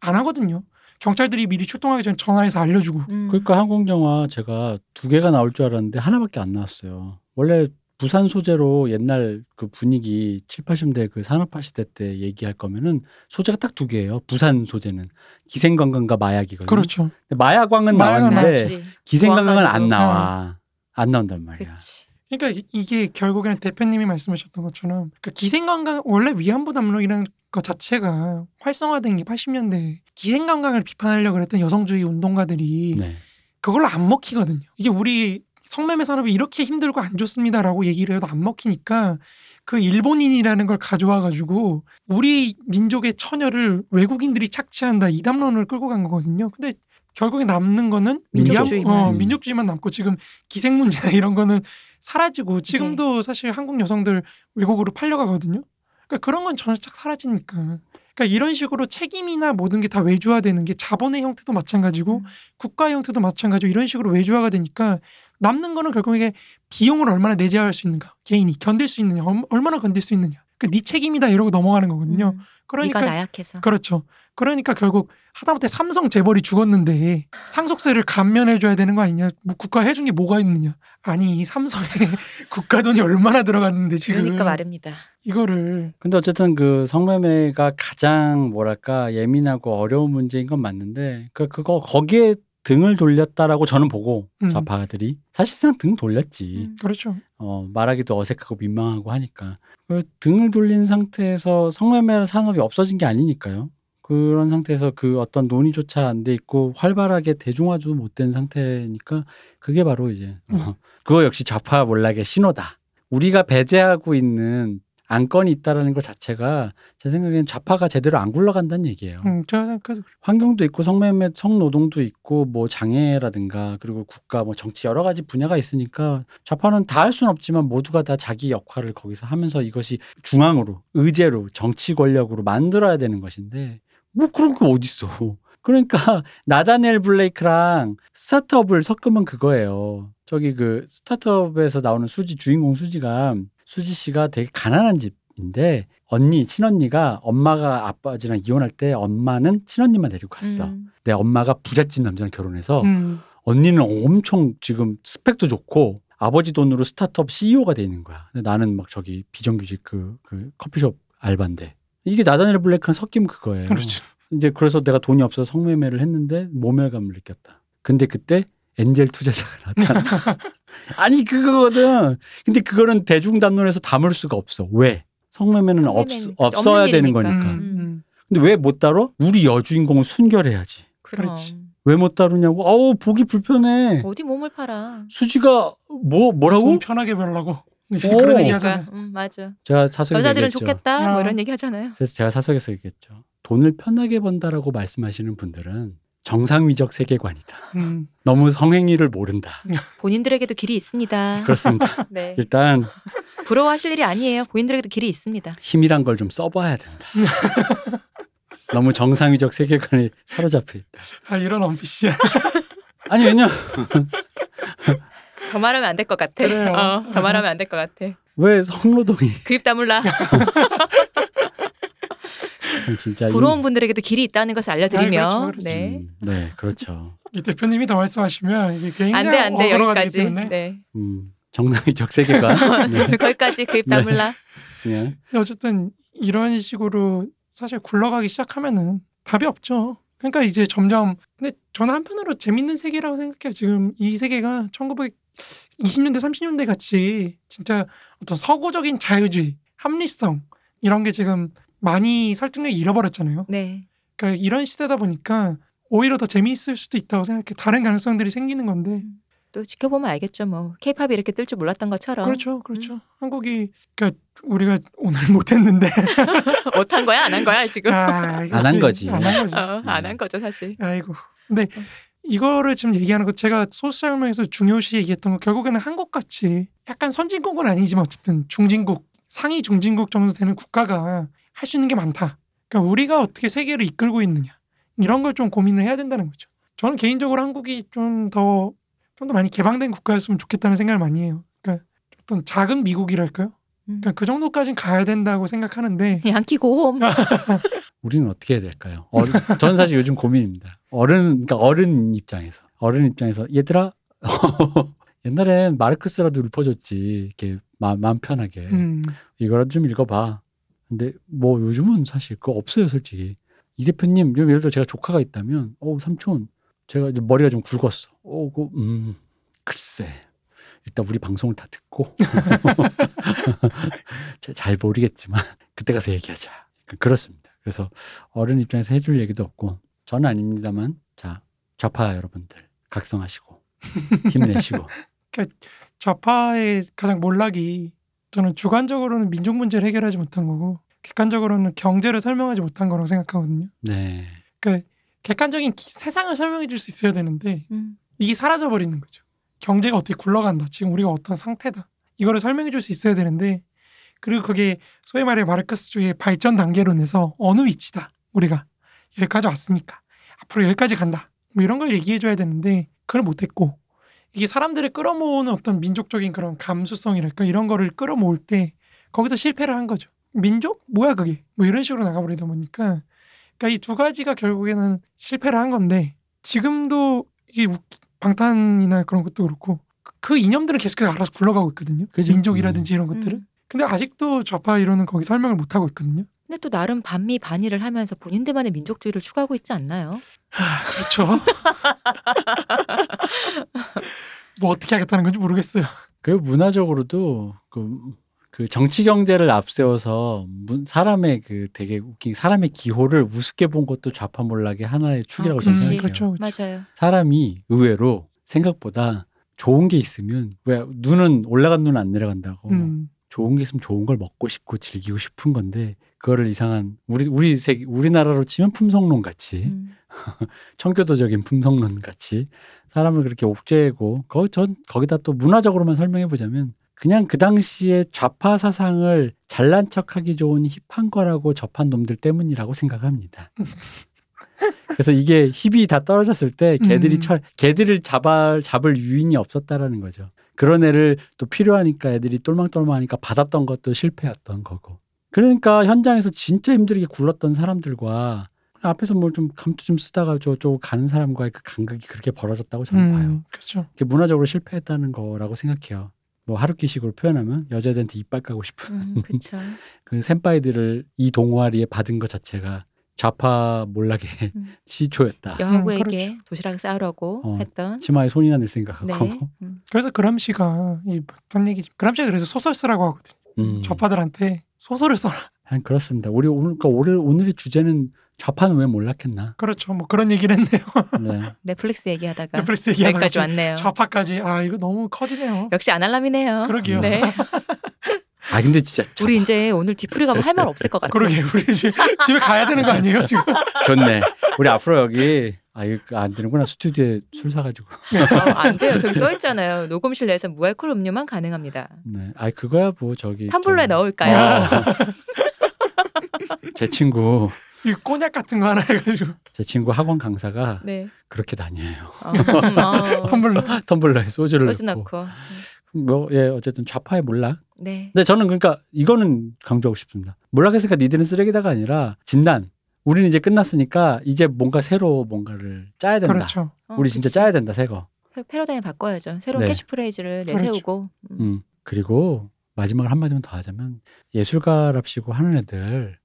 안 하거든요. 경찰들이 미리 출동하기 전에 전화해서 알려주고 음. 그러니까 한국 영화 제가 두 개가 나올 줄 알았는데 하나밖에 안 나왔어요. 원래 부산 소재로 옛날 그 분위기 7, 80대 그 산업화 시대 때 얘기할 거면은 소재가 딱 두 개예요. 부산 소재는 기생관광과 마약이거든요. 그렇죠. 마약왕은 마약은 나왔는데. 기생관광은 안. 나와. 안 나온단 말이야. 그치. 그러니까 이- 이게 결국에는 대표님이 말씀하셨던 것처럼 그 기생관광 원래 위안부 담론이라는 것 자체가 활성화된 게 80년대 기생관광을 비판하려고 그랬던 여성주의 운동가들이 네. 그걸로 안 먹히거든요. 이게 우리 성매매 산업이 이렇게 힘들고 안 좋습니다라고 얘기를 해도 안 먹히니까 그 일본인이라는 걸 가져와 가지고 우리 민족의 처녀를 외국인들이 착취한다 이 담론을 끌고 간 거거든요. 근데 결국에 남는 거는 민족주의만. 어, 음. 민족주의만 남고 지금 기생 문제나 이런 거는 사라지고 지금도 사실 한국 여성들 외국으로 팔려가거든요. 그러니까 그런 건 전혀 싹 사라지니까. 그러니까 이런 식으로 책임이나 모든 게 다 외주화되는 게 자본의 형태도 마찬가지고 음. 국가 형태도 마찬가지고 이런 식으로 외주화가 되니까 남는 거는 결국에 비용을 얼마나 내재할 수 있는가 개인이 견딜 수 있느냐 얼- 얼마나 견딜 수 있느냐 그네 책임이다 이러고 넘어가는 거거든요 음. 그러니까 네가 나약해서. 그렇죠 그러니까 결국 하다못해 삼성 재벌이 죽었는데 상속세를 감면해줘야 되는 거 아니냐 뭐 국가 해준 게 뭐가 있느냐 아니 이 삼성에 (laughs) 국가 돈이 얼마나 들어갔는데 지금 그러니까 말입니다. 이거를 근데 어쨌든 그 성매매가 가장 뭐랄까 예민하고 어려운 문제인 건 맞는데 그 그거 거기에 등을 돌렸다라고 저는 보고 음. 좌파들이 사실상 등 돌렸지. 음. 그렇죠 어, 말하기도 어색하고 민망하고 하니까 그 등을 돌린 상태에서 성매매 산업이 없어진 게 아니니까요. 그런 상태에서 그 어떤 논의조차 안 돼 있고 활발하게 대중화도 못 된 상태니까 그게 바로 이제 어, (laughs) 그거 역시 좌파 몰락의 신호다. 우리가 배제하고 있는 안건이 있다라는 것 자체가 제 생각엔 좌파가 제대로 안 굴러간다는 얘기예요. 음, 그래서 환경도 있고 성매매, 성노동도 있고 뭐 장애라든가 그리고 국가 뭐 정치 여러 가지 분야가 있으니까 좌파는 다 할 수는 없지만 모두가 다 자기 역할을 거기서 하면서 이것이 중앙으로 의제로 정치 권력으로 만들어야 되는 것인데 뭐 그런 게 어딨어. 그러니까 (laughs) 나다넬 블레이크랑 스타트업을 섞으면 그거예요. 저기 그 스타트업에서 나오는 수지 주인공 수지가 수지 씨가 되게 가난한 집인데 언니 친언니가 엄마가 아빠지랑 이혼할 때 엄마는 친언니만 데리고 갔어. 음. 내 엄마가 부잣집 남자랑 결혼해서 음, 언니는 엄청 지금 스펙도 좋고 아버지 돈으로 스타트업 CEO가 돼 있는 거야. 근데 나는 막 저기 비정규직 그, 그 커피숍 알바인데 이게 나다넬 블레이크랑 섞이면 그거예요. 그렇죠 이제 그래서 내가 돈이 없어서 성매매를 했는데 모멸감을 느꼈다. 근데 그때 엔젤 투자자가 나타나. (laughs) 아니 그거거든. 근데 그거는 대중 담론에서 담을 수가 없어. 왜? 성매매는 없, 없어야 되는 일이니까. 거니까. 음, 음. 근데 왜 못 다뤄? 우리 여주인공을 순결해야지. 그럼 그렇지. 왜 못 다루냐고? 아우 보기 불편해. 어디 몸을 팔아. 수지가 뭐 뭐라고? 좀 편하게 그런 그러니까. 음, 맞아. 제가 사석에서 여자들은 얘기했죠. 좋겠다 뭐 어. 이런 얘기 하잖아요. 그래서 제가 사석에서 얘기했죠. 돈을 편하게 번다라고 말씀하시는 분들은 정상위적 세계관이다. 음. 너무 성행위를 모른다. (laughs) 본인들에게도 길이 있습니다. 그렇습니다. (laughs) 네. 일단 부러워하실 일이 아니에요. 본인들에게도 길이 있습니다. 힘이란 걸 좀 써봐야 된다. (laughs) 너무 정상위적 세계관에 사로잡혀 있다. 아 이런 원피스야. 아니 왜냐? 더 말하면 안 될 것 같아. 그래요. 어, 더 말하면 안 될 것 같아. 왜 성노동이 그입 다물라. 좀 진짜 부러운 분들에게도 길이 있다는 것을 알려드리며. 아, 그렇죠, 그렇죠. 이- 네. 음, 네, 그렇죠. 이 대표님이 더 말씀하시면 이게 굉장히 안 돼, 안 돼, 어그로가 되기 여기까지. 때문에 네. 음, 정상위적 (laughs) 세계관. 네, (laughs) 거기까지 그입 네. 다물라. 그냥 근데 어쨌든 이런 식으로 사실 굴러가기 시작하면은 답이 없죠. 그러니까 이제 점점 근데 저는 한편으로 재밌는 세계라고 생각해요. 지금 이 세계가 1920년대 30년대 같이 진짜 어떤 서구적인 자유주의, 합리성 이런 게 지금 많이 설득력 잃어버렸잖아요. 네. 그러니까 이런 시대다 보니까 오히려 더 재미있을 수도 있다고 생각해. 요 다른 가능성들이 생기는 건데. 또 지켜보면 알겠죠. 뭐 케이팝이 이렇게 뜰 줄 몰랐던 것처럼. 그렇죠, 그렇죠. 한국이 그러니까 우리가 오늘 못 했는데 (laughs) 못한 거야, 안 한 거야 (laughs) 지금. 아, 안한 거지. 안 한 거지. 어, 안한 거죠 사실. 아이고. 근데 이거를 지금 얘기하는 거 제가 소수설명에서 중요시 얘기했던 거 결국에는 한국 같이 약간 선진국은 아니지만 어쨌든 중진국 상위 중진국 정도 되는 국가가 할 수 있는 게 많다. 그러니까 우리가 어떻게 세계를 이끌고 있느냐 이런 걸 좀 고민을 해야 된다는 거죠. 저는 개인적으로 한국이 좀 더 좀 더 많이 개방된 국가였으면 좋겠다는 생각을 많이 해요. 그러니까 어떤 작은 미국이랄까요? 음. 그러니까 그 정도까지는 가야 된다고 생각하는데 (laughs) 양키고 (laughs) 우리는 어떻게 해야 될까요? 어른, 저는 사실 요즘 고민입니다. 어른, 그러니까 어른 입장에서 어른 입장에서 얘들아 (laughs) 옛날엔 마르크스라도 읊어줬지 이렇게 마, 마음 편하게 음, 이거라도 좀 읽어봐. 근데 뭐 요즘은 사실 그거 없어요, 솔직히. 이 대표님, 예를 들어 제가 조카가 있다면, 어 삼촌, 제가 이제 머리가 좀 굵었어. 어, 그, 음, 글쎄. 일단 우리 방송을 다 듣고 (laughs) 잘- 잘 모르겠지만 그때 가서 얘기하자. 그렇습니다. 그래서 어른 입장에서 해줄 얘기도 없고 저는 아닙니다만 자 좌파 여러분들 각성하시고 힘내시고 (laughs) 좌파의 가장 몰락이 저는 주관적으로는 민족 문제를 해결하지 못한 거고 객관적으로는 경제를 설명하지 못한 거라고 생각하거든요. 네 객관적인 기- 세상을 설명해 줄 수 있어야 되는데 음. 이게 사라져 버리는 거죠. 경제가 어떻게 굴러간다. 지금 우리가 어떤 상태다. 이거를 설명해 줄 수 있어야 되는데 그리고 그게 소위 말해 마르크스 주의 발전 단계론에서 어느 위치다. 우리가 여기까지 왔으니까 앞으로 여기까지 간다. 뭐 이런 걸 얘기해 줘야 되는데 그걸 못 했고 이게 사람들을 끌어모으는 어떤 민족적인 그런 감수성이랄까 이런 거를 끌어모을 때 거기서 실패를 한 거죠. 민족? 뭐야 그게? 뭐 이런 식으로 나가버리다 보니까 그러니까 이 두 가지가 결국에는 실패를 한 건데 지금도 이게 우- 방탄이나 그런 것도 그렇고 그- 그 이념들은 계속해서 알아서 굴러가고 있거든요. 그죠? 민족이라든지 이런 것들은. 음. 근데 아직도 좌파 이론은 거기 설명을 못 하고 있거든요. 근데 또 나름 반미 반의를 하면서 본인들만의 민족주의를 추구하고 있지 않나요? 하, 그렇죠. (laughs) 뭐 어떻게 하겠다는 건지 모르겠어요. 그 문화적으로도 그, 그 정치 경제를 앞세워서 문- 사람의 그 되게 웃긴 사람의 기호를 우습게 본 것도 좌파 몰락의 하나의 축이라고 아, 저는 그렇지. 생각해요. 그렇죠, 그렇죠. 맞아요. 사람이 의외로 생각보다 좋은 게 있으면 왜 눈은 올라간 눈은 안 내려간다고 음, 좋은 게 있으면 좋은 걸 먹고 싶고 즐기고 싶은 건데 그거를 이상한 우리 우리 세 우리나라로 치면 품성론 같이 음. (laughs) 청교도적인 품성론 같이 사람을 그렇게 옥죄고 거, 전 거기다 또 문화적으로만 설명해 보자면 그냥 그 당시에 좌파 사상을 잘난 척하기 좋은 힙한 거라고 접한 놈들 때문이라고 생각합니다. (laughs) 그래서 이게 힙이 다 떨어졌을 때 걔들이 음. 철 걔들을 잡아 잡을 유인이 없었다라는 거죠. 그런 애를 또 필요하니까 애들이 똘망똘망하니까 받았던 것도 실패였던 거고. 그러니까 현장에서 진짜 힘들게 굴렀던 사람들과 앞에서 뭘 좀 감투 좀 쓰다가 저쪽 가는 사람과의 그 간극이 그렇게 벌어졌다고 저는 봐요. 음, 그렇죠. 그게 문화적으로 실패했다는 거라고 생각해요. 뭐 하루키식으로 표현하면 여자들한테 이빨 까고 싶은 음, (laughs) 그렇죠. 그 센파이들을 이 동아리에 받은 것 자체가 좌파 몰락의 음. (laughs) 시초였다. 여하구에게 도시락 싸우라고 어. 했던. 치마에 손이나 낼 생각하고. 네. (laughs) 음. 그래서 그람시가 이딴 얘기지. 그람시가 그래서 소설 쓰라고 하거든. 음. 좌파들한테 소설을 써라. 한 그렇습니다. 우리 오늘 그러니까 오늘 오늘의 주제는 좌파는 왜 몰락했나? 그렇죠. 뭐 그런 얘기를 했네요. (laughs) 네. 넷플릭스 얘기하다가 넷플릭스 얘기하다가 여기까지 왔네요. 좌파까지. 아 이거 너무 커지네요. 역시 아날람이네요. 그러게요. 네. (laughs) 아 근데 진짜 좌파 우리 이제 오늘 뒤풀이 가면 할 말 없을 것 같아요. 그러게 우리 이제 집에 가야 되는 거 아니에요 지금? (laughs) 좋네. 우리 앞으로 여기 아 이거 안 되는구나 스튜디오에 술 사가지고. 아, 안 돼요. 저기 써 있잖아요. 녹음실 내에서 무알콜 음료만 가능합니다. 네. 아 그거야 뭐 저기. 텀블러에 좀- 넣을까요? 어. 제 친구 이 꼬냑 같은 거 하나 해가지고 제 친구 학원 강사가 네. 그렇게 다녀요. 어, 음, 어. (laughs) 텀블러. 텀블러에 소주를 넣고. 넣고. 뭐예 어쨌든 좌파의 몰락. 네. 근데 저는 그러니까 이거는 강조하고 싶습니다. 몰락했으니까 니들은 쓰레기다가 아니라 진단. 우리는 이제 끝났으니까 이제 뭔가 새로 뭔가를 짜야 된다. 그렇죠. 어, 우리 진짜 그치. 짜야 된다 새 거. 패- 패러다임 바꿔야죠. 새로운 네. 캐치프레이즈를 그렇죠. 내세우고. 음. 음. 그리고 마지막으로 한마디만 더 하자면 예술가랍시고 하는 애들 하,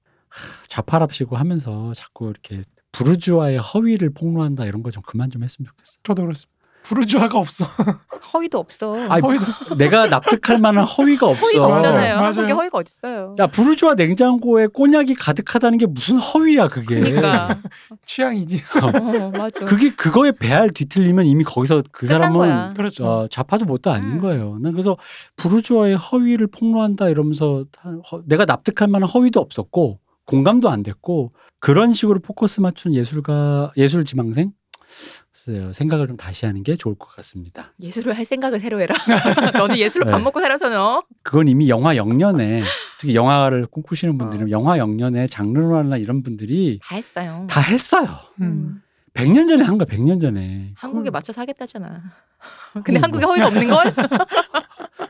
좌파랍시고 하면서 자꾸 이렇게 부르주아의 허위를 폭로한다 이런 거 좀 그만 좀 했으면 좋겠어. 저도 그렇습니다. 부르주아가 없어. (laughs) 허위도 없어. 아니, 허위도 내가 납득할 만한 허위가 없어. 허위가 없잖아요. 맞아요. 한국에 허위가 어딨어요. 야 부르주아 냉장고에 꼬냑이 가득하다는 게 무슨 허위야 그게. 그러니까. (laughs) 취향이지. 어, 맞아. 그게 그거에 배알 뒤틀리면 이미 거기서 그 사람은. 그렇죠. 어, 좌파도 뭣도 아닌 음. 거예요. 난 그래서 부르주아의 허위를 폭로한다 이러면서 한- 허- 내가 납득할 만한 허위도 없었고 공감도 안 됐고 그런 식으로 포커스 맞춘 예술가 예술 지망생 글쎄요, 생각을 좀 다시 하는 게 좋을 것 같습니다. 예술을 할 생각을 새로 해라. (laughs) 너는 예술로 밥 네. 먹고 살아서는 어? 그건 이미 영화 영년에 특히 영화를 꿈꾸시는 분들은 영화 영년에 장 르누아르나 이런 분들이 다 했어요. 다 했어요. 음. 100년 전에 한 거야. 100년 전에. 한국에 음. 맞춰서 하겠다잖아. 근데 음, 한국에 허위가 없는 걸?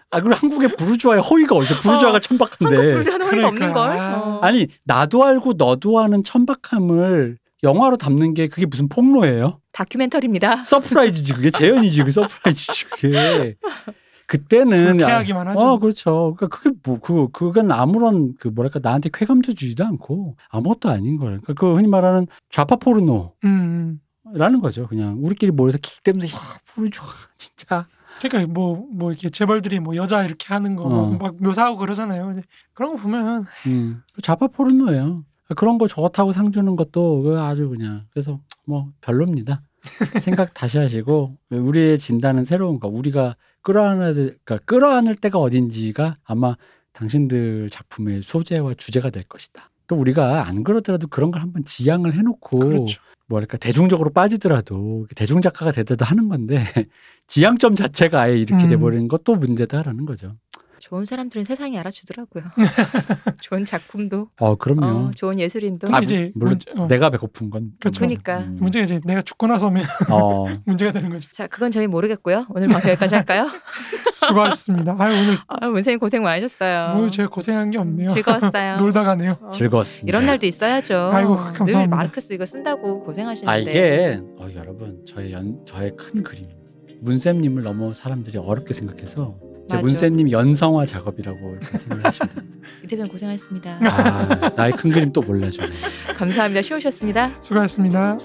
아 그리고 한국에 부르주아의 허위가 어디서 부르주아가 천박한데. 한국 부르주아는 허위가 그러니까. 없는 걸? 아. 어. 아니 나도 알고 너도 아는 천박함을 영화로 담는 게 그게 무슨 폭로예요? 다큐멘터리입니다. 서프라이즈지 그게 재현이지 그 서프라이즈지 그게. (laughs) 그때는 불쾌하기만 하죠. 어 그렇죠. 그러니까 그게 뭐 그 그건 아무런 그 뭐랄까 나한테 쾌감도 주지도 않고 아무것도 아닌 거예요. 그러니까 그 흔히 말하는 좌파 포르노. 음. 라는 거죠. 그냥 우리끼리 모여서 킥대면서 야 부르주아 진짜 그러니까 뭐뭐 이렇게 재벌들이 뭐 여자 이렇게 하는 거 어. 막 묘사하고 그러잖아요. 근데 그런 거 보면 음, 좌파 포르노예요. 그런 거 좋다고 상 주는 것도 그 아주 그냥 그래서 뭐 별로입니다. 생각 다시 하시고 우리의 진단은 새로운 거. 우리가 끌어안을 그러니까 끌어안을 때가 어딘지가 아마 당신들 작품의 소재와 주제가 될 것이다. 또 우리가 안 그러더라도 그런 걸 한번 지향을 해놓고 그렇죠. 뭐랄까 대중적으로 빠지더라도 대중 작가가 되더라도 하는 건데 (laughs) 지향점 자체가 아예 이렇게 음. 돼버리는 것도 문제다라는 거죠. 좋은 사람들은 세상이 알아주더라고요. (laughs) 좋은 작품도, 어 그럼요. 어, 좋은 예술인도. 아, 이제 물론 문제- 어. 내가 배고픈 건 그렇죠. 그러니까. 음. 문제가 이제 내가 죽고 나서면 어, (laughs) 문제가 되는 거죠. 자, 그건 저희 모르겠고요. 오늘 방송 여기까지 할까요? (laughs) 수고하셨습니다. 아 오늘 아, 문생님 고생 많으셨어요. 뭐 제가 고생한 게 없네요. 즐거웠어요. 놀다 가네요. 어, 즐거웠습니다. 이런 날도 있어야죠. 아이고, 늘 감사합니다. 마르크스 이거 쓴다고 고생하시는데. 아 이게 어, 여러분 저의 연 저의 큰 그림입니다. 문쌤님을 너무 사람들이 어렵게 생각해서 제 맞아. 문쌤님 연성화 작업이라고 이렇게 생각하시면 됩니다. 이 대표님 고생하셨습니다. 아 나의 큰 그림 또 몰라주네. (laughs) 감사합니다. 쉬우셨습니다. 수고하셨습니다.